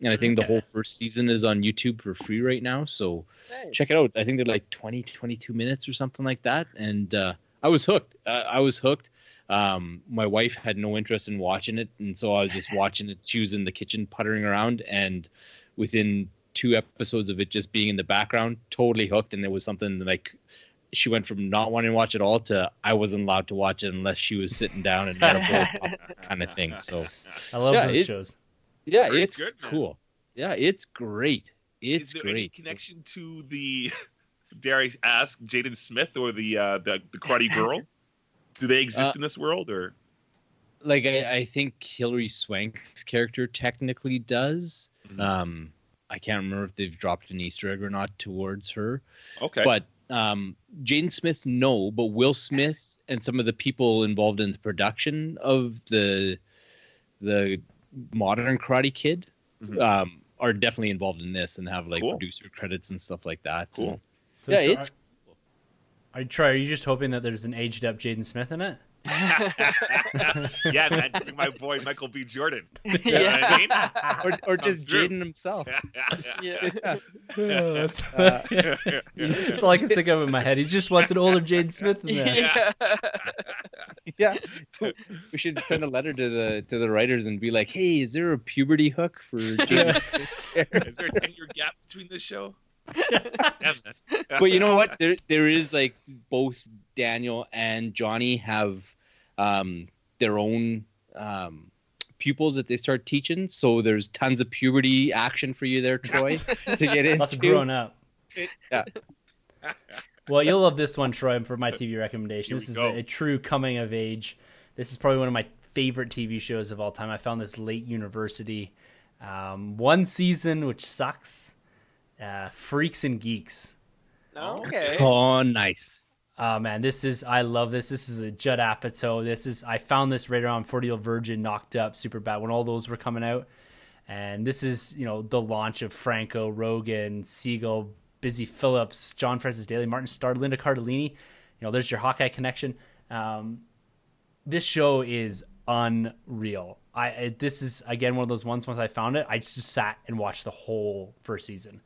and i think the whole first season is on youtube for free right now. So Nice. check it out. I think they're like 20 22 minutes or something like that. And uh, i was hooked. Uh, i was hooked. Um, my wife had no interest in watching it and so i was just watching it. She was in the kitchen puttering around and within two episodes of it just being in the background totally hooked. And it was something like she went from not wanting to watch it all to i wasn't allowed to watch it unless she was sitting down and had a bowl kind of thing so I love Yeah, those it- shows. yeah Very it's good, cool yeah it's great it's Is there any great connection to the, dare I ask, Jaden Smith or the uh, the, the Karate Girl? Do they exist Uh, in this world, or like I, I think Hilary Swank's character technically does. Mhm. Um, I can't remember if they've dropped an Easter egg or not towards her, okay? but um, Jaden Smith, no. But Will Smith and some of the people involved in the production of the the modern Karate Kid Mhm. um, are definitely involved in this and have like Cool. producer credits and stuff like that. Cool. And- So yeah, Troy- it's Are you try? Are you just hoping that there's an aged up Jaden Smith in it? yeah, man, bring my boy Michael B. Jordan. You know yeah. what I mean? or or just Jaden himself. yeah. Oh, that's, Uh, that's all I can think of in my head. He just wants an older Jaden Smith in there. Yeah. yeah we should send a letter to the to the writers and be like hey is there a puberty hook for Jaden Smith's character? Is there a ten year gap between this show? But you know what there there is like both daniel and johnny have um their own um pupils that they start teaching so there's tons of puberty action for you there troy to get into Lots of growing up. Yeah. Well, you'll love this one, Troy, for my TV recommendation. Here This is go. a, a true coming of age. This is probably one of my favorite TV shows of all time. I found this late university. Um, one season, which sucks. Uh, Freaks and Geeks. okay. oh nice Oh man, this is I love this. This is a Judd Apatow. This is I found this right around Forty Year Virgin, Knocked Up, Super Bad when all those were coming out, and this is you know the launch of Franco, Rogen, Segel, Busy Phillips, John Francis Daly, Martin Starr, Linda Cardellini. You know, there's your Hawkeye connection. Um, this show is unreal. I it, this is again one of those ones. Once I found it, I just sat and watched the whole first season.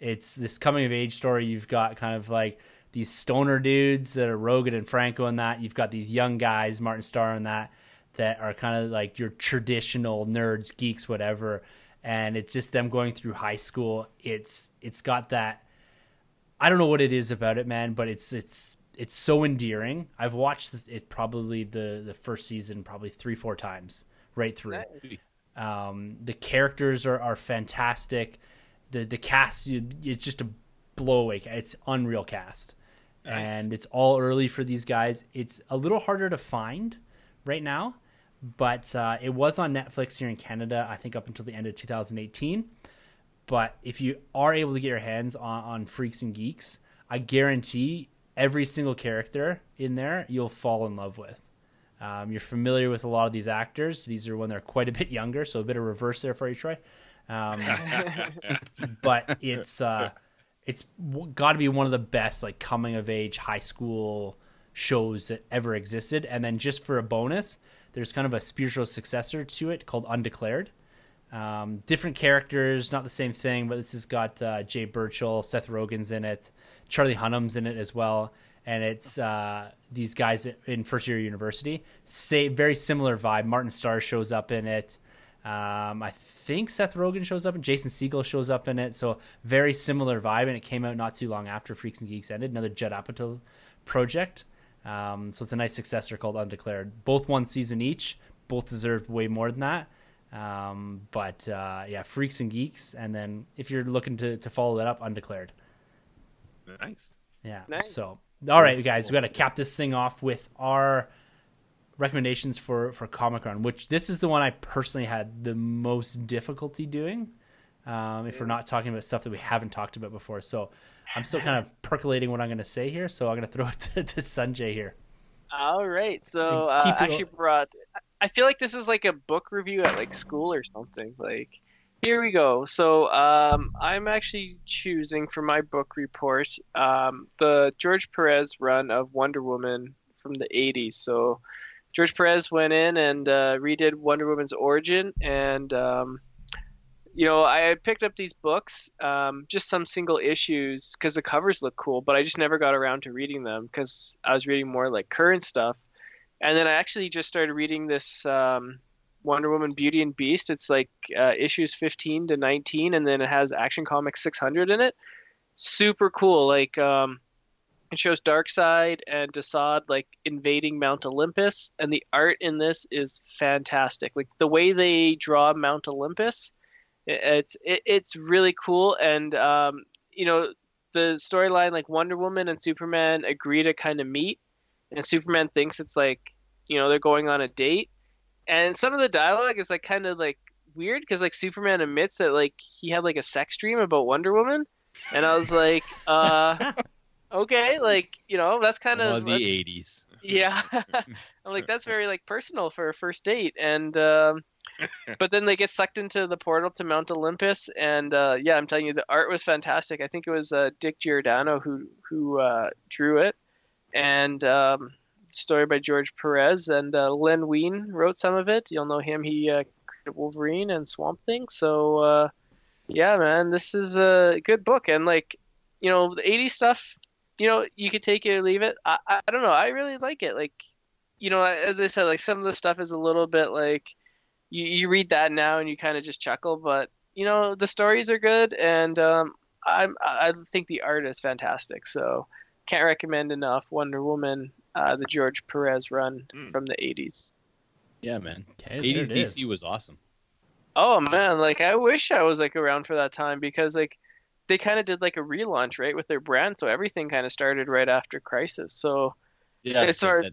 It's this coming of age story. You've got kind of like these stoner dudes that are Rogen and Franco and that. You've got these young guys, Martin Starr and that, that are kind of like your traditional nerds, geeks, whatever. And it's just them going through high school. It's it's got that. I don't know what it is about it, man, but it's it's it's so endearing. I've watched this, it probably the the first season probably three four times right through. Um, the characters are, are fantastic. The the cast it's just a blow away. It's unreal cast, Nice. and it's all early for these guys. It's a little harder to find right now, but uh, it was on Netflix here in Canada. I think up until the end of 2018. But if you are able to get your hands on, on Freaks and Geeks, I guarantee every single character in there you'll fall in love with. Um, you're familiar with a lot of these actors. These are when they're quite a bit younger, so a bit of reverse there for you, Troy. Um, but it's uh, it's got to be one of the best like coming of age high school shows that ever existed. And then just for a bonus, there's kind of a spiritual successor to it called Undeclared. Um, different characters, not the same thing, but this has got uh, Jay Baruchel, Seth Rogen's in it, Charlie Hunnam's in it as well, and it's uh, these guys in first year university. Say very similar vibe. Martin Starr shows up in it. Um, I think Seth Rogen shows up and Jason Segel shows up in it. So very similar vibe, and it came out not too long after Freaks and Geeks ended. Another Judd Apatow project. Um, so it's a nice successor called Undeclared. Both one season each. Both deserved way more than that. Um, but uh, yeah, Freaks and Geeks, and then if you're looking to, to follow that up, Undeclared. Nice. Yeah. Nice. So all right, guys, we got to cap this thing off with our recommendations for for Comic Con, which this is the one I personally had the most difficulty doing. Um, if we're not talking about stuff that we haven't talked about before, so I'm still kind of percolating what I'm going to say here. So I'm going to throw it to, to Sunjay here. All right. So uh, keep actually brought. I feel like this is like a book review at like school or something. Like, here we go. So um, I'm actually choosing for my book report um, the George Perez run of Wonder Woman from the 80s. So George Perez went in and uh, redid Wonder Woman's origin, and um, you know I picked up these books, um, just some single issues because the covers look cool, but I just never got around to reading them because I was reading more like current stuff. And then I actually just started reading this um, Wonder Woman Beauty and Beast. It's like uh, issues 15 to 19, and then it has Action Comics 600 in it. Super cool. Like um, it shows Darkseid and Desaad like invading Mount Olympus, and the art in this is fantastic. Like the way they draw Mount Olympus, it, it's it, it's really cool. And um, you know the storyline, like Wonder Woman and Superman agree to kind of meet and Superman thinks it's like you know they're going on a date, and some of the dialogue is like kind of like weird because like Superman admits that like he had like a sex dream about Wonder Woman, and I was like, uh, okay, like you know that's kind Well, of the 80s. yeah. I'm like that's very like personal for a first date, and um, but then they get sucked into the portal to Mount Olympus, and uh, yeah, I'm telling you the art was fantastic. I think it was uh, Dick Giordano who who uh, drew it and um, story by George Perez and uh, Len Wein wrote some of it. You'll know him. He uh, created Wolverine and Swamp Thing. So uh, yeah, man, this is a good book. And like, you know, the '80s stuff. You know, you could take it or leave it. I, I, I don't know. I really like it. Like, you know, as I said, like some of the stuff is a little bit like you, you read that now and you kind of just chuckle, but you know, the stories are good and um, I'm I think the art is fantastic. So can't recommend enough Wonder Woman, uh, the George Perez run Mm. from the 80s. Yeah, man. Okay, 80s there it is. DC was awesome. Oh man, like I wish I was like around for that time because like they kind of did like a relaunch right with their brand, so everything kind of started right after Crisis. So Yeah, It's like hard- that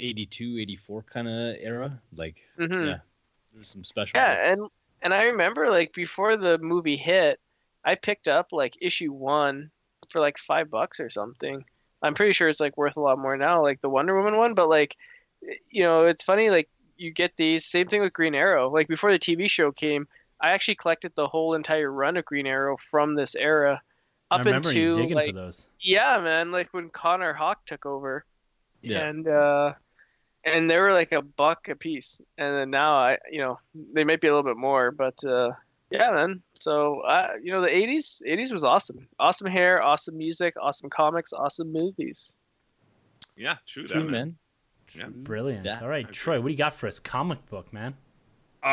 82, 84 kind of era. Like, mhm. yeah, there's some special. yeah, and and I remember like before the movie hit, I picked up like issue one for like five bucks or something. I'm pretty sure it's like worth a lot more now, like the Wonder Woman one. But like, you know, it's funny like you get these. Same thing with Green Arrow. Like before the TV show came, I actually collected the whole entire run of Green Arrow from this era I up you into digging like for those. yeah, man, like when Connor Hawke took over yeah. and uh and they were like a buck a piece and then now i you know they might be a little bit more but uh yeah man so uh you know the 80s 80s was awesome awesome hair awesome music awesome comics awesome movies Yeah, true, True, that, man. man. Yeah. Brilliant. Yeah, All right, Troy, what do you got for us? Comic book, man.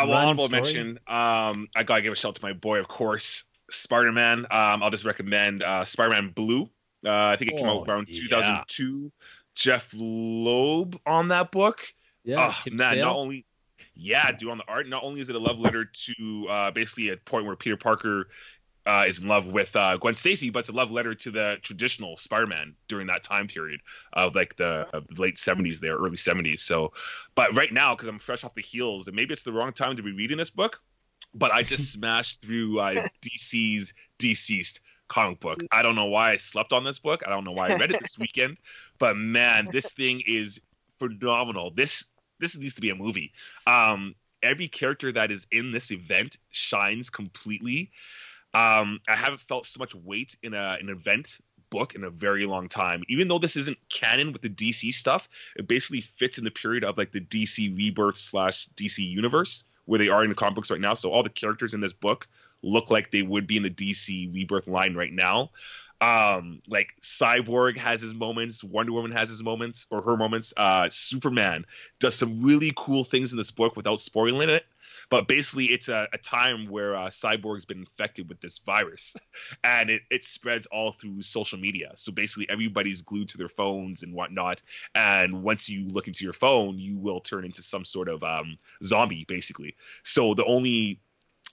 Uh, well, honorable story? mention. Um, I gotta give a shout out to my boy, of course, Spider Man. Um, I'll just recommend uh, Spider Man Blue. Uh, I think it came Oh, out around yeah. 2002. Jeph Loeb on that book. Yeah, oh man, not only yeah, dude, on the art, not only is it a love letter to uh, basically a point where Peter Parker uh, is in love with uh, Gwen Stacy, but it's a love letter to the traditional Spider-Man during that time period of like the late '70s, there, early '70s. So, but right now, because I'm fresh off the heels, and maybe it's the wrong time to be reading this book, but I just smashed through uh, DC's DCeased comic book. I don't know why I slept on this book. I don't know why I read it this weekend, but man, this thing is phenomenal. This this needs to be a movie. Um, every character that is in this event shines completely. Um, I haven't felt so much weight in a an event book in a very long time. Even though this isn't canon with the DC stuff, it basically fits in the period of like the DC rebirth slash DC universe where they are in the comic books right now. So all the characters in this book look like they would be in the DC rebirth line right now. Um, like Cyborg has his moments, Wonder Woman has his moments or her moments. Uh, Superman does some really cool things in this book without spoiling it. But basically, it's a, a time where uh, Cyborg's been infected with this virus, and it, it spreads all through social media. So basically, everybody's glued to their phones and whatnot. And once you look into your phone, you will turn into some sort of um, zombie, basically. So the only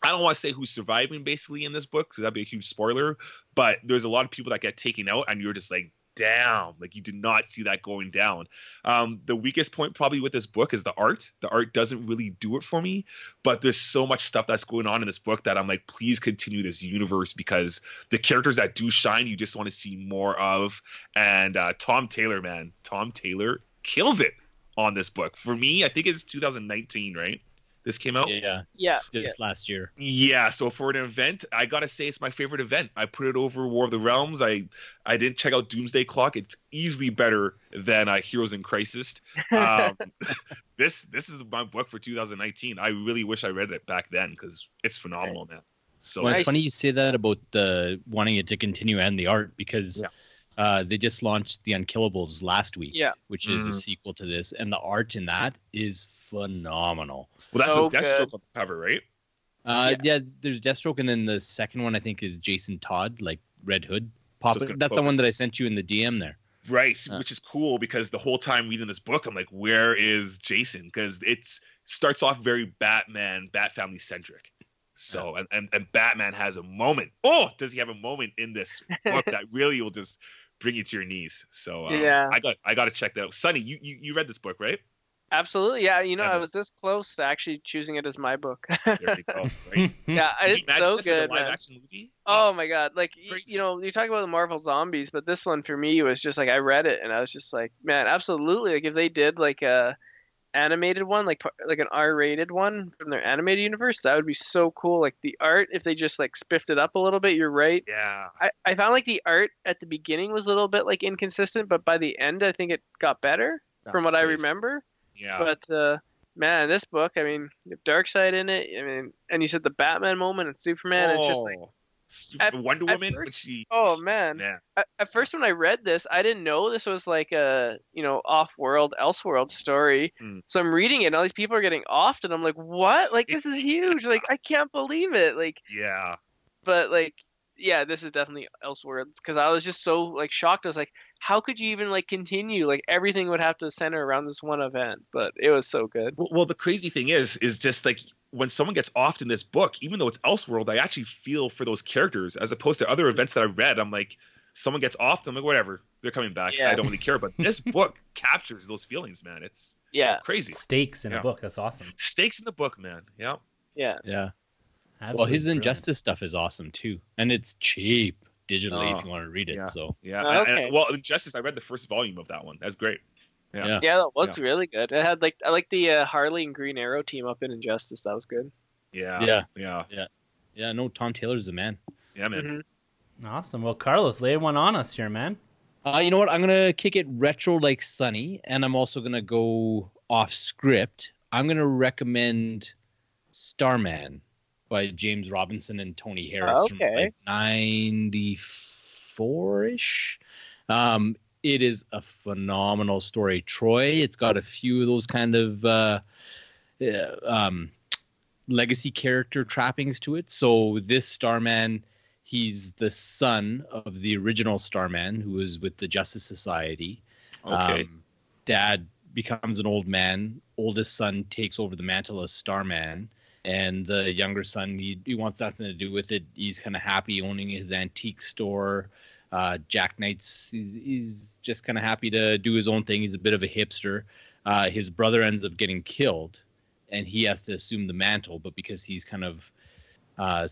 I don't want to say who's surviving basically in this book because that'd be a huge spoiler. But there's a lot of people that get taken out, and you're just like, damn, like you did not see that going down. Um, the weakest point probably with this book is the art. The art doesn't really do it for me, but there's so much stuff that's going on in this book that I'm like, please continue this universe because the characters that do shine, you just want to see more of. And uh, Tom Taylor, man, Tom Taylor kills it on this book. For me, I think it's 2019, right? This came out. Yeah, Yeah. just last year. Yeah, so for an event, I gotta say it's my favorite event. I put it over War of the Realms. I I didn't check out Doomsday Clock. It's easily better than uh, Heroes in Crisis. Um, this this is my book for 2019. I really wish I read it back then because it's phenomenal, man. So Well, it's Right. funny you say that about the wanting it to continue and the art because Yeah. uh, they just launched the Unkillables last week, Yeah. which is a Mhm. sequel to this, and the art in that is phenomenal. well, that's so with Deathstroke good. on the cover, right? Uh, yeah. there's Deathstroke, and then the second one I think is Jason Todd, like Red Hood. Pop. it's gonna That's the one that I sent you in the DM there. Right, Uh. which is cool because the whole time reading this book, I'm like, where is Jason? Because it's starts off very Batman, Bat Family centric. So and, and and Batman has a moment. Oh, does he have a moment in this book that really will just bring you to your knees? So um, Yeah. I got I got to check that out. Sonny, you, you you read this book, right? Absolutely. Yeah. You know, Yeah. I was this close to actually choosing it as my book. There you go. Right? yeah, it's so good. live man. action movie? Oh my god! Like Crazy. you know, you talk about the Marvel zombies, but this one for me was just like I read it and I was just like, man, absolutely. Like if they did like a animated one, like like an R-rated one from their animated universe, that would be so cool. Like the art, if they just like spiffed it up a little bit, you're right. Yeah. I, I found like the art at the beginning was a little bit like inconsistent, but by the end, I think it got better from what I remember. Yeah. But uh, man, this book, I mean, you have Darkseid in it. I mean, and you said the Batman moment and Superman. It's just like, Oh. At- Wonder at Woman first- she oh man. man. At, at first, when I read this, I didn't know this was like a you know off-world, elseworld story. Hmm. So I'm reading it, and all these people are getting offed, and I'm like, what? Like this is huge. Like I can't believe it. Like, Yeah. but like, yeah, this is definitely elseworld because I was just so like shocked. I was like, how could you even like continue? Like everything would have to center around this one event, but it was so good. Well, well, the crazy thing is, is just like when someone gets offed in this book, even though it's Elseworld, I actually feel for those characters as opposed to other events that I read. I'm like, someone gets offed, I'm like, whatever, they're coming back. Yeah. I don't really care. But this book captures those feelings, man. It's Yeah, crazy. Stakes in Yeah. a book. That's awesome. Stakes in the book, man. Yeah. yeah. Yeah. well, his brilliant. Injustice stuff is awesome too, and it's cheap digitally Oh, if you want to read it. yeah. So Yeah. Oh, and- and- well, Justice, I read the first volume of that one. That's great. Yeah. Yeah. Yeah, that was really good. It had like I like the uh, Harley and Green Arrow team up in Injustice. That was good. Yeah. yeah, Yeah. yeah. No, Tom Taylor's the man. Yeah, man. Mhm. Awesome. Well, Carlos, lay one on us here, man. Uh, you know what? I'm gonna kick it retro like Sunny, and I'm also gonna go off script. I'm gonna recommend Starman by James Robinson and Tony Harris from like '94 ish. Um, it is a phenomenal story. Troy, it's got a few of those kind of uh, uh, um, legacy character trappings to it. So this Starman, he's the son of the original Starman who was with the Justice Society. Okay. Um, dad becomes an old man. Oldest son takes over the mantle as Starman, and the younger son he, he wants nothing to do with it. He's kind of happy owning his antique store. Uh, Jack Knight's he's, he's just kind of happy to do his own thing. He's a bit of a hipster. Uh, his brother ends up getting killed, and he has to assume the mantle. But because he's kind of uh,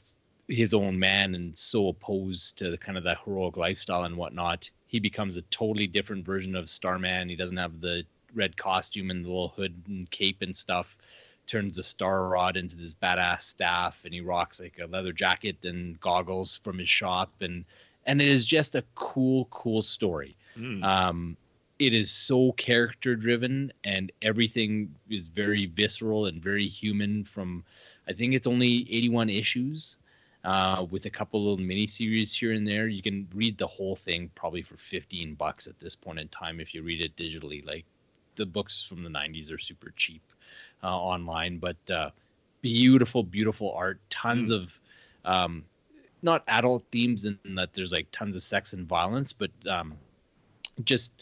his own man and so opposed to the, kind of that heroic lifestyle and whatnot, he becomes a totally different version of Starman. He doesn't have the red costume and the little hood and cape and stuff. Turns the star rod into this badass staff, and he rocks like a leather jacket and goggles from his shop, and and it is just a cool, cool story. Mm. Um, it is so character driven, and everything is very visceral and very human. From I think it's only 81 issues, uh, with a couple little mini series here and there. You can read the whole thing probably for 15 bucks at this point in time if you read it digitally. Like the books from the 90s are super cheap uh, online, but uh, beautiful, beautiful art, tons of um, not adult themes in that there's like tons of sex and violence, but um, just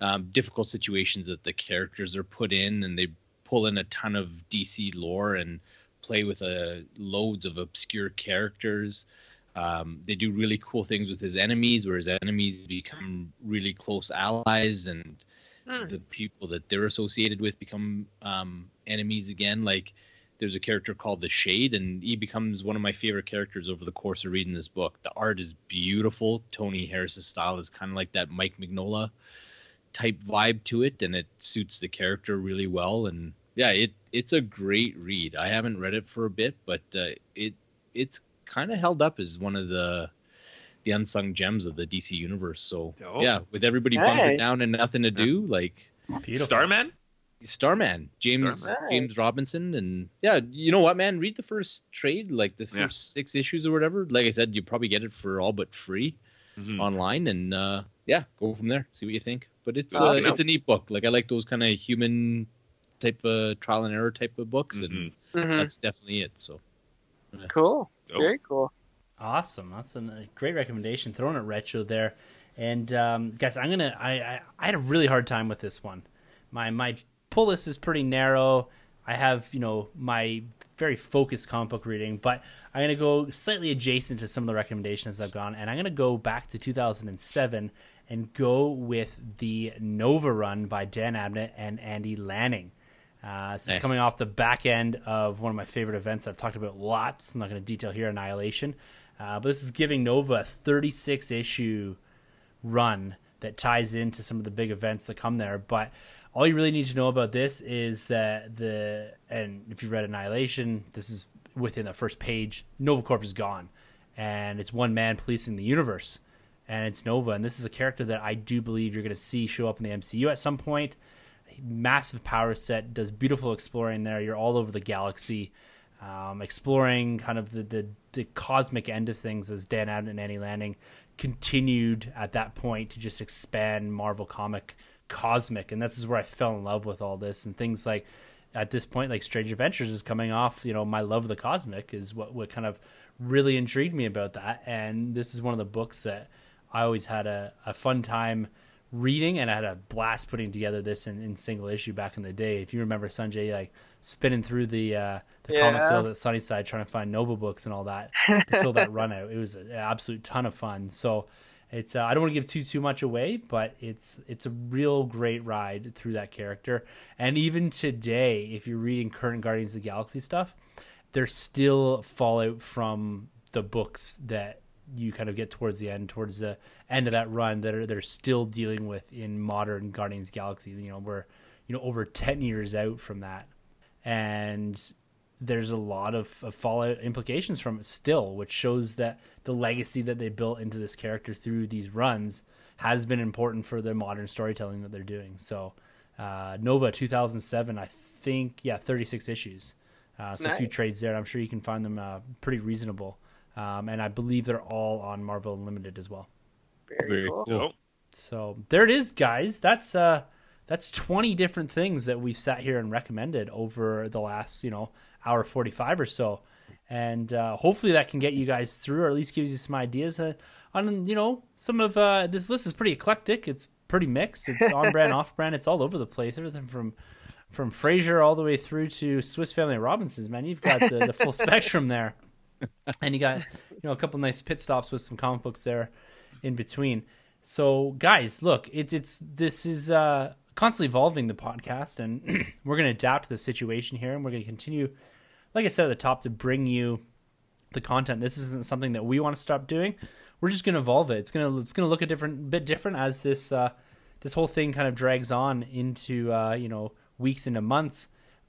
um, difficult situations that the characters are put in, and they pull in a ton of DC lore and play with uh, loads of obscure characters. Um, they do really cool things with his enemies, where his enemies become really close allies, and Hmm. the people that they're associated with become um, enemies again. Like there's a character called the Shade, and he becomes one of my favorite characters over the course of reading this book. The art is beautiful. Tony Harris's style is kind of like that Mike Mignola type vibe to it, and it suits the character really well. And yeah, it it's a great read. I haven't read it for a bit, but uh, it it's kind of held up as one of the the unsung gems of the DC universe. So Dope. yeah, with everybody bunkered down and nothing to do, like Beautiful. Starman? Starman, James Starman. James Robinson, and yeah, you know what, man? Read the first trade, like the Yeah. first six issues or whatever. Like I said, you probably get it for all but free Mhm. online, and uh, yeah, go from there. See what you think. But it's Oh, uh, okay. it's a neat book. Like I like those kind of human type of trial and error type of books, and Mhm. Mhm. that's definitely it. So Cool. Dope. Very cool. Awesome. That's a great recommendation. Throwing it retro there. And um, guys, I'm gonna. I, I I had a really hard time with this one. My my pull list is pretty narrow. I have you know my very focused comic book reading, but I'm gonna go slightly adjacent to some of the recommendations I've gone, and I'm gonna go back to 2007 and go with the Nova Run by Dan Abnett and Andy Lanning. Uh, this is coming off the back end of one of my favorite events I've talked about lots. I'm not going to detail here Annihilation. Uh, but this is giving Nova a 36 issue run that ties into some of the big events that come there. But all you really need to know about this is that the, and if you read Annihilation, this is within the first page, Nova Corps is gone. And it's one man policing the universe. And it's Nova. And this is a character that I do believe you're going to see show up in the MCU at some point massive power set, does beautiful exploring there. You're all over the galaxy, um, exploring kind of the, the, the cosmic end of things as Dan Abnett and Andy Lanning continued at that point to just expand Marvel comic cosmic. And this is where I fell in love with all this and things like at this point, like Strange Adventures is coming off, you know, my love of the cosmic is what, what kind of really intrigued me about that. And this is one of the books that I always had a, a fun time reading and I had a blast putting together this in, in single issue back in the day. If you remember Sunjay like spinning through the uh, the comic Yeah. sales at Sunnyside trying to find Nova books and all that to fill that run out. It was an absolute ton of fun. So it's uh, I don't want to give too too much away, but it's it's a real great ride through that character. And even today, if you're reading current Guardians of the Galaxy stuff, there's still fallout from the books that you kind of get towards the end, towards the end of that run that are they're still dealing with in modern Guardians of the Galaxy. You know, we're you know over ten years out from that, and there's a lot of, of fallout implications from it still, which shows that the legacy that they built into this character through these runs has been important for the modern storytelling that they're doing. So, uh, Nova 2007, I think, yeah, 36 issues. Uh, so a few trades there. I'm sure you can find them uh, pretty reasonable. Um, and I believe they're all on Marvel Unlimited as well. Very, Very cool. cool. So there it is, guys. That's uh, that's 20 different things that we've sat here and recommended over the last, you know, hour 45 or so. And uh, hopefully that can get you guys through, or at least gives you some ideas uh, on, you know, some of uh, this list is pretty eclectic. It's pretty mixed. It's on brand, off brand. It's all over the place. Everything from from Frasier all the way through to Swiss Family Robinsons. Man, you've got the, the full spectrum there, and you got you know a couple nice pit stops with some comic books there in between. So, guys, look, it's it's this is uh, constantly evolving the podcast, and we're going to adapt to the situation here, and we're going to continue, like I said at the top, to bring you the content. This isn't something that we want to stop doing. We're just going to evolve it. It's gonna it's gonna look a different bit different as this uh, this whole thing kind of drags on into uh, you know weeks into months.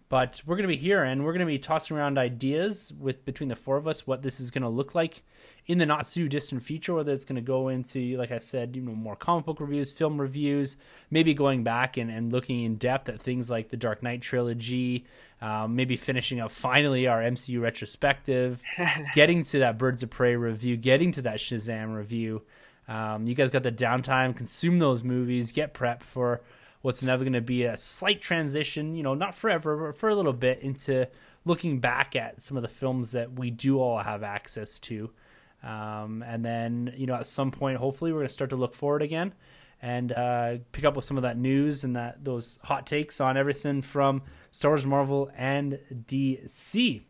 But we're going to be here and we're going to be tossing around ideas with between the four of us what this is going to look like in the not too distant future. Whether it's going to go into, like I said, you know, more comic book reviews, film reviews, maybe going back and, and looking in depth at things like the Dark Knight trilogy, um, maybe finishing up finally our MCU retrospective, getting to that Birds of Prey review, getting to that Shazam review. Um, you guys got the downtime, consume those movies, get prepped for what's never going to be a slight transition, you know, not forever, but for a little bit into looking back at some of the films that we do all have access to. Um, and then, you know, at some point, hopefully, we're going to start to look forward again and uh, pick up with some of that news and that those hot takes on everything from Star Wars, Marvel, and DC.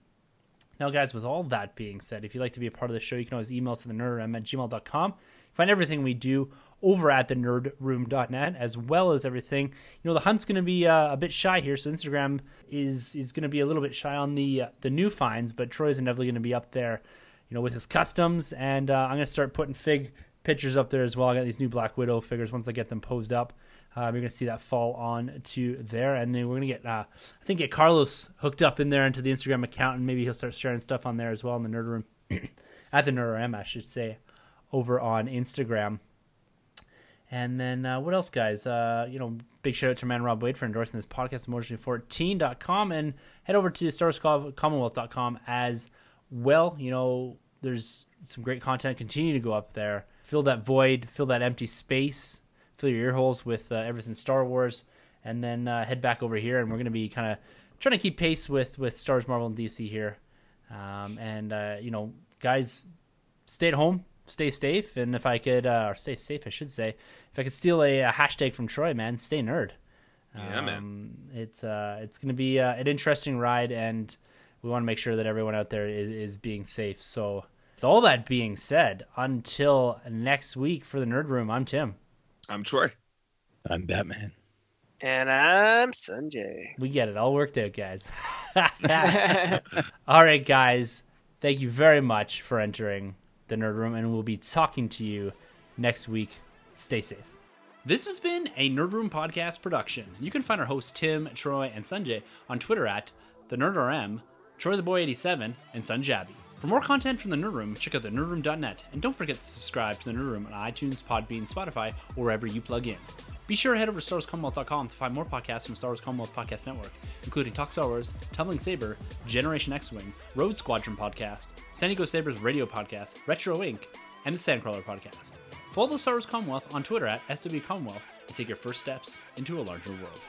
Now, guys, with all that being said, if you'd like to be a part of the show, you can always email us at the nerdroom at gmail.com. Find everything we do over at the nerdroom.net as well as everything. You know, the hunt's going to be uh, a bit shy here, so Instagram is is going to be a little bit shy on the uh, the new finds, but Troy's inevitably going to be up there, you know, with his customs, and uh, I'm going to start putting fig pictures up there as well. I got these new Black Widow figures. Once I get them posed up, uh, you're going to see that fall on to there, and then we're going to get uh, I think get Carlos hooked up in there into the Instagram account, and maybe he'll start sharing stuff on there as well in the Nerd Room at the Nerd Room, I should say, over on Instagram. And then uh, what else, guys? Uh, you know, big shout out to man Rob Wade for endorsing this podcast, emotionally14.com, and head over to starscommonwealth.com as well. You know, there's some great content. Continue to go up there. Fill that void, fill that empty space, fill your ear holes with uh, everything Star Wars, and then uh, head back over here. And we're going to be kind of trying to keep pace with with Star Wars, Marvel, and DC here. Um, and uh, you know, guys, stay at home, stay safe, and if I could, uh, or stay safe, I should say, if I could steal a, a hashtag from Troy, man, stay nerd. Yeah, um, man. It's uh, it's going to be uh, an interesting ride, and we want to make sure that everyone out there is, is being safe. So, with all that being said, until next week for the Nerd Room, I'm Tim. I'm Troy. I'm Batman. And I'm Sunjay. We get it all worked out, guys. all right, guys. Thank you very much for entering the Nerd Room, and we'll be talking to you next week. Stay safe. This has been a Nerd Room podcast production. You can find our hosts Tim, Troy, and Sunjay on Twitter at the NerdRM, Troy the Boy 87, and Sunjabby. For more content from the Nerd Room, check out the nerdroom.net, and don't forget to subscribe to the Nerd Room on iTunes, Podbean, Spotify, or wherever you plug in. Be sure to head over to StarWarsCommonwealth.com to find more podcasts from Star Wars Commonwealth Podcast Network, including Talk Star Wars, Tumbling Saber, Generation X-Wing, Rogue Squadron Podcast, San Diego Sabers Radio Podcast, Retro Inc., and the Sandcrawler Podcast. Follow the Star Wars Commonwealth on Twitter at SW Commonwealth and take your first steps into a larger world.